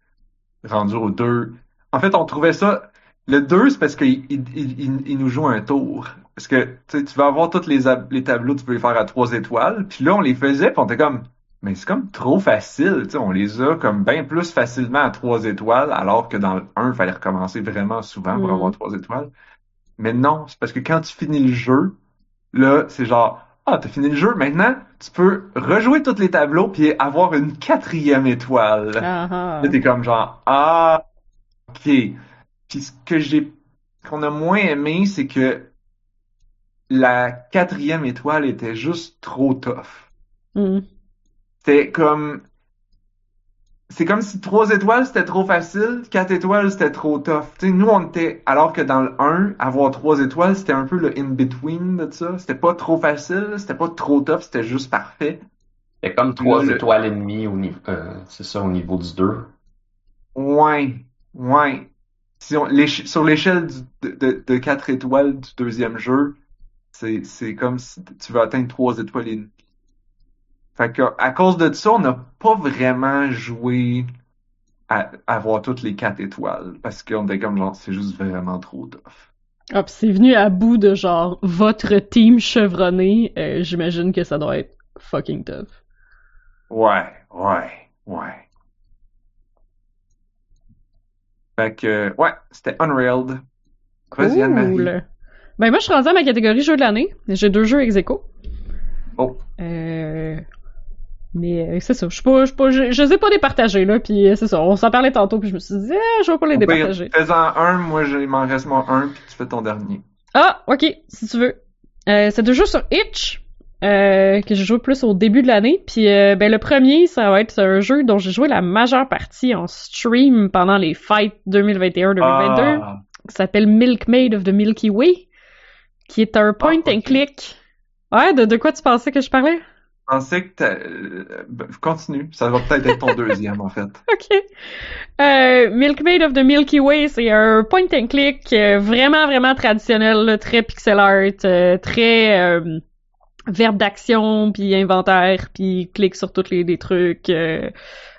S1: rendu au 2. En fait, on trouvait ça. Le 2, c'est parce qu'il il, il, il nous joue un tour. Parce que tu sais, tu vas avoir tous les, les tableaux, tu peux les faire à trois étoiles. Puis là, on les faisait, puis on était comme, mais c'est comme trop facile. Tu sais, on les a comme bien plus facilement à trois étoiles, alors que dans le 1, il fallait recommencer vraiment souvent pour
S3: Mm.
S1: avoir trois étoiles. Mais non, c'est parce que quand tu finis le jeu, là, c'est genre, ah, t'as fini le jeu, maintenant, tu peux rejouer tous les tableaux puis avoir une quatrième étoile.
S3: Ah, ah.
S1: Là, t'es comme genre, ah. Puis ce que j'ai, qu'on a moins aimé, c'est que la quatrième étoile était juste trop tough.
S3: Mm.
S1: C'était comme, c'est comme si trois étoiles c'était trop facile, quatre étoiles c'était trop tough. Tu sais, nous on était, alors que dans le 1, avoir trois étoiles c'était un peu le in-between de ça. C'était pas trop facile, c'était pas trop tough, c'était juste parfait.
S2: C'est comme trois
S1: Le-
S2: étoiles et demie au niveau, euh, c'est ça, au niveau du 2.
S1: Ouais, ouais. Si on, sur l'échelle de, de, de 4 étoiles du deuxième jeu, c'est, comme si tu veux atteindre 3 étoiles et demie. Fait que, à cause de ça, on n'a pas vraiment joué à, à avoir toutes les 4 étoiles. Parce qu'on était comme genre, c'est juste vraiment trop tough.
S3: Ah, c'est venu à bout de genre votre team chevronné. euh, J'imagine que ça doit être fucking tough.
S1: Ouais, ouais, ouais. Fait que, ouais, c'était Unrailed. Vas-y.
S3: Cool. Ben moi je suis rendue à ma catégorie jeu de l'année. J'ai deux jeux ex aequo.
S1: Oh.
S3: Euh... Mais euh, c'est ça, je pas, je pas, je, je les ai pas départagés là, puis euh, c'est ça, on s'en parlait tantôt, puis je me suis dit, ah, je vais pas les départager.
S1: Fais-en un, moi, il m'en reste moi un, puis tu fais ton dernier.
S3: Ah, ok, si tu veux. Euh, c'est deux jeux sur Itch euh, que j'ai joué plus au début de l'année. Puis euh, ben le premier, ça va être un jeu dont j'ai joué la majeure partie en stream pendant les fights 2021-2022,
S1: Ah,
S3: qui s'appelle Milkmaid of the Milky Way, qui est un point
S1: Ah,
S3: and click. Ouais, de, de quoi tu pensais que je parlais?
S1: je pensais que t'as... euh, ben, continue, ça va peut-être être ton deuxième, en fait.
S3: Ok. Euh, Milkmaid of the Milky Way, c'est un point and click vraiment, vraiment traditionnel, très pixel art, très verbe d'action, puis inventaire, puis clic sur tous les, les trucs. euh,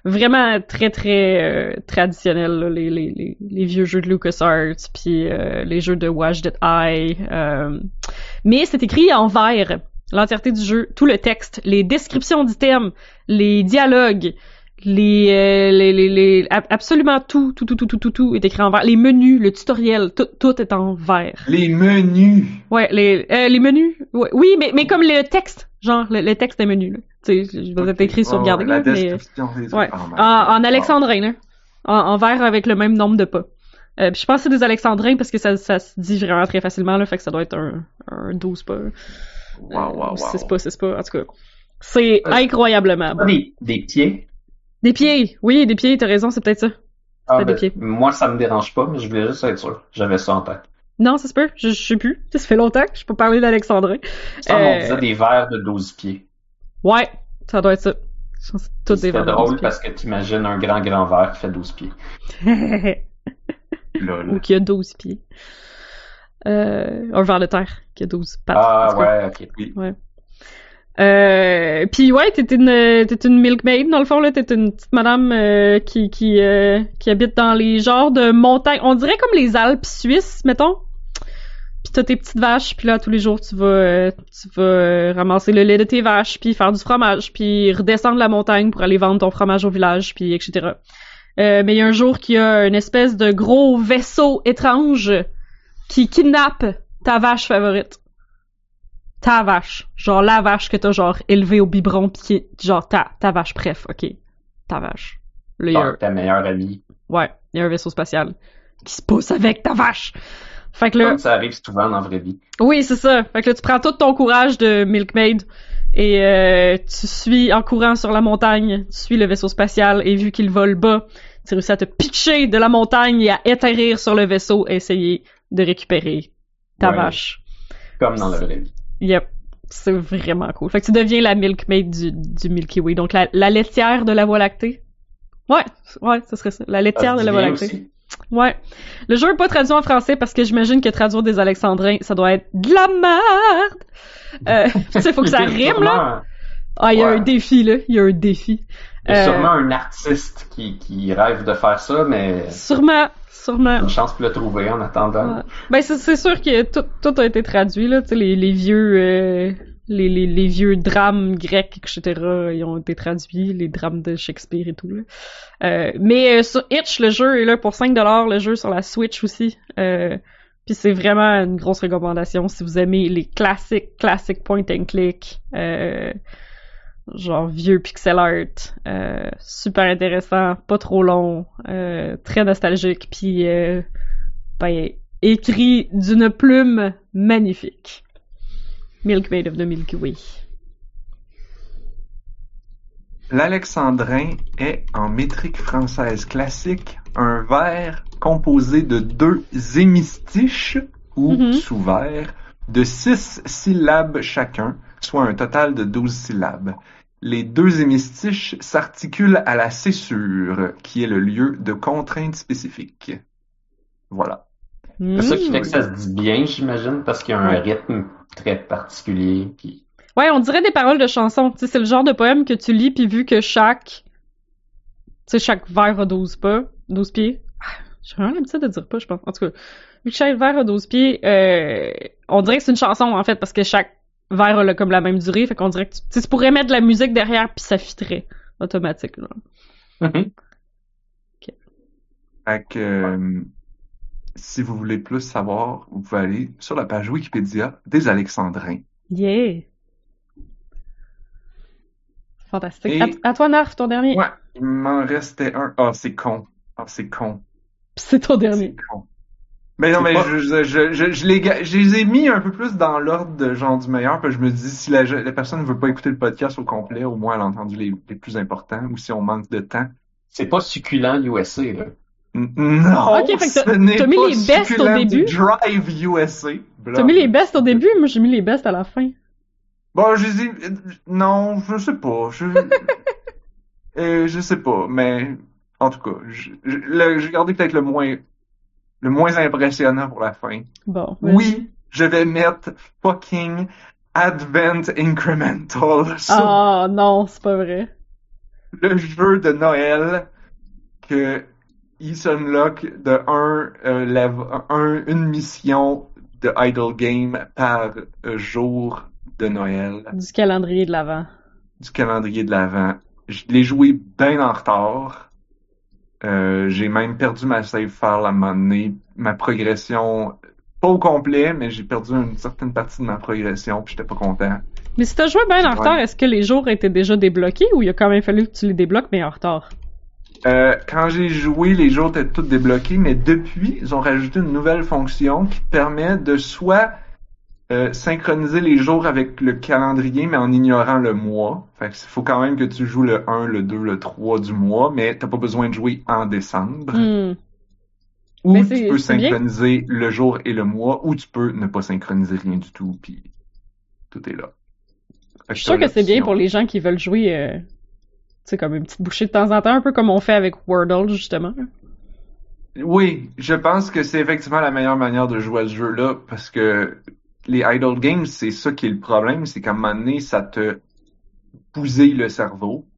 S3: vraiment très, très euh, traditionnel, là, les, les, les, les vieux jeux de LucasArts, puis euh, les jeux de Watch That Eye. euh. mais c'est écrit en vert. L'entièreté du jeu, tout le texte, les descriptions d'items, les dialogues, les, euh, les, les, les- ab- absolument tout, tout, tout, tout, tout, tout, tout est écrit en vert. Les menus, le tutoriel, tout, tout est en vert.
S1: Les menus!
S3: Ouais, les, euh, les menus, ouais, oui, mais, mais comme le texte, genre le, le texte des menus, là. Tu sais, je vais être écrit sur
S1: Oh,
S3: garder
S1: la
S3: là, mais
S1: des
S3: ouais.
S1: Oh
S3: en,
S1: God.
S3: en alexandrin, là. En, en vert avec le même nombre de pas. Euh, puis je pense que c'est des alexandrins parce que ça, ça se dit vraiment très facilement, là, fait que ça doit être un, un 12 pas.
S1: Wow, wow, wow.
S3: 6 pas, 6 pas, en tout cas. C'est
S2: Euh,
S3: incroyablement bon.
S2: des, des pieds.
S3: Des pieds, oui, des pieds, t'as raison, c'est peut-être ça.
S2: Ah,
S3: des
S2: ben,
S3: pieds.
S2: moi, ça me dérange pas, mais je voulais juste être sûr. J'avais ça en tête.
S3: Non, ça se peut, je, je sais plus. Ça fait longtemps que je peux parler d'alexandrin.
S2: Ça,
S3: Euh,
S2: on disait des verres de 12 pieds.
S3: Ouais, ça doit être ça. C'est de
S2: drôle
S3: 12 pieds.
S2: parce que t'imagines un grand, grand verre qui fait 12 pieds.
S3: Ou qui a 12 pieds. Euh, un ver de terre qui a 12 pattes.
S2: Ah, ouais, ok.
S3: Euh, puis ouais, t'es une, t'es une milkmaid, dans le fond, là. T'es une petite madame euh, qui, qui, euh, qui habite dans les genres de montagnes. On dirait comme les Alpes suisses, mettons. Puis t'as tes petites vaches, puis là, tous les jours, tu vas, euh, tu vas euh, ramasser le lait de tes vaches, puis faire du fromage, puis redescendre la montagne pour aller vendre ton fromage au village, puis etc. Euh, mais il y a un jour qu'il y a une espèce de gros vaisseau étrange qui kidnappe ta vache favorite. Ta vache. Genre la vache que t'as genre élevée au biberon pis qui est genre ta, ta vache bref, ok. Ta vache. Un-
S2: Genre, ta meilleure amie.
S3: ouais, il y a un vaisseau spatial qui se pousse avec ta vache. Fait que là,
S2: Comme ça arrive souvent dans la vraie vie.
S3: oui, c'est ça. Fait que là, tu prends tout ton courage de Milkmaid et euh, tu suis en courant sur la montagne, tu suis le vaisseau spatial et vu qu'il vole bas, tu réussis à te pitcher de la montagne et à atterrir sur le vaisseau et essayer de récupérer ta
S2: Ouais.
S3: vache.
S2: Comme dans la vraie vie.
S3: Yep. C'est vraiment cool. Fait que tu deviens la Milkmaid du, du Milky Way. Donc la, la laitière de la Voie lactée. Ouais, ouais, ce serait ça. La laitière de la Voie lactée.
S2: aussi.
S3: Ouais. Le jeu est pas traduit en français parce que j'imagine que traduire des alexandrins, ça doit être de la merde. Euh, tu sais, faut que ça rime, là. Ah, il y a
S2: Ouais.
S3: un défi, là. Il y a un défi.
S2: Il y a
S3: Euh,
S2: sûrement un artiste qui, qui rêve de faire ça, mais
S3: Sûrement, sûrement.
S2: une chance pour le trouver en attendant.
S3: Ouais. Ben, c'est, sûr que tout, tout a été traduit, là. Tu sais, les, les vieux, euh, les, les, les vieux drames grecs, etc., ils ont été traduits, les drames de Shakespeare et tout, là. Euh, mais euh, sur Itch, le jeu est là pour 5$, le jeu sur la Switch aussi. Euh, puis c'est vraiment une grosse recommandation si vous aimez les classiques, classiques point and click, euh, genre vieux pixel art, euh, super intéressant, pas trop long, euh, très nostalgique, puis euh, ben, écrit d'une plume magnifique. Milkmaid of the Milky Way.
S1: L'alexandrin est, en métrique française classique, un vers composé de deux hémistiches ou
S3: Mhm.
S1: sous-vers de six syllabes chacun, soit un total de douze syllabes. Les deux hémistiches s'articulent à la césure, qui est le lieu de contrainte spécifique. Voilà.
S2: C'est ça qui fait que ça se dit bien, j'imagine, parce qu'il y a un rythme très particulier. Puis...
S3: Ouais, on dirait des paroles de chansons. Tu sais, c'est le genre de poème que tu lis, puis vu que chaque... Tu sais, chaque vers a 12 pas, 12 pieds. Ah, J'ai vraiment l'habitude de dire pas, je pense. En tout cas, vu que chaque vers a 12 pieds, euh, on dirait que c'est une chanson, en fait, parce que chaque vers là, comme la même durée, fait qu'on dirait que tu, tu pourrais mettre de la musique derrière, puis ça fitterait automatique. Là.
S2: Mhm.
S1: Fait que, euh, si vous voulez plus savoir, vous pouvez aller sur la page Wikipédia des Alexandrins.
S3: Yeah! Fantastique.
S1: Et-
S3: À, à toi, Narf, ton dernier.
S1: Ouais, il m'en restait un. Ah, c'est con. Ah, c'est con.
S3: Puis c'est ton dernier.
S1: C'est con. Mais non, mais
S2: pas-
S1: je, je, je, je, je les, je les ai mis un peu plus dans l'ordre de genre du meilleur, puis je me dis si la, la personne ne veut pas écouter le podcast au complet, au moins elle a entendu les, les plus importants, ou si on manque de temps.
S2: C'est pas succulent USA, là.
S1: N- Non,
S3: Ok, fait que
S1: ce
S3: t'as mis
S1: pas
S3: les bestes au début?
S1: Drive USA.
S3: T'as mis les bestes au début, moi j'ai mis les bestes à la fin.
S1: Bon, je les ai... Non, je sais pas. Je... Euh, je sais pas, mais en tout cas, je- je- le- j'ai gardé peut-être le moins le moins impressionnant pour la fin.
S3: Bon.
S1: Oui, je vais mettre fucking Advent Incremental
S3: Ah non, c'est pas vrai.
S1: le jeu de Noël que il s'unlock de un, euh, un une mission de idle game par euh, jour de Noël.
S3: Du calendrier de l'avant.
S1: du calendrier de l'Avent. Je l'ai joué bien en retard. Euh, j'ai même perdu ma save file à un moment donné. Ma progression, pas au complet, mais j'ai perdu une certaine partie de ma progression, puis j'étais pas content.
S3: Mais si t'as joué bien en
S1: Ouais.
S3: retard, est-ce que les jours étaient déjà débloqués ou il a quand même fallu que tu les débloques mais en retard?
S1: Euh, quand j'ai joué, les jours étaient tous débloqués, mais depuis, ils ont rajouté une nouvelle fonction qui te permet de soit euh, synchroniser les jours avec le calendrier, mais en ignorant le mois. Fait que faut quand même que tu joues le 1, le 2, le 3 du mois, mais t'as pas besoin de jouer en décembre.
S3: Hmm.
S1: Ou
S3: Mais
S1: tu
S3: c'est-
S1: peux
S3: c'est bien.
S1: synchroniser le jour et le mois, ou tu peux ne pas synchroniser rien du tout, puis tout est là.
S3: Je suis sûr que c'est bien pour les gens qui veulent jouer, euh, tu sais, comme une petite bouchée de temps en temps, un peu comme on fait avec Wordle, justement.
S1: Oui, je pense que c'est effectivement la meilleure manière de jouer à ce jeu-là, parce que les idle games, c'est ça qui est le problème, c'est qu'à un moment donné, ça te bousille le cerveau.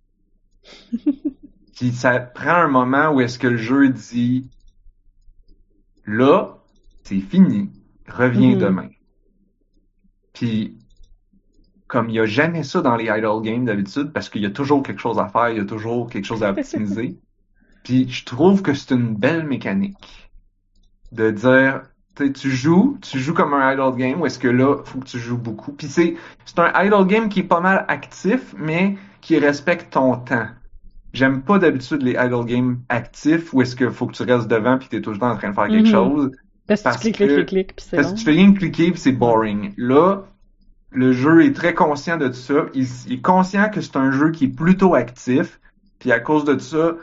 S1: Puis ça prend un moment où est-ce que le jeu dit là, c'est fini, reviens
S3: Mhm.
S1: demain. Puis comme il y a jamais ça dans les idle games d'habitude, parce qu'il y a toujours quelque chose à faire, il y a toujours quelque chose à optimiser. Puis je trouve que c'est une belle mécanique de dire tu joues, tu joues comme un idle game, ou est-ce que là, faut que tu joues beaucoup. Puis c'est c'est un idle game qui est pas mal actif, mais qui respecte ton temps. J'aime pas d'habitude les idle games actifs où est-ce que faut que tu restes devant puis t'es tout le temps en train de faire quelque
S3: Mhm.
S1: chose.
S3: Parce que
S1: Parce
S3: tu cliques,
S1: que-
S3: cliques, cliques, puis c'est
S1: Parce
S3: long.
S1: que tu fais rien que cliquer puis c'est boring. Là, le jeu est très conscient de ça. Il, il est conscient que c'est un jeu qui est plutôt actif. Puis à cause de ça,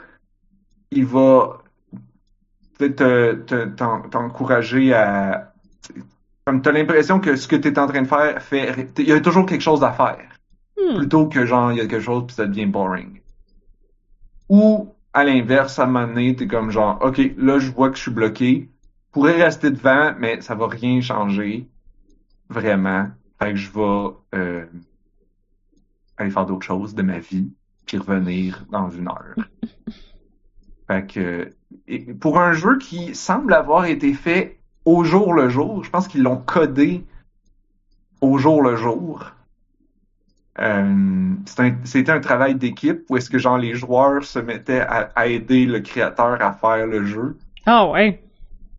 S1: il va peut-être te- te- t'en- t'encourager à... Comme t'as l'impression que ce que t'es en train de faire fait... Il y a toujours quelque chose à faire.
S3: Hmm.
S1: Plutôt que genre, il y a quelque chose puis ça devient boring. Ou, à l'inverse, à un moment donné, t'es comme genre, OK, là, je vois que je suis bloqué. Je pourrais rester devant, mais ça va rien changer. Vraiment. Fait que je vais euh, aller faire d'autres choses de ma vie, puis revenir dans une heure. fait que, pour un jeu qui semble avoir été fait au jour le jour, je pense qu'ils l'ont codé au jour le jour. Euh, c'était un, travail d'équipe où est-ce que genre les joueurs se mettaient à, aider le créateur à faire le jeu.
S3: Ah ouais.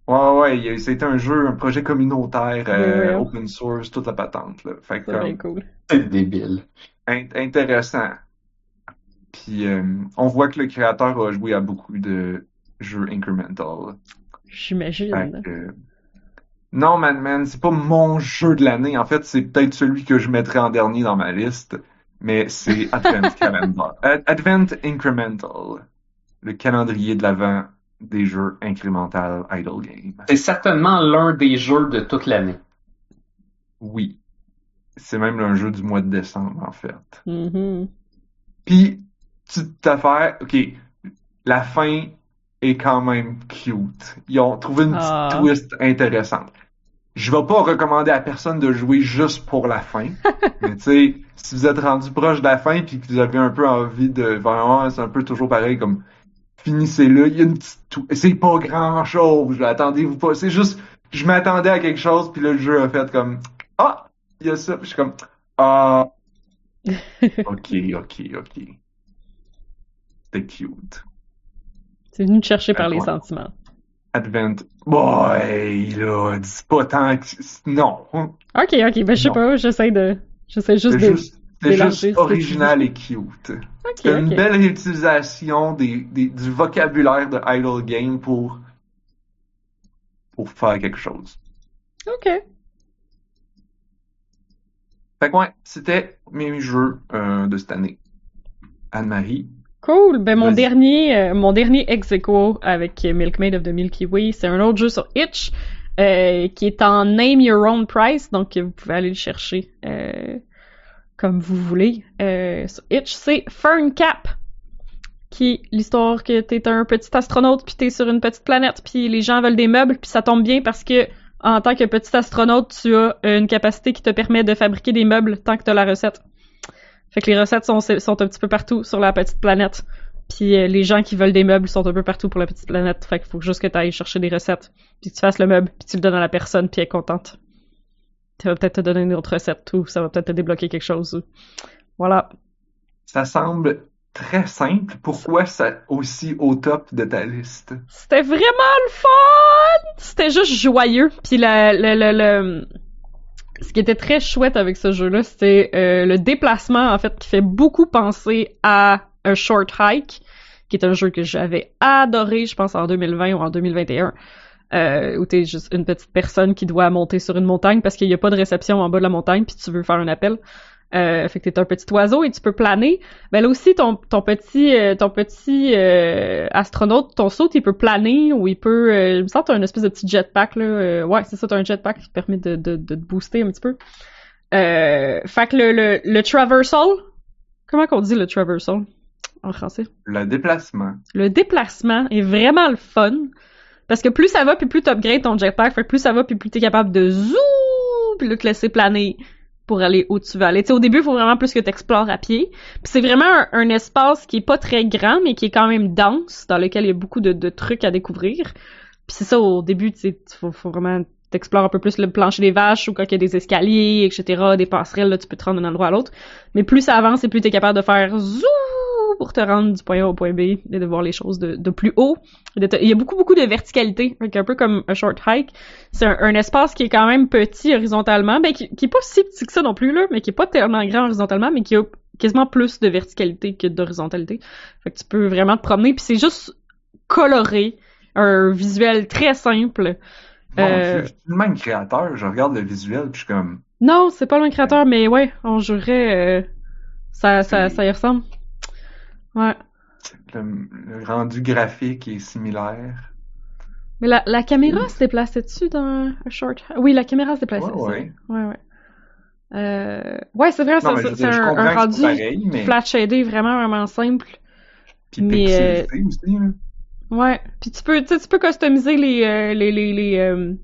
S1: Ouais ouais, c'était un jeu, un projet communautaire, euh, open source, toute la patente là.
S3: Fait que, cool.
S2: C'est débile.
S1: intéressant. Puis euh, on voit que le créateur a joué à beaucoup de jeux incremental.
S3: J'imagine.
S1: Non, Man Man, c'est pas mon jeu de l'année. En fait, c'est peut-être celui que je mettrais en dernier dans ma liste, mais c'est Advent Calendar. Advent Incremental, le calendrier de l'avant des jeux incremental idle game.
S2: C'est certainement l'un des jeux de toute l'année.
S1: Oui. C'est même un jeu du mois de décembre, en fait.
S3: Mm-hmm.
S1: Puis, petite affaire, ok, la fin est quand même cute. Ils ont trouvé une petite ah. twist intéressante. Je vais pas recommander à personne de jouer juste pour la fin. mais tu sais, si vous êtes rendu proche de la fin puis que vous avez un peu envie de vraiment, c'est un peu toujours pareil comme finissez-le. Il y a une petite c'est pas grand chose. Attendez-vous pas. C'est juste, je m'attendais à quelque chose puis le jeu a fait comme ah, il y a ça. Puis je suis comme ah. ok, ok, ok. C'était cute.
S3: C'est venu te chercher par les sentiments.
S1: Advent. Boy, là, dis pas tant que. Non.
S3: Ok, ok, ben je sais pas, j'essaie de. J'essaie juste de.
S1: C'est juste original et cute. c'est une belle utilisation des, des, du vocabulaire de Idle Game pour, pour faire quelque chose.
S3: Ok.
S1: Fait que ouais, c'était mes jeux euh, de cette année. Anne-Marie,
S3: Cool. Ben mon dernier, euh, mon dernier ex avec Milkmaid of the Milky Way, c'est un autre jeu sur Itch euh, qui est en Name Your Own Price, donc vous pouvez aller le chercher euh, comme vous voulez. sur Itch, c'est Fern Cap, qui l'histoire que t'es un petit astronaute puis t'es sur une petite planète puis les gens veulent des meubles puis ça tombe bien parce que en tant que petit astronaute, tu as une capacité qui te permet de fabriquer des meubles tant que t'as la recette. Fait que les recettes sont, sont un petit peu partout sur la petite planète. Puis euh, les gens qui veulent des meubles sont un peu partout pour la petite planète. Fait qu'il faut juste que tu ailles chercher des recettes, puis que tu fasses le meuble, puis tu le donnes à la personne, puis elle est contente. Tu vas peut-être te donner une autre recette, ou ça va peut-être te débloquer quelque chose. Voilà.
S1: Ça semble très simple. Pourquoi c'est aussi au top de ta liste?
S3: C'était vraiment le fun! C'était juste joyeux. Puis le, le, le ce qui était très chouette avec ce jeu-là, c'était euh, le déplacement, en fait, qui fait beaucoup penser à un short hike, qui est un jeu que j'avais adoré, je pense, en 2020 ou en 2021. Euh, où t'es juste une petite personne qui doit monter sur une montagne parce qu'il n'y a pas de réception en bas de la montagne puis tu veux faire un appel. Euh, fait que t'es un petit oiseau et tu peux planer. Ben là aussi ton ton petit euh, ton petit euh, astronaute, ton saut, il peut planer ou il peut. Euh, il me semble t'as une espèce de petit jetpack là. Euh, ouais, c'est ça, t'as un jetpack qui te permet de, de, de te booster un petit peu. Euh, fait que le, le, le traversal, comment qu'on dit le traversal en français?
S1: Le déplacement.
S3: Le déplacement est vraiment le fun. Parce que plus ça va, puis plus upgrades ton jetpack, fait que plus ça va, puis plus t'es capable de zoom, puis là te laisser planer pour aller où tu veux aller. au début, il faut vraiment plus que tu à pied. Puis c'est vraiment un, espace qui est pas très grand, mais qui est quand même dense, dans lequel il y a beaucoup de, trucs à découvrir. Puis c'est ça, au début, tu faut, faut vraiment t'explores un peu plus le plancher des vaches ou quand il y a des escaliers, etc., des passerelles, là, tu peux te rendre d'un endroit à l'autre. Mais plus ça avance et plus tu es capable de faire zoom pour te rendre du point A au point B et de voir les choses de, plus haut. Il y a beaucoup, beaucoup de verticalité, un peu comme un short hike. C'est un, espace qui est quand même petit horizontalement, ben, qui, qui est pas si petit que ça non plus, là, mais qui est pas tellement grand horizontalement, mais qui a quasiment plus de verticalité que d'horizontalité. Fait que tu peux vraiment te promener, puis c'est juste coloré, un visuel très simple.
S1: euh... Je le même créateur, je regarde le visuel, puis je suis comme...
S3: Non, c'est pas le même créateur, mais ouais, on jurerait... Euh, ça, ça, ça y ressemble. Ouais.
S1: Le, rendu graphique est similaire.
S3: Mais la, la caméra se déplaçait dessus dans un short? Oui, la caméra se déplaçait.
S1: Ouais,
S3: ouais. Ouais, Euh... ouais c'est vrai, c'est un, un, rendu flat shadé vraiment, vraiment simple.
S1: Puis mais, euh... aussi,
S3: Ouais. Puis tu peux, tu peux customiser les, euh, les, les, les, euh,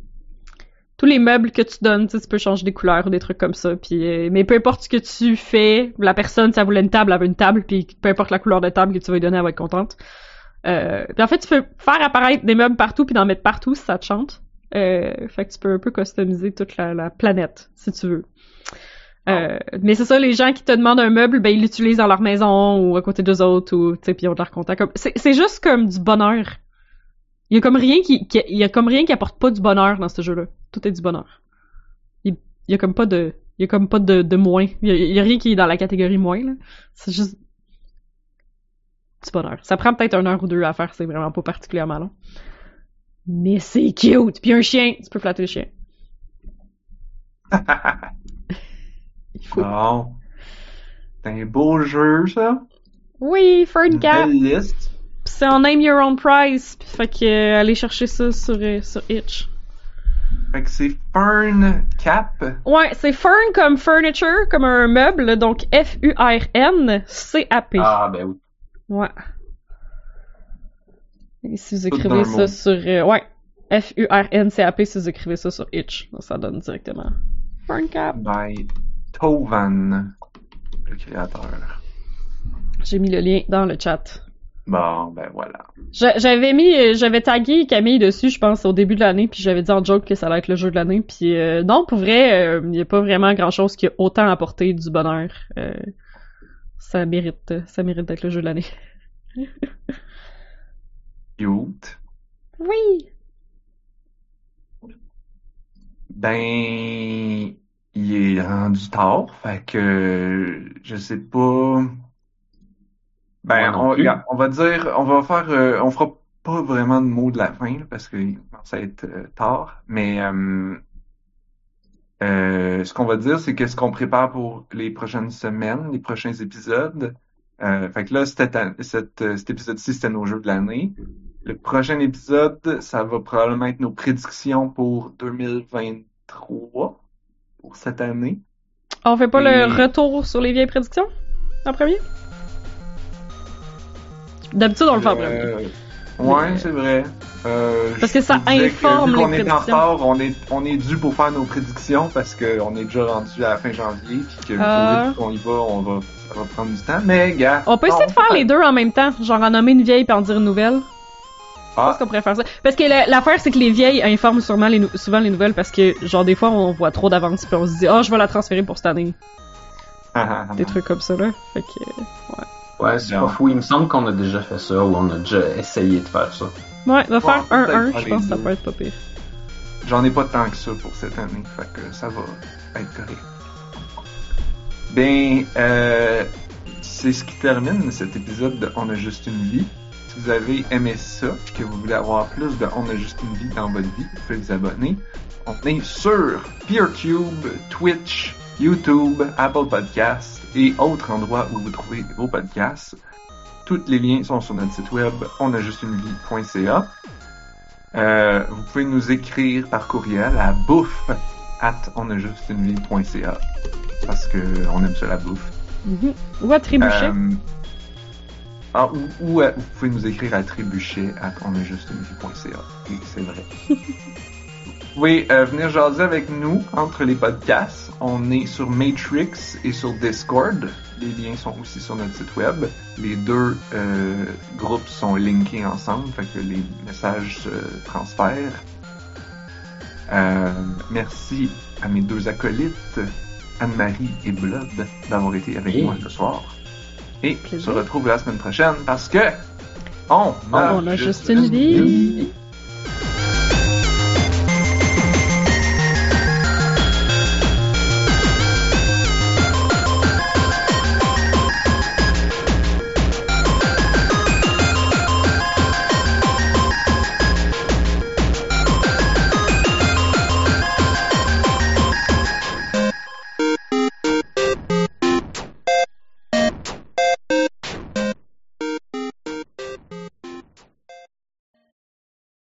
S3: tous les meubles que tu donnes, tu, peux changer des couleurs ou des trucs comme ça. Puis, euh, mais peu importe ce que tu fais, la personne, ça voulait une table, elle veut une table, puis peu importe la couleur de table que tu vas lui donner, elle va être contente. Euh, puis en fait, tu peux faire apparaître des meubles partout, puis d'en mettre partout si ça te chante. Euh, fait que tu peux un peu customiser toute la, la planète, si tu veux. Euh, mais c'est ça, les gens qui te demandent un meuble, ben ils l'utilisent dans leur maison ou à côté d'eux autres ou tu sais, puis ils ont de leur contact. C'est, c'est juste comme du bonheur. Il y a comme rien qui, qui- il y a comme rien qui apporte pas du bonheur dans ce jeu-là. Tout est du bonheur. Il, y a comme pas de, il y a comme pas de, de moins. Il y, a, il y a rien qui est dans la catégorie moins là. C'est juste du bonheur. Ça prend peut-être une heure ou deux à faire, c'est vraiment pas particulièrement long. Mais c'est cute. Puis un chien, tu peux flatter le chien. Il faut.
S1: C'est un beau jeu, ça.
S3: Oui,
S1: Une
S3: Ferncap.
S1: belle liste.
S3: C'est en name your own price. Fait que euh, allez chercher ça sur, euh, sur Itch.
S1: Fait que c'est Fern Cap.
S3: Ouais, c'est Fern comme furniture, comme un meuble, donc F-U-R-N C-A-P.
S2: Ah, ben oui.
S3: Ouais. Et si vous écrivez ça
S1: mot.
S3: sur... euh, ouais. F-U-R-N-C-A-P si vous écrivez ça sur Itch. Ça donne directement. Ferncap.
S1: by Tovan, le créateur.
S3: J'ai mis le lien dans le chat.
S1: Bon, ben voilà.
S3: J'a- J'avais mis, euh, j'avais tagué Camille dessus, je pense, au début de l'année, puis j'avais dit en joke que ça allait être le jeu de l'année, puis euh, non, pour vrai, il n'y a pas vraiment grand-chose qui a autant apporté du bonheur. Euh, ça mérite, euh, ça mérite d'être le jeu de l'année.
S1: Cute.
S3: Oui.
S1: Ben, il est rendu tard, fait que je sais pas. Ben, on,
S2: plus.
S1: regarde, on va dire, on va faire, euh, on fera pas vraiment de mot de la fin là, parce qu'il commence à être euh, tard, mais euh, euh, ce qu'on va dire, c'est que ce qu'on prépare pour les prochaines semaines, les prochains épisodes. Euh, fait que là, cette an- cette, cet épisode-ci, c'était nos jeux de l'année. Le prochain épisode, ça va probablement être nos prédictions pour 2023, pour cette année.
S3: On fait pas le
S1: Et-
S3: retour sur les vieilles prédictions en premier? D'habitude, on le fait en premier.
S1: Euh, ouais, c'est vrai. Euh,
S3: Parce que ça informe
S1: vu qu'on
S3: les
S1: est en retard, on est, on est dû pour faire nos prédictions parce qu'on est déjà rendu à la fin janvier, puis que
S3: Ah.
S1: rythme qu'on y va, on va, ça va prendre du temps. Mais, gars.
S3: On peut essayer de faire les deux en même temps, genre en nommer une vieille puis en dire une nouvelle. Je pense
S1: Ah,
S3: qu'on pourrait faire ça. Parce que la- l'affaire, c'est que les vieilles informent sûrement les souvent les nouvelles parce que, genre, des fois, on voit trop d'avance puis on se dit, oh, je vais la transférer pour cette année. Des trucs comme ça, là. Fait que, euh,
S2: Ouais, c'est pas fou. Il me semble qu'on a déjà fait ça ou on a déjà essayé de faire ça.
S3: ouais, va faire
S1: peut-être
S3: 1-1,
S1: faire
S3: je pense que ça peut être pas pire.
S1: J'en ai pas tant que ça pour cette année, fait que ça va être correct. Ben, euh, c'est ce qui termine cet épisode de On a juste une vie. Si vous avez aimé ça, et que vous voulez avoir plus de On a juste une vie dans votre vie, vous pouvez vous abonner. On est sur PeerTube, Twitch, YouTube, Apple Podcasts et autres endroits où vous trouvez vos podcasts. Tous les liens sont sur notre site web onajustunevie.ca. Euh, vous pouvez nous écrire par courriel à bouffe at onajustunevie.ca parce que on aime ça la bouffe.
S3: Mhm. Ou à trébucher.
S1: Euh, ah, ou, ou, vous pouvez nous écrire à trébuchet at onajustunevie.ca. Oui, c'est vrai. Vous pouvez euh, venir jaser avec nous entre les podcasts. On est sur Matrix et sur Discord. Les liens sont aussi sur notre site web. Les deux euh, groupes sont linkés ensemble, fait que les messages se transfèrent. Euh, merci à mes deux acolytes, Anne-Marie et Blood, d'avoir été avec moi ce soir. Et
S3: Plaisir.
S1: se retrouve la semaine prochaine parce que on a,
S3: On a juste une vie.